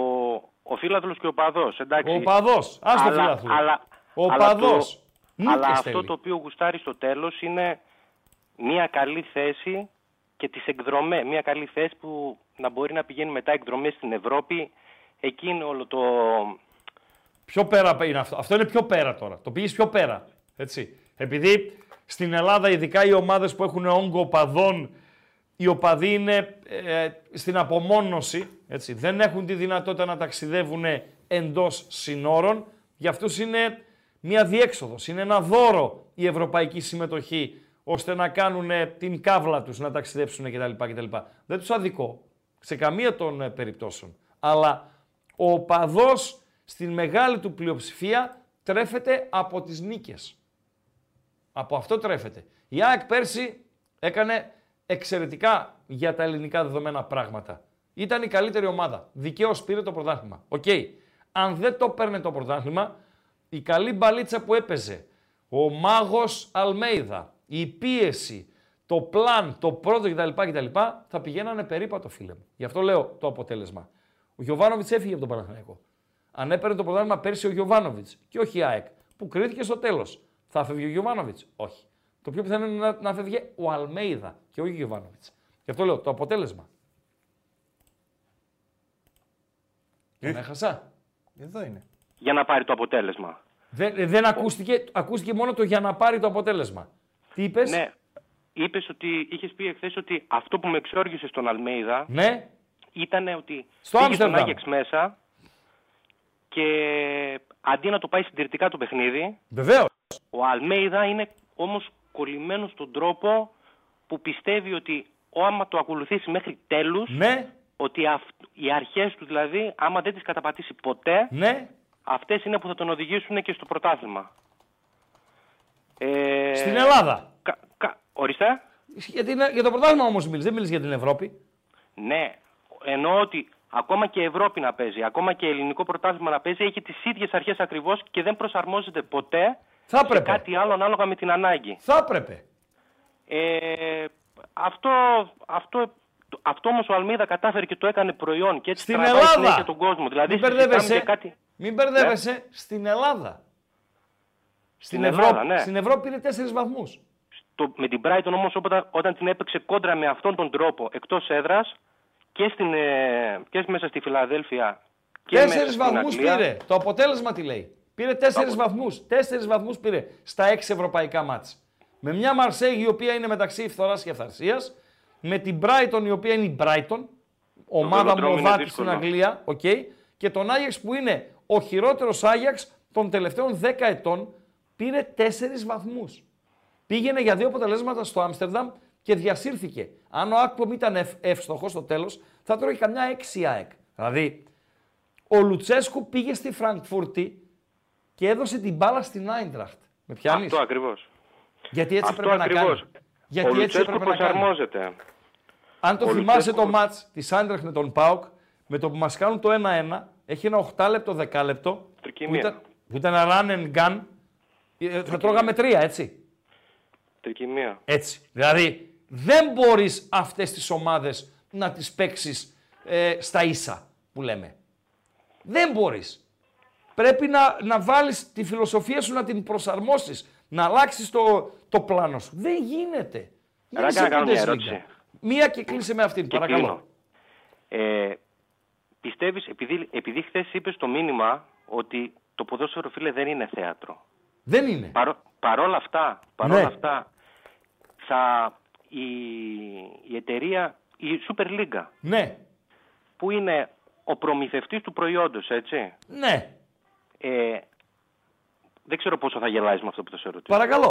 ο φίλαθλος και ο παδός, εντάξει. Ο παδός, ας το Αλλά- φίλαθλο. Αλλά, Ο αλλά παδός. Το, Νίκες αλλά αυτό θέλει. το οποίο γουστάρει στο τέλος είναι μια καλή θέση και τις εκδρομές. Μια καλή θέση που να μπορεί να πηγαίνει μετά εκδρομές στην Ευρώπη. Εκεί είναι όλο το... Πιο πέρα είναι αυτό. Αυτό είναι πιο πέρα τώρα. Το πήγε πιο πέρα. Έτσι. Επειδή στην Ελλάδα, ειδικά οι ομάδες που έχουν όγκο οπαδών, οι οπαδοί είναι ε, στην απομόνωση. Έτσι. Δεν έχουν τη δυνατότητα να ταξιδεύουν εντός συνόρων. Για αυτούς είναι μια διέξοδος. Είναι ένα δώρο η ευρωπαϊκή συμμετοχή ώστε να κάνουν ε, την κάβλα τους, να ταξιδέψουν κτλ. κτλ. Δεν τους αδικώ σε καμία των ε, περιπτώσεων. Αλλά ο οπαδός στην μεγάλη του πλειοψηφία τρέφεται από τις νίκες. Από αυτό τρέφεται. Η ΑΕΚ πέρσι έκανε εξαιρετικά για τα ελληνικά δεδομένα πράγματα. Ήταν η καλύτερη ομάδα. Δικαίως πήρε το πρωτάθλημα. Οκ. Αν δεν το παίρνε το πρωτάθλημα, η καλή μπαλίτσα που έπαιζε, ο μάγος Αλμέιδα, η πίεση, το πλάν, το πρώτο κτλ. κτλ θα πηγαίνανε περίπατο, φίλε μου. Γι' αυτό λέω το αποτέλεσμα. Ο Γιωβάνοβιτς έφυγε από τον Παναθηναϊκό. Αν έπαιρνε το πρωτάθλημα πέρσι ο Γιωβάνοβιτς και όχι η ΑΕΚ, που κρίθηκε στο τέλος. Θα φεύγει ο Γιωβάνοβιτς; Όχι. Το πιο πιθανό είναι να, να φεύγει ο Αλμέιδα και όχι ο Γιωβάνοβιτς. Γι' αυτό λέω το αποτέλεσμα. Τον έχασα; Εδώ είναι. Για να πάρει το αποτέλεσμα. Δεν, ε, δεν ακούστηκε, ακούστηκε μόνο το για να πάρει το αποτέλεσμα. Τι είπες, Ναι. Είπες ότι είχες πει εχθές ότι αυτό που με εξόργησε στον Αλμέιδα ναι, ήταν ότι Στο πήγε στον Άμστερνταμ. Άγιαξ μέσα και αντί να το πάει συντηρητικά το παιχνίδι, βεβαίως. ο Αλμέιδα είναι όμως κολλημένος στον τρόπο που πιστεύει ότι ο άμα το ακολουθήσει μέχρι τέλους, Ναι, ότι αυ- οι αρχές του δηλαδή, άμα δεν τις καταπατήσει ποτέ, ναι. αυτές είναι που θα τον οδηγήσουν και στο πρωτάθλημα. Ε, Στην Ελλάδα. Κα, κα, ορίστε. Για, την, για το πρωτάθλημα όμως μιλεί, δεν μιλεί για την Ευρώπη. Ναι, εννοώ ότι ακόμα και Ευρώπη να παίζει, ακόμα και ελληνικό πρωτάθλημα να παίζει, έχει τις ίδιες αρχές ακριβώς και δεν προσαρμόζεται ποτέ Θα σε έπρεπε. κάτι άλλο ανάλογα με την ανάγκη. Θα έπρεπε. Ε, αυτό, αυτό, αυτό όμως ο Αλμίδα κατάφερε και το έκανε προϊόν και έτσι Στην τραβάει Ελλάδα. συνέχεια τον κόσμο. Δηλαδή Μην συζητάμε μπερδεύεσαι. για κάτι. Μην μπερδεύεσαι. Στην Ελλάδα. Στην, Στην Ευρώπη, Ελλάδα, ναι. στην Ευρώπη πήρε τέσσερις βαθμούς. Το, με την Brighton όμως όταν, όταν την έπαιξε κόντρα με αυτόν τον τρόπο εκτός έδρας και, στην, ε, και μέσα στη Φιλαδέλφια και μέσα Τέσσερι στην βαθμούς Αγγλία. πήρε. Το αποτέλεσμα τι λέει; Πήρε τέσσερις βαθμούς. Τέσσερις βαθμούς πήρε στα έξι ευρωπαϊκά μάτς. Με μια Μαρσέγη η οποία είναι μεταξύ φθοράς και αυθαρσίας. Με την Brighton η οποία είναι η Brighton. Ομάδα Velodrome είναι μοδάτης στην δύσκολο. Αγγλία. οκ. Και τον Άγιαξ που είναι ο χειρότερος Άγιαξ των τελευταίων 10 ετών. Πήρε τέσσερις βαθμούς. Πήγαινε για δύο αποτελέσματα στο Άμστερνταμ και διασύρθηκε. Αν ο Άκπομ ήταν ευ- εύστοχος στο τέλος, θα τρώγε καμιά έξι ΑΕΚ. Δηλαδή, ο Λουτσέσκου πήγε στη Φραγκφούρτη και έδωσε την μπάλα στην Άιντραχτ. Με πιάνεις; Αυτό ακριβώς. Γιατί έτσι Αυτό πρέπει να ακριβώς. κάνεις. Γιατί ο έτσι Λουτσέσκου έπρεπε να κάνεις. προσαρμόζεται. Αν το Ο θυμάσαι Λουτσέσκου- το μάτς της Άιντραχτ με τον Πάουκ, με το που μας κάνουν το 1-1, έχει ένα 8 λεπτό, 10 λεπτό, που Τρικυμία. ήταν, που ήταν run and gun, ε, θα τρώγαμε τρία, έτσι. Τρικυμία. Έτσι. Δηλαδή, δεν μπορείς αυτές τις ομάδες να τις παίξεις ε, στα ίσα, που λέμε. Δεν μπορείς. Πρέπει να, να βάλεις τη φιλοσοφία σου, να την προσαρμόσεις, να αλλάξεις το, το πλάνο σου. Δεν γίνεται. Δεν Ράγκα, είσαι να κάνω μια Bundesliga. ερώτηση. Μία και κλείσε με αυτήν, Και παρακαλώ. κλείνω. Ε, πιστεύεις, επειδή, επειδή χθες είπες το μήνυμα ότι το ποδόσφαιρο φίλε δεν είναι θέατρο. Δεν είναι. Παρό, παρόλα αυτά, παρόλα Ναι. αυτά θα, η, η εταιρεία, η Super League, Ναι, που είναι ο προμηθευτής του προϊόντος, έτσι, ναι. ε, δεν ξέρω πόσο θα γελάσει με αυτό που θα σε ρωτήσω. Παρακαλώ.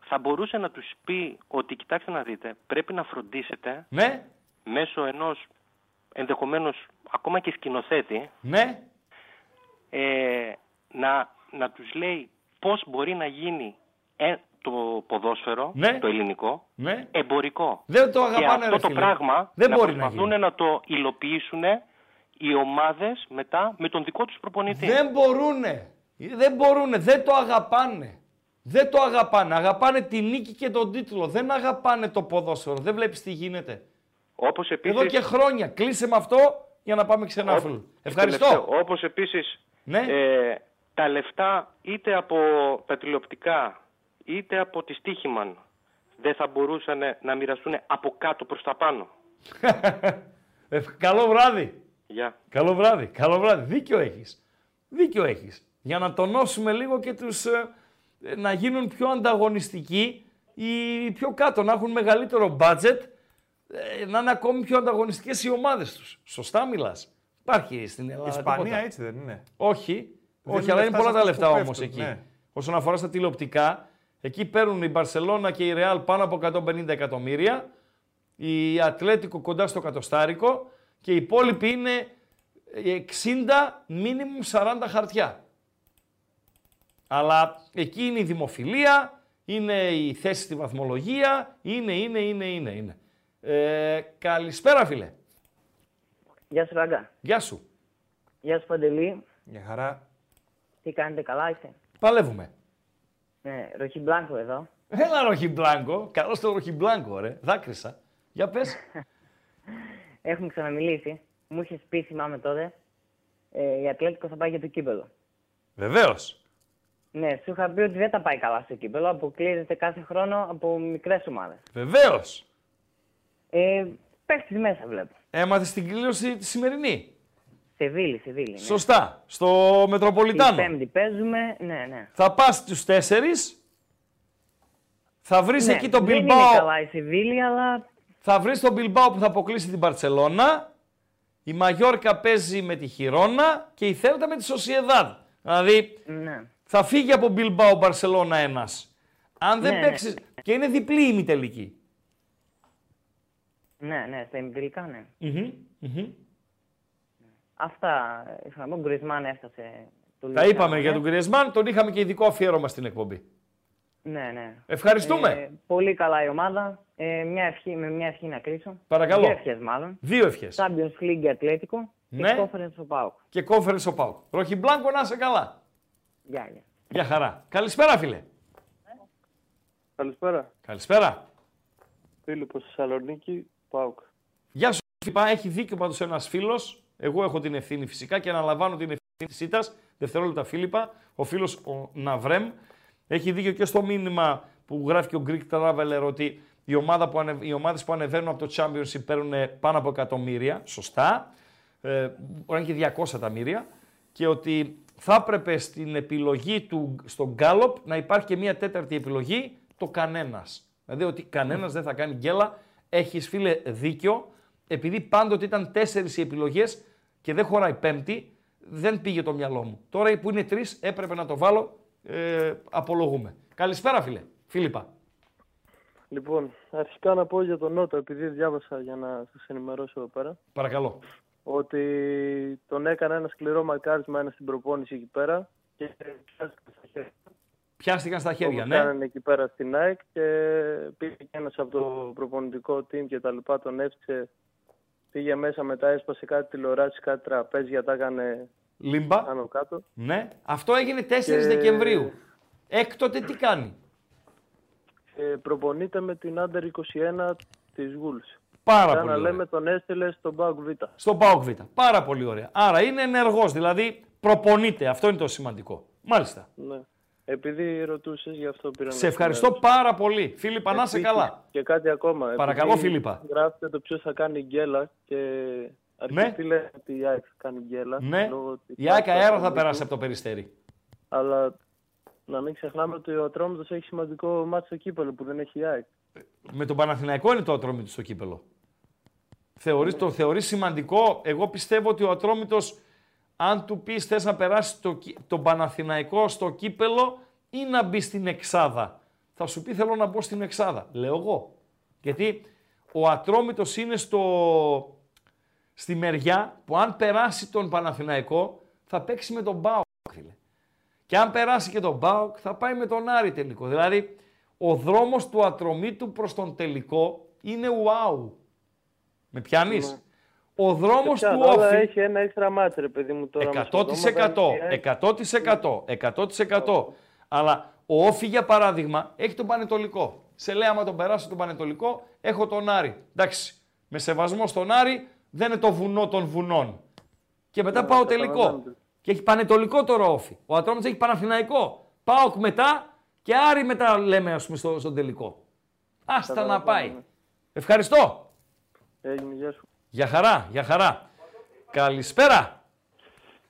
Θα μπορούσε να τους πει ότι, κοιτάξτε να δείτε, πρέπει να φροντίσετε Ναι, μέσω ενός ενδεχομένως ακόμα και σκηνοθέτη ναι. ε, να, να τους λέει πώς μπορεί να γίνει ε, το ποδόσφαιρο, Ναι. το ελληνικό, Ναι. εμπορικό. Δεν το και αγαπάνε, αυτό ρε το φίλε. πράγμα Δεν να μπορεί να προσπαθούν γίνει. να, το υλοποιήσουν οι ομάδες μετά με τον δικό τους προπονητή. Δεν μπορούνε. Δεν μπορούνε. Δεν το αγαπάνε. Δεν το αγαπάνε. Αγαπάνε τη νίκη και τον τίτλο. Δεν αγαπάνε το ποδόσφαιρο. Δεν βλέπεις τι γίνεται. Όπως επίσης, Εδώ και χρόνια. Κλείσε με αυτό για να πάμε ξενάφυλλο. Ό- Ευχαριστώ. τελευταίο, όπως επίσης Ναι. ε, τα λεφτά είτε από τα τηλεοπτικά είτε από τη Στίχημαν δεν θα μπορούσαν να μοιραστούν από κάτω προς τα πάνω. Ε, καλό βράδυ. Γεια. Καλό βράδυ. Καλό βράδυ. Δίκιο έχεις. Δίκιο έχεις. Για να τονώσουμε λίγο και τους ε, ε, να γίνουν πιο ανταγωνιστικοί ή πιο κάτω, να έχουν μεγαλύτερο budget, ε, να είναι ακόμη πιο ανταγωνιστικές οι ομάδες τους. Σωστά μιλάς. Υπάρχει στην Ελλάδα. Η Ισπανία τίποτα. έτσι δεν είναι. Όχι, Δεν όχι, είναι αλλά είναι λεφτά πολλά σε τα αυτούς λεφτά που όμως πέφτουν, εκεί. ναι. Όσον αφορά στα τηλεοπτικά, εκεί παίρνουν η Μπαρσελόνα και η Ρεάλ πάνω από 150 εκατομμύρια, η Ατλέτικο κοντά στο κατοστάρικο και οι υπόλοιποι είναι 60 μίνιμουμ 40 χαρτιά. Αλλά εκεί είναι η δημοφιλία, είναι η θέση στη βαθμολογία, είναι, είναι, είναι, είναι, είναι. Ε, καλησπέρα φίλε. Γεια σου Ράγκα. Γεια σου. Γεια σου Παντελή. Για χαρά. Τι κάνετε, καλά είστε; Παλεύουμε. Ναι, Ροχιμπλάνκο εδώ. Έλα Ροχιμπλάνκο. Καλό το Ροχιμπλάνκο, ρε. Δάκρυσα. Για πες. Έχουμε ξαναμιλήσει. Μου είχες πει, θυμάμαι τότε, ε, η Ατλέτικο θα πάει για το κύπελο. Βεβαίως. Ναι, σου είχα πει ότι δεν τα πάει καλά στο κύπελο. Αποκλείεται κάθε χρόνο από μικρές ομάδες. Βεβαίως. Ε, Πέφτει μέσα, βλέπω. Έμαθες την κλήρωση τη σημερινή. Σεβίλη, Σεβίλη. Ναι. Σωστά. Στο Μετροπολιτάνο. Την Πέμπτη παίζουμε, ναι, ναι. Θα πας στους τέσσερις. Θα βρεις ναι, εκεί τον Δεν είναι Bilbao. καλά η Σεβίλη, αλλά Θα βρεις τον Bilbao που θα αποκλείσει την Παρσελώνα. Η Μαγιόρκα παίζει με τη Χιρόνα και η Θέλτα με τη Σοσιεδάδ. Δηλαδή ναι. θα φύγει από Bilbao Μπαρσελώνα ένας. Αν δεν Ναι, παίξεις... Και είναι διπλή η ημιτελική. ναι, ναι, στα ημιτελικά, ναι. Μμμ, μμμ. Αυτά είχα να πω. Γκρισμάν έφτασε. το Τα Λουτσιάνο, είπαμε ναι. για τον Γκριεσμάν, τον είχαμε και ειδικό αφιέρωμα στην εκπομπή. Ναι, ναι. Ευχαριστούμε. Ε, πολύ καλά η ομάδα. Ε, μια ευχή, με μια ευχή να κλείσω. Παρακαλώ. Δύο ευχές μάλλον. Δύο ευχές. Champions League Ατλέτικο Ναι. και Conference ο ΠΑΟΚ. Και κόφερε ο Πάουκ. Ροχι Μπλάνκο να είσαι καλά. Γεια, γεια. Για χαρά. Καλησπέρα, φίλε. Καλησπέρα. Καλησπέρα. Φίλιππος Θεσσαλονίκη, ΠΑΟΚ. Γεια σου, Φιλιππά. Έχει δίκιο πάντως ένας φίλος. Εγώ έχω την ευθύνη φυσικά και αναλαμβάνω την ευθύνη της ήττας. Δευτερόλεπτα, Φίλιππα. Ο φίλος ο Ναβρέμ έχει δίκιο και στο μήνυμα που γράφει και ο Greek Traveler ότι οι, ομάδα που ανε... οι ομάδες που ανεβαίνουν από το Championship παίρνουν πάνω από εκατομμύρια. Σωστά. Ε, μπορεί να είναι και 200 εκατομμύρια. Και ότι θα έπρεπε στην επιλογή του στον Γκάλοπ να υπάρχει και μια τέταρτη επιλογή, το κανένας. Δηλαδή ότι κανένας δεν θα κάνει γκέλα. Έχεις φίλε δίκιο, επειδή πάντοτε ήταν τέσσερις οι επιλογές και δεν χωράει πέμπτη, δεν πήγε το μυαλό μου. Τώρα που είναι τρεις, έπρεπε να το βάλω. Ε, απολογούμε. Καλησπέρα, φίλε. Φίλιππα. Λοιπόν, αρχικά να πω για τον Νότο, επειδή διάβασα για να σας ενημερώσω εδώ πέρα, Παρακαλώ. ότι τον έκανε ένα σκληρό μαρκάρισμα ένα στην προπόνηση εκεί πέρα και πιάστηκε στα χέρια. Πιάστηκαν στα χέρια, Όπως ναι. κάνανε εκεί πέρα στην ΑΕΚ και πήγε και ένας από το προπονητικό team και τα λοιπά, τον έψησε, πήγε μέσα μετά, έσπασε κάτι τηλεοράσεις, κάτι τραπέζια, τα έκανε λίμπα. πάνω κάτω. Ναι. Αυτό έγινε 4 Και- Δεκεμβρίου. Έκτοτε τι κάνει; Ε, προπονείται με την Under 21 της Wolves. Πάρα Σαν πολύ να ωραία. λέμε τον έστειλε στον ΠΑΟΚ Β. Στον ΠΑΟΚ Β. Πάρα πολύ ωραία. Άρα είναι ενεργός, δηλαδή προπονείται. Αυτό είναι το σημαντικό. Μάλιστα. Ναι. Επειδή ρωτούσες, γι' αυτό πήρα να Σε ευχαριστώ πάρα πολύ. Φίλιππα, να είσαι Επίσης, καλά. Και κάτι ακόμα. Παρακαλώ, επειδή Φίλιππα. Γράφετε το ποιος θα κάνει γκέλα και αρκετοί λένε ότι η ΑΕΚ θα κάνει γκέλα. Ναι. λόγω ότι Η ΑΕΚ υπάρχει αέρα θα το περάσει από το περιστέρι. Αλλά να μην ξεχνάμε ότι ο Ατρόμητος έχει σημαντικό μάτι στο κύπελο που δεν έχει η ΑΕΚ. Με τον Παναθηναϊκό είναι το ατρόμητος στο κύπελο. Θεωρείς, Το θεωρείς σημαντικό. Εγώ πιστεύω ότι ο Ατρόμητος, αν του πεις θες να περάσει το, κύ- τον Παναθηναϊκό στο κύπελο ή να μπει στην εξάδα. Θα σου πει θέλω να μπω στην εξάδα. Λέω εγώ. Γιατί ο Ατρόμητος είναι στο, στη μεριά που αν περάσει τον Παναθηναϊκό θα παίξει με τον Μπάουκ. φίλε. Και αν περάσει και τον Μπάουκ θα πάει με τον Άρη τελικό. Δηλαδή ο δρόμος του Ατρομήτου προς τον τελικό είναι wow. Με πιάνεις; Ο δρόμος Και του πιάνω, αλλά Όφη... έχει ένα έξτρα μάτς, ρε παιδί μου τώρα. με στον Δώμα, δεν έχει ΑΕΚ. 100%. 100%. Αλλά ο Όφη, για παράδειγμα, έχει τον Πανετολικό. Σε λέει, άμα τον περάσω τον Πανετολικό, έχω τον Άρη. Εντάξει, με σεβασμό στον Άρη, δεν είναι το βουνό των βουνών. Και μετά Ναι, πάω καταλαβαίνετε. τελικό. Και έχει Πανετολικό τώρα ο Όφη. Ο Ατρόμητος έχει Παναθηναϊκό. Πάω μετά και Άρη μετά λέμε, ας πούμε, στο, στον τελικό. Άστα να Καταλαβαίνω, πάει. ναι. Ευχαριστώ. Έγινε, γεια σου. Για χαρά, για χαρά. Καλησπέρα.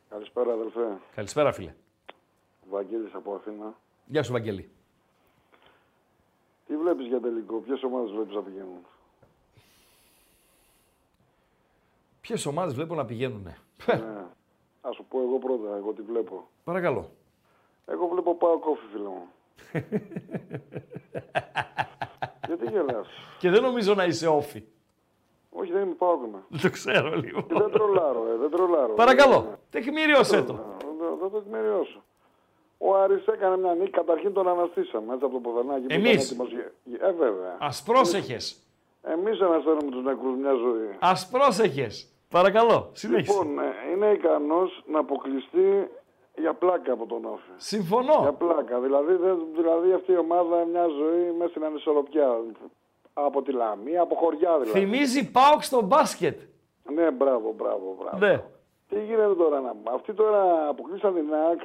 Καλησπέρα, αδελφέ. Καλησπέρα, φίλε. Βαγγέλης από Αθήνα. Γεια σου, Βαγγέλη. Τι βλέπεις για τελικό, ποιες ομάδες βλέπεις να πηγαίνουν; Ποιες ομάδες βλέπω να πηγαίνουν. ναι. Ας σου πω εγώ πρώτα, εγώ τι βλέπω. Παρακαλώ. Εγώ βλέπω πάω κόφι, φίλε μου. Γιατί γελάς; Και δεν νομίζω να είσαι όφη. Όχι, δεν είμαι πάω ακόμα. Δεν το ξέρω λίγο. Και δεν τρολάρω, ε, δεν τρολάρω. Παρακαλώ. Τεκμηρίωσέ το. Δεν θα το εκμεριώσω. Ο Άρης έκανε μια νίκη, καταρχήν τον αναστήσαμε, έτσι από το πουθενά. εκεί που Εμείς. ήταν έτοιμος για- Ε, βέβαια. Α πρόσεχες. Εμείς ανασταίνουμε τους νεκρούς μια ζωή. Α πρόσεχες. Παρακαλώ. Συνέχισε. Λοιπόν, ε, είναι ικανός να αποκλειστεί για πλάκα από τον ΟΦΗ. Συμφωνώ. Για πλάκα. Δηλαδή, δεν- δηλαδή αυτή η ομάδα μια ζωή μέσα στην ανισορροπιά. Από τη Λαμία, από χωριά δηλαδή. Θυμίζει ΠΑΟΚ στο μπάσκετ. Ναι, μπράβο, μπράβο, μπράβο. Ναι. Τι γίνεται τώρα να πούμε. Αυτοί τώρα αποκλείσαν την ΑΕΚ.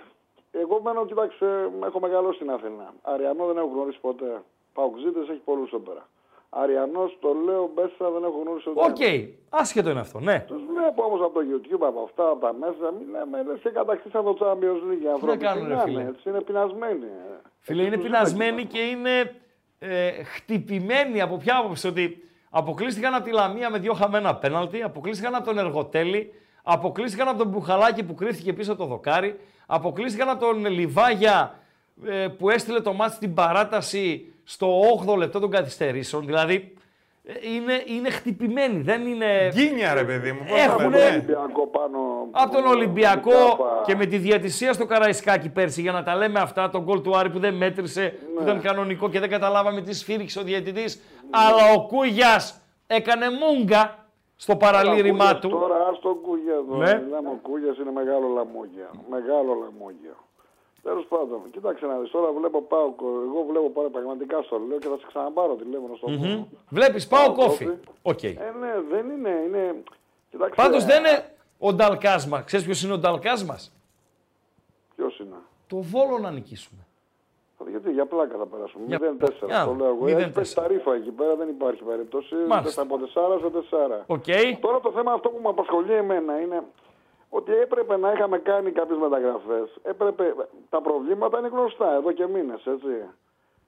Εγώ μένω, κοιτάξτε, έχω μεγαλώσει στην Αθήνα. Αρειανό δεν έχω γνωρίσει ποτέ. Παοκτσήδες έχει πολλούς εδώ πέρα. Αρειανός, το λέω, μπέσα δεν έχω γνωρίσει ποτέ. Οκ. Άσχετο είναι αυτό. Ναι. Τους βλέπω όμως από το YouTube, από αυτά, από τα μέσα, μιλάμε, λες και κατακτήσαν το Champions League οι άνθρωποι. κάνουν, ρε είναι, φίλε. έτσι, είναι πεινασμένοι. ε. Φίλε, είναι Τους πεινασμένοι και είναι ε, χτυπημένοι από ποια άποψη. Ότι αποκλείστηκαν από τη Λαμία με δύο χαμένα πέναλτι, αποκλείστηκαν από τον Εργοτέλη, αποκλείστηκαν από τον Μπουχαλάκη που κρύφτηκε πίσω από το δοκάρι, αποκλείστηκαν από τον Λιβάγια ε, που έστειλε το μάτι στην παράταση στο 8ο λεπτό των καθυστερήσεων. Δηλαδή, ε, είναι, είναι χτυπημένοι. Δεν είναι. Γκίνια, ρε παιδί μου. πώς θα Έχουνε- πούμε. Ολυμπιακό πάνω. Από τον Ολυμπιακό Κάπα. και με τη διατησία στο Καραϊσκάκι πέρσι για να τα λέμε αυτά, τον γκολ του Άρη που δεν μέτρησε, που ήταν κανονικό και δεν καταλάβαμε τι σφύριξε ο διαιτητής. Αλλά ο Κούγιας έκανε μούγκα στο παραλήρημά Κούγιας του. Τώρα, ας τον Κούγια εδώ. Ναι. Μιλάμε, ο Κούγιας είναι μεγάλο λαμόγια. Μεγάλο λαμόγια. Τέλος πάντων, κοίταξε να δεις. Τώρα βλέπω πάω. Εγώ βλέπω πάρα πραγματικά στο λέω και θα σε ξαναπάρω τηλέφωνο στο Μμμ. mm Βλέπεις, πάω κόφι. Οκ. Ε, ναι, δεν είναι. είναι... Κοιτάξτε, Πάντως δεν είναι ο Νταλκάς μας. Ξέρεις ποιος είναι ο Νταλκάς μας. Ποιος είναι; Το Βόλο να νικήσουμε. Γιατί για πλάκα θα περάσουμε. Για- 0-4. Για, Το λέω εγώ. 0-4. Έχει πέσει τα ρήφα εκεί πέρα, δεν υπάρχει περίπτωση. Μάλιστα. Από 4 σε 4. Οκ. Τώρα το θέμα αυτό που με απασχολεί εμένα είναι ότι έπρεπε να είχαμε κάνει κάποιες μεταγραφές. Έπρεπε. Τα προβλήματα είναι γνωστά εδώ και μήνες, έτσι.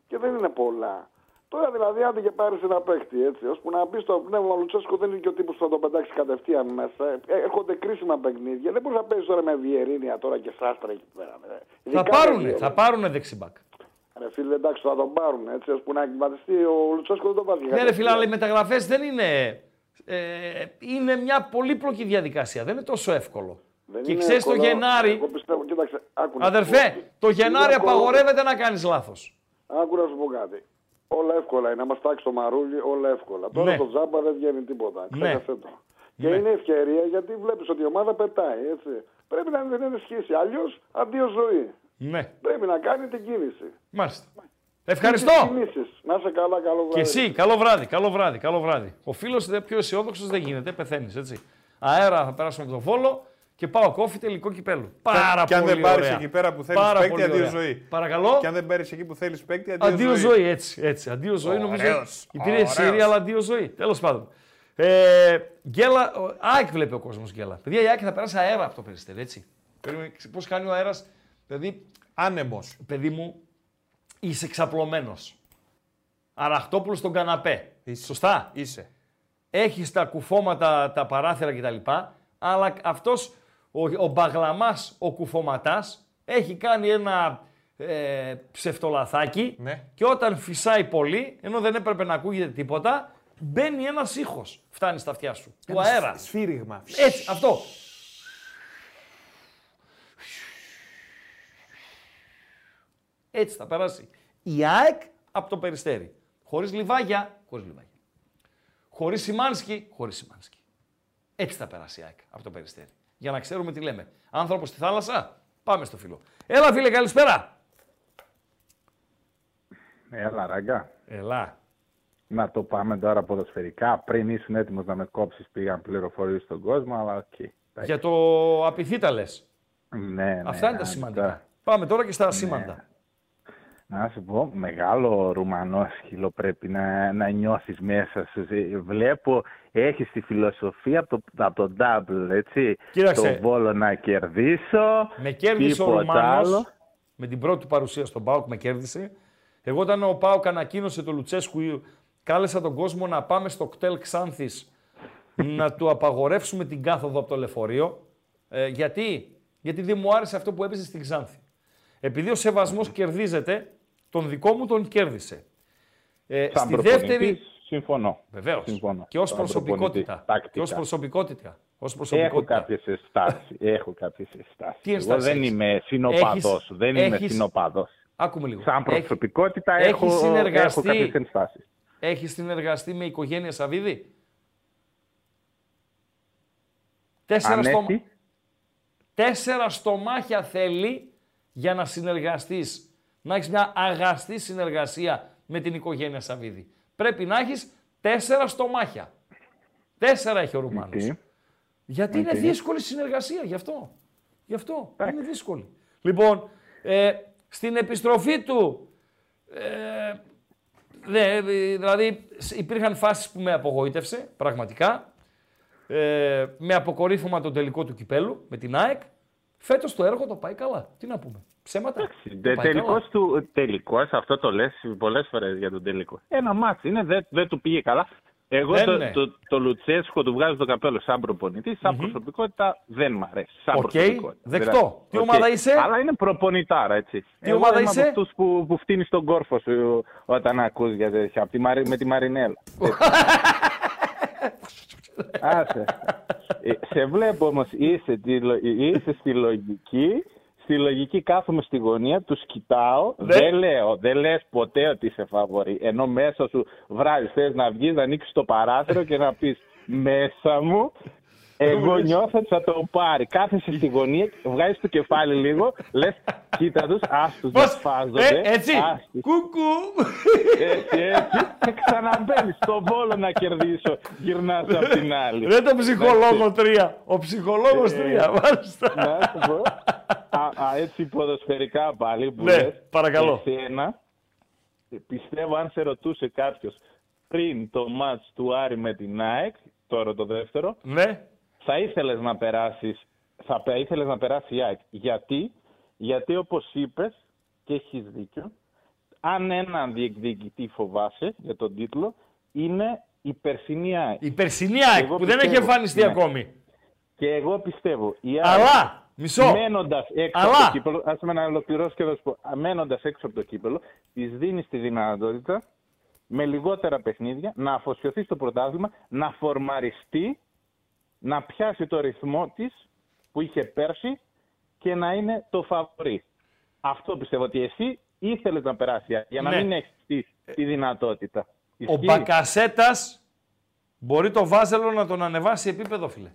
Και δεν είναι πολλά. Τώρα δηλαδή, άντε και πάρεις ένα παίχτη έτσι, ώσπου να μπει στο πνεύμα ο Λουτσέσκο δεν είναι και ο τύπος που θα το πετάξει κατευθείαν μέσα. Ε, Έρχονται κρίσιμα παιχνίδια. Δεν μπορείς να παίζεις τώρα με Βιερίνια τώρα και Σάστρα εκεί πέρα. ε. Θα Ειδικά με πάρουνε, Βιερίνια. θα πάρουνε δεξιμπάκ. Ρε φίλε, εντάξει, θα τον πάρουν έτσι, ώσπου να εκμεταλλευτεί ο Λουτσέσκο δεν τον βάζει. Ναι, ρε φίλε, αλλά οι μεταγραφές δεν είναι. Ε, είναι μια πολύπλοκη διαδικασία. Δεν είναι τόσο εύκολο. Δεν και είναι ξέρεις το εύκολο. Γενάρη. Εγώ πιστεύω, κοίταξε, άκου να σου πω. Αδερφέ, το Γενάρη Είναι εύκολο. απαγορεύεται να κάνεις λάθος. Άκου να σου πω κάτι. Όλα εύκολα είναι. Να μα τάξει το μαρούλι, όλα εύκολα. Τώρα Ναι. το τζάμπα δεν βγαίνει τίποτα. Ναι. Ξέχασε το. Και Ναι. είναι ευκαιρία γιατί βλέπεις ότι η ομάδα πετάει. Έτσι. Πρέπει να την ενισχύσει. Αλλιώς αντίο ζωή. Ναι, Πρέπει να κάνει την κίνηση. μάλιστα. Ευχαριστώ. Τις κινήσεις. Να σε καλά, καλό βράδυ. Και εσύ, καλό βράδυ, καλό βράδυ, καλό βράδυ. Ο φίλος πιο αισιόδοξος δεν γίνεται, πεθαίνεις έτσι. Αέρα θα περάσουμε από τον Βόλο και πάω κόφι τελικό κυπέλου. Πάρα και αν πολύ δεν πάρεις ωραία. εκεί πέρα που θέλεις Πάρα παίκτη, πολύ αντίο ωραία. ζωή. Παρακαλώ. Και αν δεν πάρεις εκεί που θέλεις παίκτη, αντίο, Αντίο ζωή, έτσι, έτσι. Αντίο ζωή νομίζω. Ωραίος, Η πήρε ωραίος. Σύρια, αλλά αντίο ζωή. Τέλος πάντων. Ε, γκέλα, ο- ΑΕΚ βλέπει ο κόσμος γκέλα. Παιδιά, η ΑΕΚ θα περάσει αέρα από το περιστέρι, έτσι. Πώς κάνει ο αέρας, δηλαδή. Άνεμος. Παιδί μου, είσαι ξαπλωμένο. Αραχτόπουλος στον καναπέ. Σωστά; Είσαι. Έχεις τα κουφώματα, τα παράθυρα κτλ. Αλλά αυτός ο, ο μπαγλαμάς, ο κουφωματάς, έχει κάνει ένα ε, ψευτολαθάκι Ναι. και όταν φυσάει πολύ, ενώ δεν έπρεπε να ακούγεται τίποτα, μπαίνει ένας ήχος. Φτάνει στα αυτιά σου. Του Ένα αέρα. Σφύριγμα. Έτσι, αυτό. Έτσι θα περάσει. Η ΑΕΚ από το περιστέρι. Χωρίς Λιβάγια, χωρίς Λιβάγια. Χωρίς Σιμάνσκι, χωρίς Σιμάνσκι. Έτσι θα περάσει η ΑΕΚ από το περιστέρι. Για να ξέρουμε τι λέμε. Άνθρωπος στη θάλασσα, πάμε στο φίλο. Έλα φίλε, καλησπέρα. Έλα, Ράγκα. Έλα. Να το πάμε τώρα ποδοσφαιρικά. Πριν ήσουν έτοιμος να με κόψεις, πήγαν πληροφορίες στον κόσμο, αλλά οκ. Εντάξει. Για το απειθήτα λες. Ναι, ναι, Αυτά είναι τα ναι, σημαντικά. τώρα. Πάμε τώρα και στα σήμαντα. Να σου πω, μεγάλο ρουμανό σκύλο πρέπει να, να νιώσεις μέσα σου. Ε, Βλέπω, έχεις τη φιλοσοφία από το, από το double, έτσι. Κοίταξε. Το βόλο να κερδίσω, Με κέρδισε ο τίποτα Ρουμάνος, άλλο. με την πρώτη του παρουσία στον ΠΑΟΚ με κέρδισε. Εγώ όταν ο ΠΑΟΚ ανακοίνωσε το Λουτσέσκου, κάλεσα τον κόσμο να πάμε στο κτέλ Ξάνθης να του απαγορεύσουμε την κάθοδο από το λεωφορείο. Ε, γιατί; Γιατί δεν μου άρεσε αυτό που έπαιζε στην Ξάνθη. Επειδή ο σεβασμός κερδίζεται, τον δικό μου τον κέρδισε. Ε, Σαν στη προπονητής, δεύτερη... συμφωνώ. Βεβαίως. Συμφωνώ. Και ως Σαν προσωπικότητα. προπονητής, τακτικά. Και ως προσωπικότητα. Ως Έχω προσωπικότητα. κάποιες ενστάσεις. Έχω κάποιες ενστάσεις. Τι Εγώ ενστάσεις δεν έχεις; είμαι συνοπαδός. Έχεις- Δεν είμαι έχεις- συνοπαδός. Άκουμε λίγο. Σαν Έχει- προσωπικότητα έχεις έχω, έχω συνεργαστεί- κάποιες ενστάσεις. Έχεις συνεργαστεί με οικογένεια Σαββίδη; Τέσσερα, Αν στομα- έχει, Τέσσερα στομάχια θέλει για να συνεργαστείς. Να έχεις μια αγαστή συνεργασία με την οικογένεια Σαββίδη. Πρέπει να έχεις τέσσερα στομάχια. Τέσσερα έχει ο Ρουμάνος. Οκ. Γιατί Οκ. είναι δύσκολη συνεργασία, γι' αυτό. Γι' αυτό είναι δύσκολη. Λοιπόν, ε, στην επιστροφή του, ε, ναι, δηλαδή σ- υπήρχαν φάσεις που με απογοήτευσε, πραγματικά. Ε, με αποκορύφωμα τον τελικό του κυπέλου, με την ΑΕΚ. Φέτος το έργο το πάει καλά. Τι να πούμε. Ψέματα. Το πάει τελικός καλά. του, τελικός, αυτό το λες πολλές φορές για τον τελικό. Ένα ματς είναι, δεν, δεν του πήγε καλά. Εγώ Δεν το, είναι. το, το Λουτσέσκο του βγάζω το καπέλο σαν προπονητής, σαν προσωπικότητα δεν μ' αρέσει. Σαν Οκ, προσωπικότητα. δεκτό. Τι οκ. ομάδα είσαι; Αλλά είναι προπονητάρα, έτσι. Τι Εγώ ομάδα είμαι είσαι; από αυτούς που, που φτύνει στον κόρφο σου όταν ακούς για τέτοια, από τη Μαρι- με τη Μαρινέλα. Άσε. Ε, Σε βλέπω όμως, είσαι, τη λο- είσαι στη λογική, στη λογική κάθομαι στη γωνία, τους κοιτάω, Ναι. δεν λέω, δεν λες ποτέ ότι είσαι φαβορή. Ενώ μέσα σου βράδυ θες να βγεις, να ανοίξεις το παράθυρο και να πεις μέσα μου, εγώ νιώθω ότι θα το πάρει. Κάθεσαι στη γωνία, βγάζεις το κεφάλι λίγο, λες κοίτα τους, άστους να σφάζονται. Ε, έτσι. άστους. Κουκού. Έτσι, έτσι. Και ξαναμπαίνεις στον βόλο να κερδίσω. Γυρνάς απ' την άλλη. Ρε το ψυχολόγο Εντάξει. 3. Ο ψυχολόγος Ε, 3. Μάλιστα. Να σου πω. Α, α, έτσι ποδοσφαιρικά πάλι που Ναι, λες, παρακαλώ. Εσένα, πιστεύω αν σε ρωτούσε κάποιος πριν το μάτς του Άρη με την ΑΕΚ, τώρα το δεύτερο, Ναι. Θα ήθελες να περάσεις, θα πε- ήθελες να περάσει η ΑΕΚ. Γιατί, γιατί όπως είπες και έχεις δίκιο, αν έναν διεκδικητή φοβάσαι για τον τίτλο, είναι η περσινή ΑΕΚ. Η περσινή ΑΕΚ Εγώ που δεν έχει πιστεύω, εμφανιστεί ναι. ακόμη. Και εγώ πιστεύω. Η ΑΕΚ, Αλλά, μισό. Μένοντας έξω Αλλά. από το κύπελο, άσε με να ολοκληρώσω και θα σου πω. Μένοντας έξω από το κύπελο, της δίνεις τη δυνατότητα με λιγότερα παιχνίδια να αφοσιωθείς στο πρωτάθλημα, να φορμαριστεί, να πιάσει το ρυθμό της που είχε πέρσι και να είναι το φαβορή. Αυτό πιστεύω ότι εσύ ήθελες να περάσει η ΑΕΚ, για να Ναι. μην έχεις τη, τη δυνατότητα. Ο Ισχύει; Μπακασέτας μπορεί το Βάζελο να τον ανεβάσει επίπεδο, φίλε.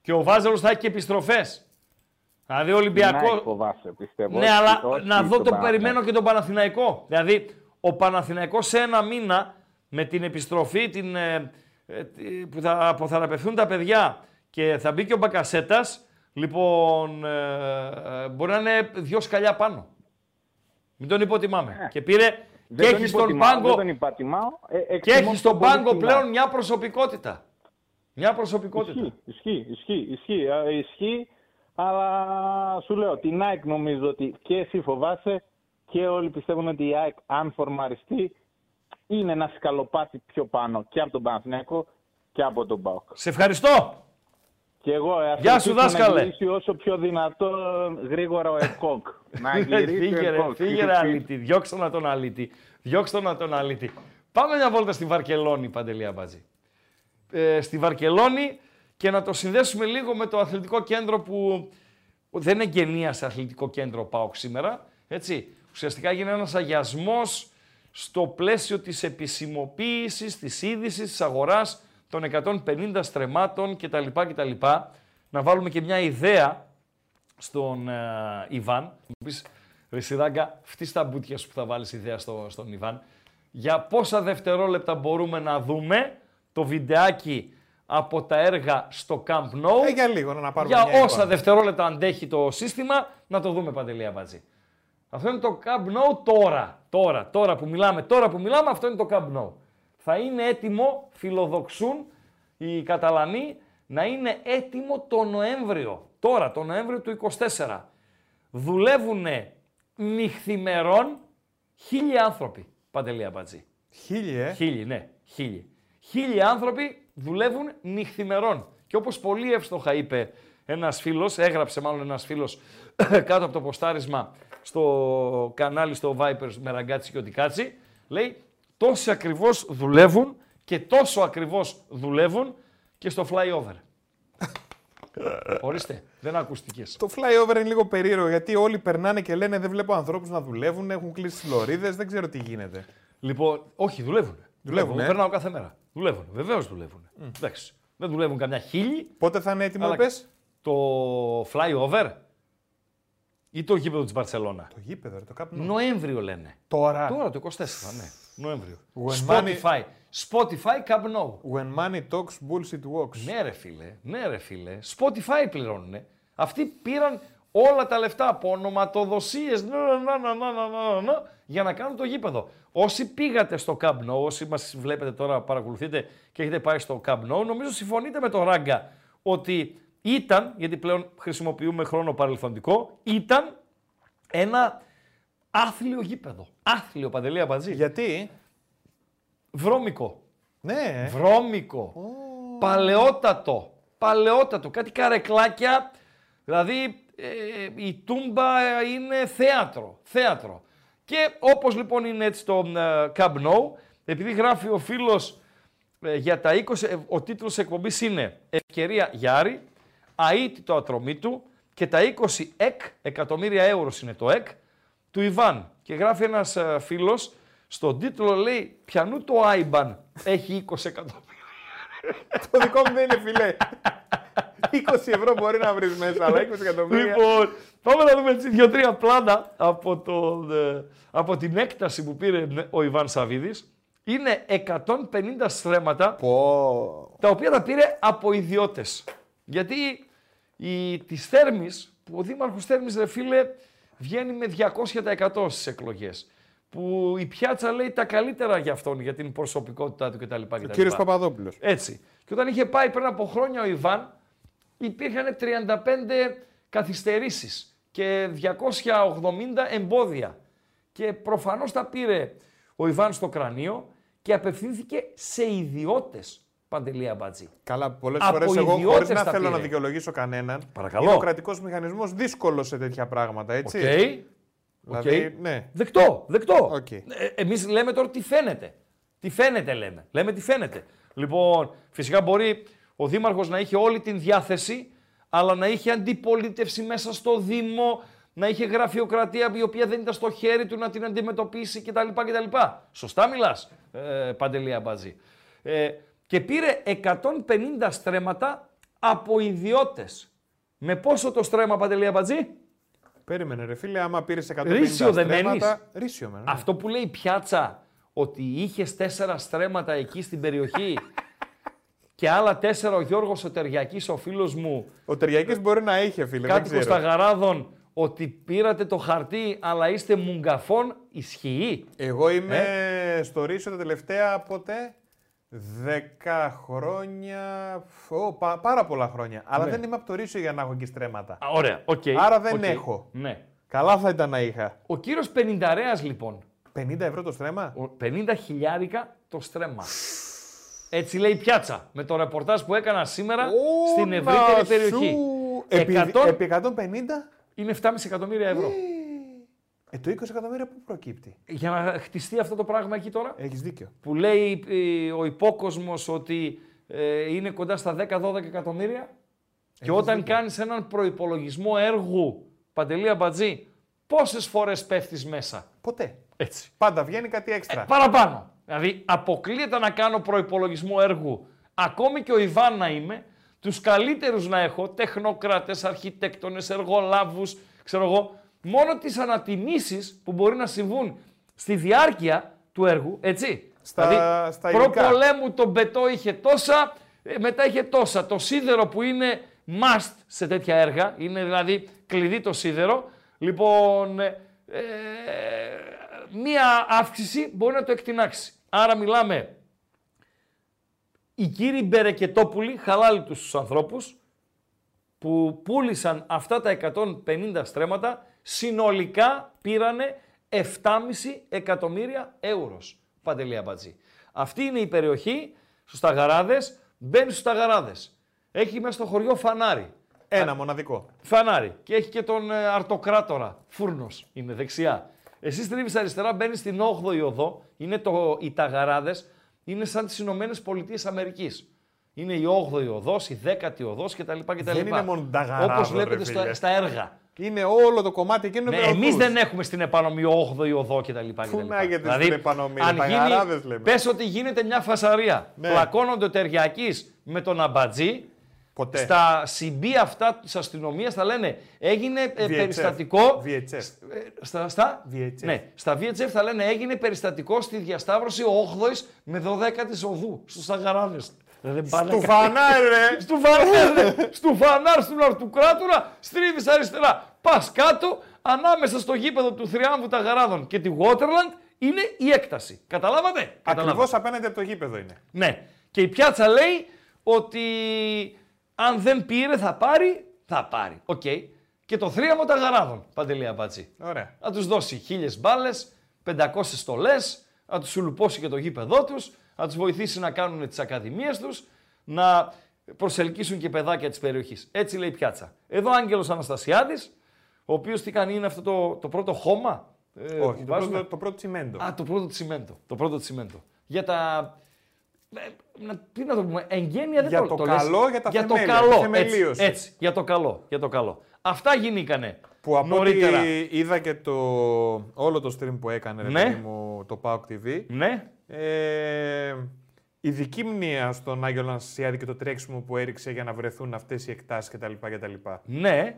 Και ο Βάζελος θα έχει και επιστροφές. Δηλαδή ο Ολυμπιακό. Να φοβάσαι, πιστεύω. Ναι, Όχι- αλλά όχι να δω στον το Παναθηναϊκό. περιμένω και τον Παναθηναϊκό. Δηλαδή, ο Παναθηναϊκός σε ένα μήνα με την επιστροφή την, ε, ε, τι- που θα αποθεραπευθούν τα παιδιά και θα μπει και ο Μπακασέτας, λοιπόν, ε, ε, μπορεί να είναι δυο σκαλιά πάνω. Μην τον υποτιμάμε. Και πήρε Ε, Δεν και τον έχει στον υποτιμάω, πάγκο, Δεν τον υπατιμάω. Ε, και εκτιμώ έχει στον πολύ πάγκο την πλέον ΑΕΚ. μια προσωπικότητα. Μια προσωπικότητα. Ισχύει, ισχύει, ισχύει, ισχύει, α, ισχύει, αλλά σου λέω, την ΑΕΚ νομίζω ότι και εσύ φοβάσαι και όλοι πιστεύουν ότι η ΑΕΚ αν φορμαριστεί είναι ένα σκαλοπάτι πιο πάνω και από τον Παναθηναϊκό και από τον ΠΑΟΚ. Σε ευχαριστώ. Και εγώ ε, ας Γεια σου, ελπίσω δάσκαλε. να γυρίσει όσο πιο δυνατό γρήγορα ο ΕΚΟΚ. να γυρίσει φύγε ο ρε, ΕΚΟΚ. φύγε ρε αλήτη. Διώξτε να τον αλήτη. Διώξτε να τον αλήτη. Πάμε μια βόλτα στη Βαρκελόνη, Παντελία Μπατζή. Ε, στη Βαρκελόνη και να το συνδέσουμε λίγο με το αθλητικό κέντρο που δεν εγγενία σε αθλητικό κέντρο ΠΑΟΚ σήμερα. Έτσι. Ουσιαστικά έγινε ένας αγιασμός στο πλαίσιο της επισημοποίησης, της είδησης, της αγοράς των 150 στρεμάτων κτλ. κτλ. Να βάλουμε και μια ιδέα στον ε, Ιβάν. Μου πεις, ρε Σιράγκα, φτύς τα μπουτια σου που θα βάλεις ιδέα στο, στον Ιβάν. Για πόσα δευτερόλεπτα μπορούμε να δούμε το βιντεάκι από τα έργα στο Camp Nou. Ε, για λίγο να πάρουμε Για μια όσα εικόνα. δευτερόλεπτα αντέχει το σύστημα, να το δούμε Παντελία Μπατζή. Αυτό είναι το Camp Nou τώρα. Τώρα, τώρα που μιλάμε, τώρα που μιλάμε, αυτό είναι το Camp Nou. Θα είναι έτοιμο, φιλοδοξούν οι Καταλανοί, να είναι έτοιμο το Νοέμβριο. Τώρα, το Νοέμβριο του 24. Δουλεύουν νυχθημερών χίλιοι άνθρωποι, Παντελία Μπατζή. Χίλιοι, ε; Χίλιοι, ναι, χίλιοι. Χίλιοι άνθρωποι δουλεύουν νυχθημερών. Και όπως πολύ εύστοχα είπε ένας φίλος, έγραψε μάλλον ένας φίλος κάτω από το ποστάρισμα στο κανάλι στο Vipers με ραγκάτσι και οτικάτσι, λέει τόσοι ακριβώς δουλεύουν και τόσο ακριβώς δουλεύουν και στο flyover. Ορίστε, δεν ακούστηκες. Το flyover είναι λίγο περίεργο γιατί όλοι περνάνε και λένε δεν βλέπω ανθρώπους να δουλεύουν, έχουν κλείσει τι λωρίδες, δεν ξέρω τι γίνεται. Λοιπόν, όχι, δουλεύουν. Δουλεύουν, ε. Περνάω κάθε μέρα. Δουλεύουν. Βεβαίως δουλεύουν. Εντάξει. Δεν δουλεύουν καμιά χίλιοι. Πότε θα είναι έτοιμο, αλλά είπες; Το flyover ή το γήπεδο της Μπαρσελόνα. Το γήπεδο, ρε, το κάπου. Νοέμβριο λένε. Τώρα. Τώρα το 24, ναι. Νοέμβριο. When Spotify. Spotify Camp Nou. When money talks, bullshit walks. Ναι ρε φίλε, ναι ρε φίλε. Spotify πληρώνουνε. Αυτοί πήραν όλα τα λεφτά από ονοματοδοσίες να, να, να, να, να, να, να, για να κάνουν το γήπεδο. Όσοι πήγατε στο Camp Nou, όσοι μας βλέπετε τώρα, παρακολουθείτε και έχετε πάει στο Camp Nou, νομίζω συμφωνείτε με τον Ράγκα ότι ήταν, γιατί πλέον χρησιμοποιούμε χρόνο παρελθοντικό, ήταν ένα άθλιο γήπεδο. Άθλιο, Παντελή Αμπατζή. Γιατί; Βρώμικο. Ναι. Βρώμικο. Παλαιότατο. Παλαιότατο. Κάτι καρεκλάκια. Δηλαδή ε, η τούμπα είναι θέατρο. Θέατρο. Και όπως λοιπόν είναι έτσι το ε, Camp Nou, επειδή γράφει ο φίλος ε, για τα 20, ε, ο τίτλος εκπομπής είναι «Ευκαιρία Γιάρη», αίτητο ατρομή του και τα 20 εκ, εκατομμύρια ευρώ είναι το εκ, του Ιβάν. Και γράφει ένας ε, φίλος, στον τίτλο λέει «Πιανού το Άιμπαν έχει 20 εκατομμύρια». το δικό μου δεν είναι φιλέ. 20 ευρώ μπορεί να βρεις μέσα, αλλά 20 εκατομμύρια. Λοιπόν, πάμε να δούμε έτσι δύο-τρία πλάνα από, το, ε, από την έκταση που πήρε ο Ιβάν Σαββίδης. Είναι 150 στρέμματα, τα οποία τα πήρε από ιδιώτες. Γιατί η, της Θέρμης, που ο Δήμαρχος Θέρμης, ρε φίλε, βγαίνει με 200% στις εκλογές. Που η πιάτσα λέει τα καλύτερα για αυτόν, για την προσωπικότητά του κτλ. Ο κύριος Παπαδόπουλος. Έτσι. Και όταν είχε πάει πριν από χρόνια ο Ιβάν, υπήρχαν 35 καθυστερήσεις και 280 εμπόδια. Και προφανώς τα πήρε ο Ιβάν στο κρανίο και απευθύνθηκε σε ιδιώτες. Παντελή Αμπατζή. Καλά, πολλές Από φορές εγώ χωρίς ιδιώτες να τα θέλω να πήρε. δικαιολογήσω κανέναν. Παρακαλώ. Είναι ο κρατικός μηχανισμός δύσκολος σε τέτοια πράγματα, έτσι. Οκ. Δηλαδή, Οκ. ναι. Δεκτό, δεκτό. Οκ. Ε, εμείς λέμε τώρα τι φαίνεται. Τι φαίνεται λέμε. Λέμε τι φαίνεται. Λοιπόν, φυσικά μπορεί ο Δήμαρχος να είχε όλη την διάθεση, αλλά να είχε αντιπολίτευση μέσα στο Δήμο, να είχε γραφειοκρατία η οποία δεν ήταν στο χέρι του να την αντιμετωπίσει κτλ. κτλ. Σωστά μιλάς, ε, Παντελή Αμπατζή. Ε, και πήρε 150 στρέμματα από ιδιώτες. Με πόσο το στρέμμα, Παντελή Αμπατζή; Περίμενε, ρε φίλε, άμα πήρες 150 Ρίσιο δεν στρέμματα, μένεις. Ρίσιο μένω. ναι. Αυτό που λέει η πιάτσα, ότι είχες τέσσερα στρέμματα εκεί στην περιοχή και άλλα τέσσερα ο Γιώργος ο Τεριακής, ο φίλος μου, Ο Τεριακής μπορεί να είχε, φίλε. δεν κάτοικος ξέρω. Σταγαράδων, ότι πήρατε το χαρτί αλλά είστε μουγκαφών, ισχύει. Εγώ είμαι Ε; στο Ρύσιο τα τελευταία ποτέ 10 χρόνια. Ω, πα- πάρα πολλά χρόνια. Αλλά Ναι. δεν είμαι από το Ρύσιο για να έχω εκεί στρέμματα. Α, ωραία, οκ. Άρα δεν οκ. έχω. Ναι. Καλά θα ήταν να είχα. Ο κύριος Πενινταρέας λοιπόν, 50 ευρώ το στρέμμα; ο 50 χιλιάρικα το στρέμμα. Έτσι λέει η πιάτσα, με το ρεπορτάζ που έκανα σήμερα στην να ευρύτερη σου. περιοχή. Επί, 100 επί 150. είναι 7,5 εκατομμύρια ευρώ. Ε, το 20 εκατομμύρια πού προκύπτει; Για να χτιστεί αυτό το πράγμα εκεί τώρα. Έχεις δίκιο. Που λέει ε, ο υπόκοσμος ότι ε, είναι κοντά στα 10-12 εκατομμύρια. Και όταν κάνεις έναν προϋπολογισμό έργου, Παντελή Αμπατζή, πόσες φορές πέφτεις μέσα; Ποτέ. Έτσι. Πάντα βγαίνει κάτι έξτρα. Ε, παραπάνω. Δηλαδή, αποκλείεται να κάνω προϋπολογισμό έργου, ακόμη και ο Ιβάν να είμαι, τους καλύτερους να έχω, τεχνοκράτες, αρχιτέκτονες, εργολάβους, ξέρω εγώ, μόνο τις ανατιμήσεις που μπορεί να συμβούν στη διάρκεια του έργου, έτσι. Στα- δηλαδή, στα υλικά. προπολέμου το μπετό είχε τόσα, ε, μετά είχε τόσα. Το σίδερο που είναι must σε τέτοια έργα, είναι δηλαδή κλειδί το σίδερο, λοιπόν, ε, ε, μία αύξηση μπορεί να το εκτινάξει. Άρα μιλάμε οι κύριοι Μπερεκετόπουλοι, χαλάλι τους στους ανθρώπους, που πούλησαν αυτά τα 150 στρέμματα, συνολικά πήρανε 7,5 εκατομμύρια ευρώ. Παντελή Αμπατζή. Αυτή είναι η περιοχή στους Ταγαράδες, μπαίνει στους Ταγαράδες. Έχει μέσα στο χωριό φανάρι. Ένα μοναδικό. Φανάρι. Και έχει και τον ε, αρτοκράτορα. Φούρνος είναι δεξιά. Εσύ στρίβει αριστερά, μπαίνει στην 8η οδό. Είναι το, οι Ταγαράδες. Είναι σαν τις Ηνωμένες Πολιτείες Αμερικής. Είναι η 8η οδός, η 10η οδός κτλ. Δεν είναι μόνο ταγαράδο, Όπως βλέπετε ρε στα, φίλε. στα έργα. Είναι όλο το κομμάτι εκείνο Ναι, με Εμείς οδούς. δεν έχουμε στην επανομή 8η οδό κτλ. Πού να έχετε στην επανομή, αν ταγαράδες γίνει, λέμε. πες ότι γίνεται μια φασαρία. Ναι. Πλακώνονται ο Τεριακής με τον Αμπατζή. Ποτέ. Στα CB αυτά της αστυνομίας θα λένε έγινε ε, VHF. περιστατικό. VHF. Ε, Στα, στα, VHF. ναι, στα VHF θα λένε έγινε περιστατικό στη διασταύρωση 8η με 12η οδού στους Ταγαράδες. Δεν πάνε Στου κα- φανάρι, ρε. Στου φανάρ, ρε. Στου φανάρ, στον αρτοκράτορα, στρίβεις αριστερά. Πας κάτω, ανάμεσα στο γήπεδο του Θριάμβου Ταγαράδων και τη Waterland είναι η έκταση. Καταλάβατε; Καταλάβατε. Ακριβώς απέναντι από το γήπεδο είναι. Ναι. Και η πιάτσα λέει ότι αν δεν πήρε θα πάρει, θα πάρει. Οκ. Και το Θρίαμβο Ταγαράδων, Παντελή Αμπάτσι. Ωραία. Να τους δώσει χίλιες μπάλες, 500 στολές, να τους σουλουπώσει και το γήπεδό τους, να τους βοηθήσει να κάνουν τις ακαδημίες τους, να προσελκύσουν και παιδάκια της περιοχής. Έτσι λέει η πιάτσα. Εδώ Άγγελος Αναστασιάδης, ο οποίος τι κάνει, είναι αυτό το, το πρώτο χώμα; ε, Όχι, που το βάζουμε. πρώτο, το πρώτο τσιμέντο. Α, το πρώτο τσιμέντο. Το πρώτο τσιμέντο. Για τα. ε, Να, τι να το πούμε, εγγένεια δεν Για το, το το λες. καλό, για τα για το θεμέλια, τη καλό. Έτσι, θεμελίωση. έτσι, για το καλό. Για το καλό. Αυτά γίνηκανε Που από νωρίτερα. ό,τι είδα και το, όλο το stream που έκανε ρε Ναι. παιδί μου, το PAOK TV, Ναι. ε, ειδική μνήμα στον Άγιο Αναστασιάδη και το τρέξιμο που έριξε για να βρεθούν αυτές οι εκτάσεις κτλ. κτλ. Ναι,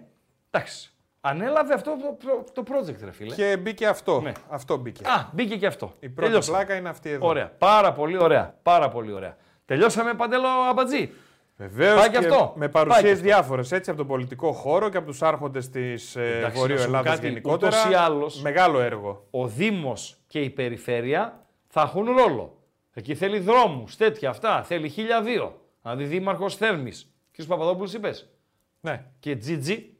εντάξει. Ανέλαβε αυτό το, το, το project, ρε φίλε. Και μπήκε αυτό. Ναι. Αυτό μπήκε. Α, μπήκε και αυτό. Η πρώτη Τελειώσαμε. πλάκα είναι αυτή εδώ. Ωραία. Πάρα πολύ ωραία. Πάρα πολύ ωραία. Τελειώσαμε παντέλο αμπατζή. Βεβαίως Πάει και αυτό. με Πάει παρουσίες και αυτό. διάφορες έτσι από τον πολιτικό χώρο και από τους άρχοντες της Εντάξει, Βορείου να σου πω Ελλάδας κάτι, γενικότερα. ούτως ή άλλως, Μεγάλο έργο. Ο Δήμος και η Περιφέρεια θα έχουν ρόλο. Εκεί θέλει δρόμους, τέτοια αυτά. Θέλει χίλια δύο. Δηλαδή Δήμαρχος Θέρμης. Κύριος Παπαδόπουλος είπες. Ναι. Και Τζίτζι,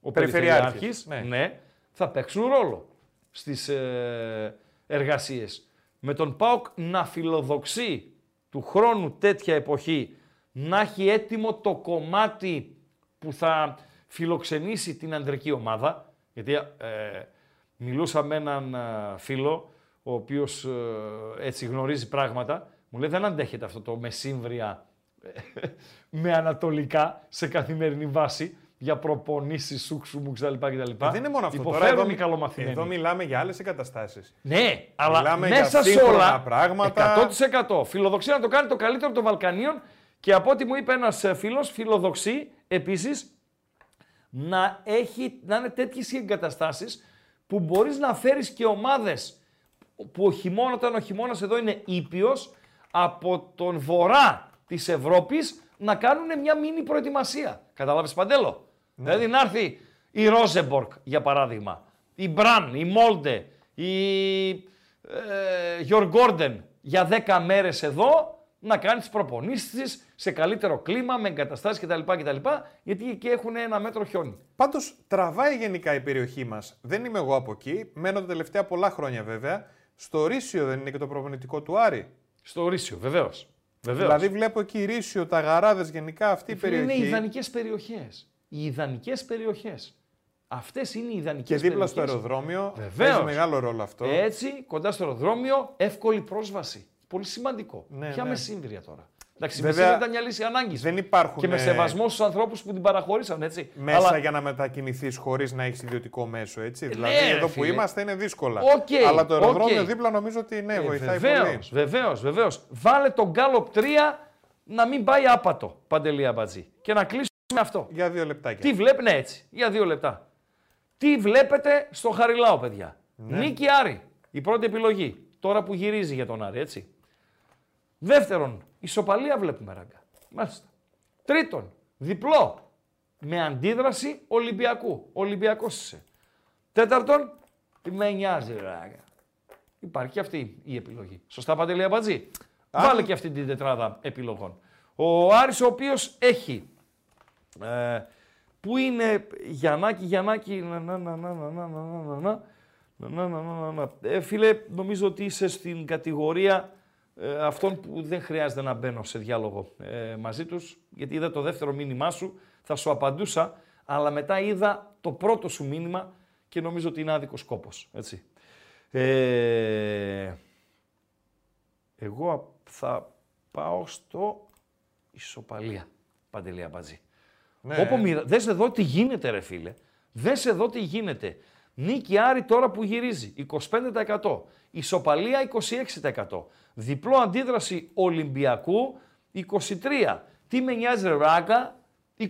ο Περιφερειάρχης, Περιφερειάρχης, ναι. ναι. θα παίξουν ρόλο στις ε, εργασίες. Με τον ΠΑΟΚ να φιλοδοξεί του χρόνου τέτοια εποχή να έχει έτοιμο το κομμάτι που θα φιλοξενήσει την ανδρική ομάδα. Γιατί ε, μιλούσα με έναν ε, φίλο, ο οποίος ε, έτσι γνωρίζει πράγματα. Μου λέει δεν αντέχεται αυτό το μεσύμβρια ε, με ανατολικά σε καθημερινή βάση για προπονήσεις, σούξουμου κτλ. κτλ. Ε, δεν είναι μόνο αυτό. Τώρα Υποφέρουν εδώ, οι καλομαθημένοι. εδώ μιλάμε για άλλες εγκαταστάσεις. Ναι, αλλά Μιλάμε μέσα για σε σύγχρονα όλα πράγματα. 100% φιλοδοξεί να το κάνει το καλύτερο των Βαλκανίων και από ό,τι μου είπε ένας ε, φίλος, φιλοδοξεί επίσης να, έχει, να είναι τέτοιες οι εγκαταστάσεις που μπορείς να φέρεις και ομάδες που ο χειμώνα, όταν ο χειμώνας εδώ είναι ήπιος, από τον βορρά της Ευρώπης να κάνουν μια μίνι προετοιμασία. Καταλάβεις Παντέλο; Δηλαδή να έρθει η Ρόζεμπορκ για παράδειγμα, η Μπραν, η Μόλντε, η ε, Γιώργ Γκόρντεν για 10 μέρες εδώ να κάνεις τις προπονήσεις της σε καλύτερο κλίμα, με εγκαταστάσεις κτλ. κτλ γιατί εκεί έχουν ένα μέτρο χιόνι. Πάντως τραβάει γενικά η περιοχή μας. Δεν είμαι εγώ από εκεί. Μένω τα τελευταία πολλά χρόνια βέβαια. Στο Ρήσιο δεν είναι και το προπονητικό του Άρη. Στο Ρήσιο, βεβαίως. Βεβαίως. Δηλαδή βλέπω εκεί Ρήσιο, τα γαράδες γενικά αυτή η Φίλε, περιοχή. Είναι ιδανικές περιοχές. Οι ιδανικές περιοχές. Αυτές είναι οι Και ιδανικές δίπλα στο περιοχές. αεροδρόμιο Βεβαίως. παίζει μεγάλο ρόλο αυτό. Έτσι, κοντά στο αεροδρόμιο, εύκολη πρόσβαση. Πολύ σημαντικό. Ναι, Ποια ναι. μεσύμβρια τώρα. Εντάξει, η Βέβαια, Μεσημβρία ήταν μια λύση ανάγκης. δεν υπάρχουν, Και με ε, σεβασμό στους ανθρώπους που την παραχωρήσαν, έτσι. Μέσα Αλλά- για να μετακινηθείς χωρίς να έχεις ιδιωτικό μέσο, έτσι. Ε, δηλαδή ναι, ρε εδώ που φίλε. είμαστε είναι δύσκολα. Οκ, Αλλά το αεροδρόμιο οκ. δίπλα νομίζω ότι ναι, Ε, βοηθάει βεβαίως, πολύ. Βεβαίως, βεβαίως. Βάλε τον Γκάλοπ 3 να μην πάει άπατο, Παντελή Αμπατζή. Και να κλείσουμε με αυτό. Για δύο λεπτάκια. Τι βλέπετε, ναι, έτσι, για δύο λεπτά. Τι βλέπετε στο Χαριλάου, παιδιά; Ναι. Νίκη Άρη, η πρώτη επιλογή. Τώρα που γυρίζει για τον Άρη, έτσι. Δεύτερον, ισοπαλία βλέπουμε, ράγκα. Μάλιστα. Τρίτον, διπλό. Με αντίδραση Ολυμπιακού. Ολυμπιακός είσαι. Τέταρτον, τι με νοιάζει, ράγκα. Υπάρχει και αυτή η επιλογή. Σωστά, Παντελή Αμπατζή. Βάλε και αυτή την τετράδα επιλογών. Ο Άρης ο οποίος έχει ε, που είναι Γιαννάκη, Γιαννάκη, να, να, να, να, να, να, να, να, να, να, να, να, να, να. Ε, φίλε, νομίζω ότι είσαι στην κατηγορία ε, αυτών που δεν χρειάζεται να μπαίνω σε διάλογο ε, μαζί τους, γιατί είδα το δεύτερο μήνυμά σου, θα σου απαντούσα, αλλά μετά είδα το πρώτο σου μήνυμα και νομίζω ότι είναι άδικος κόπος, έτσι. Ε, εγώ θα πάω στο ισοπαλία, Παντελία Μπατζή. Ναι. Όπου μοιρα... Δες εδώ τι γίνεται ρε φίλε. Δες εδώ τι γίνεται. Νίκη Άρη τώρα που γυρίζει 25%. Ισοπαλία 26%. Διπλό αντίδραση Ολυμπιακού 23%. Τι με νοιάζει ρε Ράκα 27%.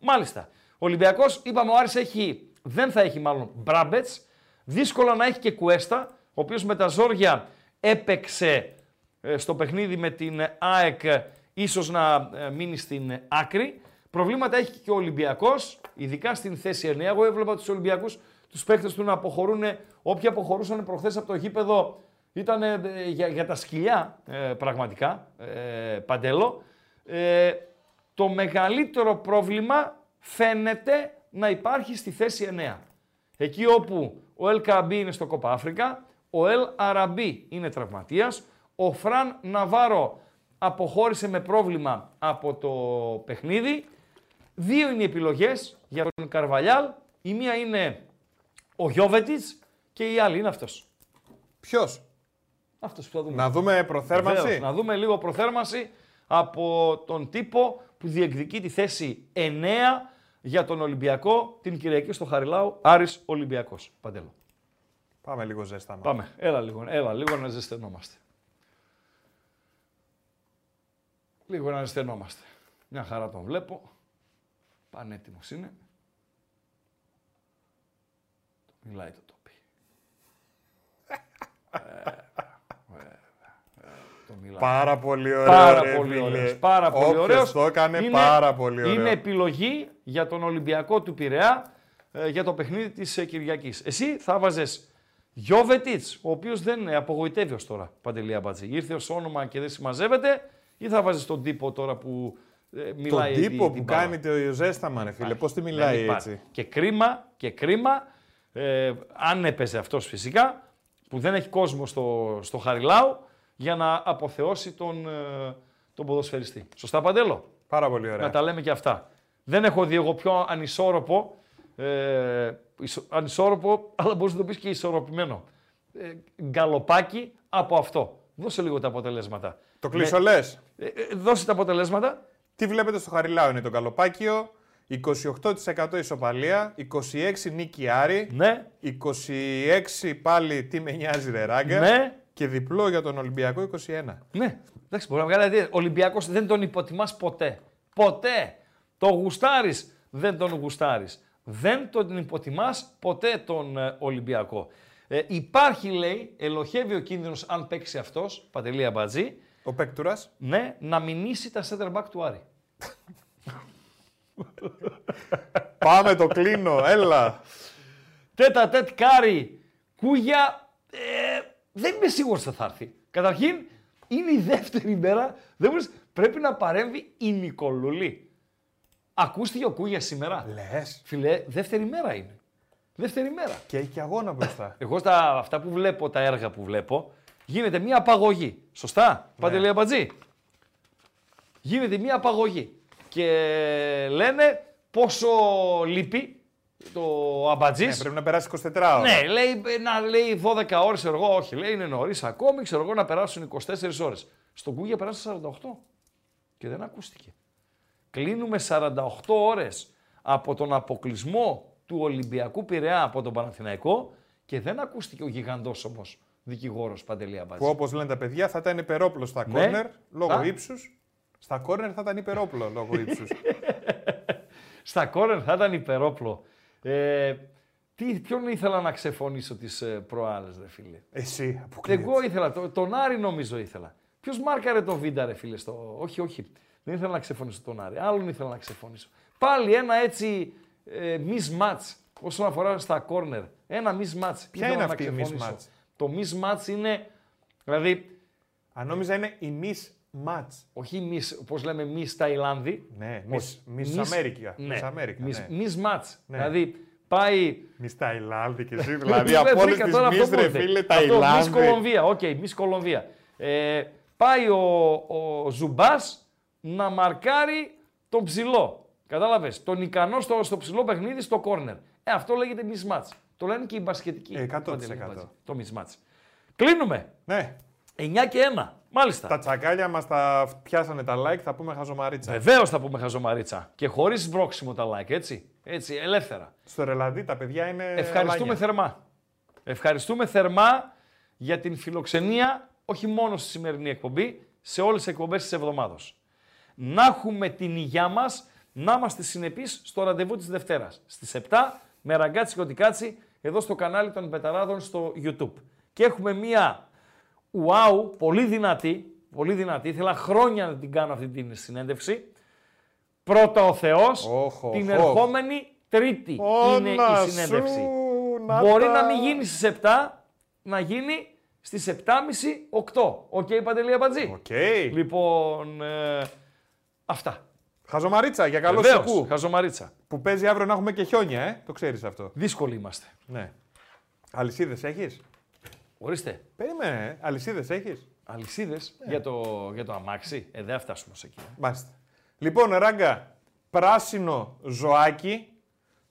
Μάλιστα. Ο Ολυμπιακός είπαμε ο Άρης έχει, δεν θα έχει μάλλον Μπράμπετς. Δύσκολα να έχει και Κουέστα, ο οποίος με τα ζόρια έπαιξε ε, στο παιχνίδι με την ΑΕΚ ε, ίσως να ε, μείνει στην ε, άκρη. Προβλήματα έχει και ο Ολυμπιακός, ειδικά στην θέση 9. Εγώ έβλεπα τους Ολυμπιακούς, τους παίκτες του να αποχωρούν, όποιοι αποχωρούσαν προχθές από το γήπεδο ήταν ε, για, για τα σκυλιά ε, πραγματικά, ε, Παντέλο. Ε, το μεγαλύτερο πρόβλημα φαίνεται να υπάρχει στη θέση 9. Εκεί όπου ο Ελ Καμπή είναι στο Κόπα Αφρικα, ο Ελ Αραμπή είναι τραυματίας, Ο Φραν Ναβάρο αποχώρησε με πρόβλημα από το παιχνίδι. Δύο είναι οι επιλογές για τον Καρβαλιάλ. Η μία είναι ο Γιώβετιτς και η άλλη είναι αυτός. Ποιος; Αυτός που θα δούμε. Να δούμε προθέρμανση. Βεβαίως, να δούμε λίγο προθέρμανση από τον τύπο που διεκδικεί τη θέση 9 για τον Ολυμπιακό την Κυριακή στο Χαριλάου, Άρης Ολυμπιακός. Παντέλο. Πάμε λίγο ζέσταμα. Πάμε. Έλα λίγο, έλα λίγο να ζεσθενόμαστε. Λίγο να ζεσθενόμαστε. Μια χαρά τον βλέπω. Πανέτοιμος είναι. Μιλάει το τοπί. Ε, το μιλάει. Πάρα πολύ ωραίο. Πάρα ρε, πολύ φίλε. ωραίος. Πάρα πολύ Όποιος ωραίος. το έκανε Είναι- πάρα πολύ ωραίο. Είναι επιλογή για τον Ολυμπιακό του Πειραιά ε, για το παιχνίδι της ε, Κυριακής. Εσύ θα βάζες Γιώβετιτς, ο οποίος δεν ε, απογοητεύει ως τώρα, Παντελή Αμπατζή. Ήρθε ως όνομα και δεν συμμαζεύεται ή θα βάζεις τον τύπο τώρα που ε, μιλάει Τον την- τύπο την που μπάλα; κάνει το ζέσταμα, ρε φίλε. Υπάρχει. Πώς τη Δεν μιλάει υπάρχει. έτσι; Και κρίμα, και κρίμα, ε, αν έπαιζε αυτός φυσικά, που δεν έχει κόσμο στο, στο Χαριλάου, για να αποθεώσει τον, ε, τον ποδοσφαιριστή. Σωστά, Παντέλο; Πάρα πολύ ωραία. Να τα λέμε και αυτά. Δεν έχω δει εγώ πιο ανισόρροπο, ε, ισο- ανισόρροπο, αλλά μπορείς να το πεις και ισορροπημένο. Ε, γκαλοπάκι από αυτό. Δώσε λίγο τα αποτελέσματα. Το κλείσω Με- λες; Ε, ε, δώσε τα αποτελέσματα. Τι βλέπετε στο Χαριλάου είναι το καλοπάκιο, 28% ισοπαλία, 26 νίκη Άρη, ναι. 26 πάλι τι με νοιάζει ρε ράγκα Ναι. Και διπλό για τον Ολυμπιακό 21. Ναι, εντάξει, μπορεί να βγάλει αντί. Ο Ολυμπιακός δεν τον υποτιμάς ποτέ. Ποτέ. Το γουστάρεις, δεν τον γουστάρεις. Δεν τον υποτιμάς ποτέ τον ε, Ολυμπιακό. Ε, υπάρχει, λέει, ελοχεύει ο κίνδυνος αν παίξει αυτός, Παντελή Αμπατζή. Ο Πέκτουρας. Ναι, να μηνύσει τα center back του Άρη. Πάμε το κλείνω, έλα. Τέτα τέτ κάρι, κούγια, ε, δεν είμαι σίγουρος ότι θα έρθει. Καταρχήν, είναι η δεύτερη μέρα, δεν μπορείς, πρέπει να παρέμβει η Νικολούλη. Ακούστηκε ο Κούγιας σήμερα; Λες. Φιλέ, δεύτερη μέρα είναι. Δεύτερη μέρα. Και έχει και αγώνα μπροστά. Εγώ στα αυτά που βλέπω, τα έργα που βλέπω, γίνεται μια απαγωγή. Σωστά, Ναι. Παντελή Αμπατζή. Γίνεται μια απαγωγή. Και λένε πόσο λείπει; Το Αμπατζής. Ναι, πρέπει να περάσει 24 ώρα. Ναι, λέει, να λέει 12 ώρες, ξέρω εγώ, όχι. Λέει είναι νωρίς ακόμη, ξέρω εγώ να περάσουν 24 ώρες. Στον Κούγια περάσαν 48 και δεν ακούστηκε. Κλείνουμε 48 ώρες από τον αποκλεισμό του Ολυμπιακού Πειραιά από τον Παναθηναϊκό και δεν ακούστηκε ο γιγαντός όμως δικηγόρος Παντελή Αμπάτζη. Που όπως λένε τα παιδιά θα ήταν υπερόπλο στα Ναι. κόρνερ λόγω Θα. ύψους. Στα κόρνερ θα ήταν υπερόπλο λόγω ύψους. Στα κόρνερ θα ήταν υπερόπλο. Ε, τι, ποιον ήθελα να ξεφωνήσω τις ε, προάλλες, ρε φίλε; Εσύ, αποκλείεται. Εγώ ήθελα, το, τον Άρη νομίζω ήθελα. Ποιος μάρκαρε τον Βίντα, ρε φίλε, στο. Όχι, όχι. Δεν ήθελα να ξεφωνήσω τον Άρη. Άλλον ήθελα να ξεφωνήσω. Πάλι ένα έτσι ε, mismatch όσον αφορά στα corner. Ένα mismatch. Ποια Ήθελα είναι να αυτή η ξεφωνήσω. mismatch? Το mismatch είναι. Δηλαδή. Αν νόμιζα είναι η Miss Match. Όχι miss, πώς λέμε miss Ταϊλάνδη. Ναι, Όχι. Miss, Miss Αμέρικα. Ναι. Miss Αμέρικα, Miss, ναι. mismatch. Ναι. Δηλαδή πάει Miss Ταϊλάνδη και εσύ, δηλαδή Βρήκα από όλες τώρα τις αυτό Miss που ρε ήρθε. φίλε Αυτό, Ταϊλάνδη. Miss Κολομβία, OK, Miss Κολομβία. Ε, πάει ο, ο Ζουμπάς να μαρκάρει τον ψηλό. Κατάλαβες, τον ικανό στο, στο ψηλό παιχνίδι στο κόρνερ. Ε, αυτό λέγεται mismatch. Το λένε και οι μπασκετικοί. Ε, 100%. Το mismatch. Κλείνουμε. Ναι. 9 και 1. Μάλιστα. Τα τσακάλια μας τα πιάσανε τα like, θα πούμε χαζομαρίτσα. Βεβαίως θα πούμε χαζομαρίτσα. Και χωρίς βρόξιμο τα like, έτσι. Έτσι, ελεύθερα. Στο ρελαντί τα παιδιά είναι Ευχαριστούμε αλάνια. θερμά. Ευχαριστούμε θερμά για την φιλοξενία, όχι μόνο στη σημερινή εκπομπή, σε όλες τις εκπομπές της εβδομάδος. Να έχουμε την υγειά μας, να είμαστε συνεπείς στο ραντεβού της Δευτέρας. Στις 7 με ραγκάτσι κοντικάτσι εδώ στο κανάλι των Πεταράδων στο YouTube. Και έχουμε μία wow, πολύ δυνατή, πολύ δυνατή, ήθελα χρόνια να την κάνω αυτή την συνέντευξη. Πρώτα ο Θεός, Όχ, όχ, την όχ. ερχόμενη Τρίτη είναι Όνα η συνέντευξη. σου, να Μπορεί τα- να μην γίνει στις 7, να γίνει στις 7.30, 8. Οκ, Παντελή Αμπατζή. Οκ. Λοιπόν, ε, αυτά. Χαζομαρίτσα για καλό Βεβαίως, σηκού. Χαζομαρίτσα. Που παίζει αύριο να έχουμε και χιόνια, ε. Το ξέρεις αυτό. Δύσκολοι είμαστε. Ναι. Αλυσίδες έχεις; Ορίστε. Περίμενε, αλυσίδες έχεις; Αλυσίδες για, το, για το αμάξι. Ε, δεν θα φτάσουμε σε εκεί. Μάλιστα. Λοιπόν, ράγκα, πράσινο ζωάκι,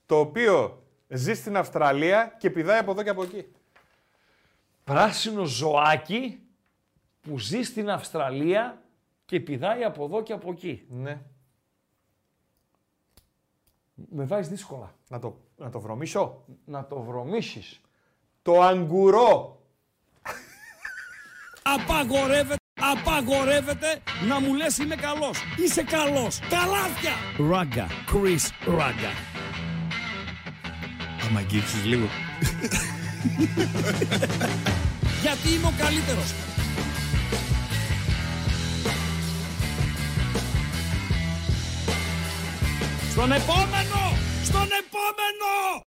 το οποίο ζει στην Αυστραλία και πηδάει από εδώ και από εκεί. Πράσινο ζωάκι που ζει στην Αυστραλία και πηδάει από εδώ και από εκεί. Ναι. Με βάζεις δύσκολα. Να το, να το βρωμίσω. Να το βρωμίσεις. Το αγκουρό. Απαγορεύεται, απαγορεύεται να μου λες είμαι καλός. Είσαι καλός. Καλάθια. Ράγκα. Chris Ράγκα. Άμα αγγίξεις λίγο. Γιατί είμαι ο καλύτερος. Στον επόμενο! Στον επόμενο!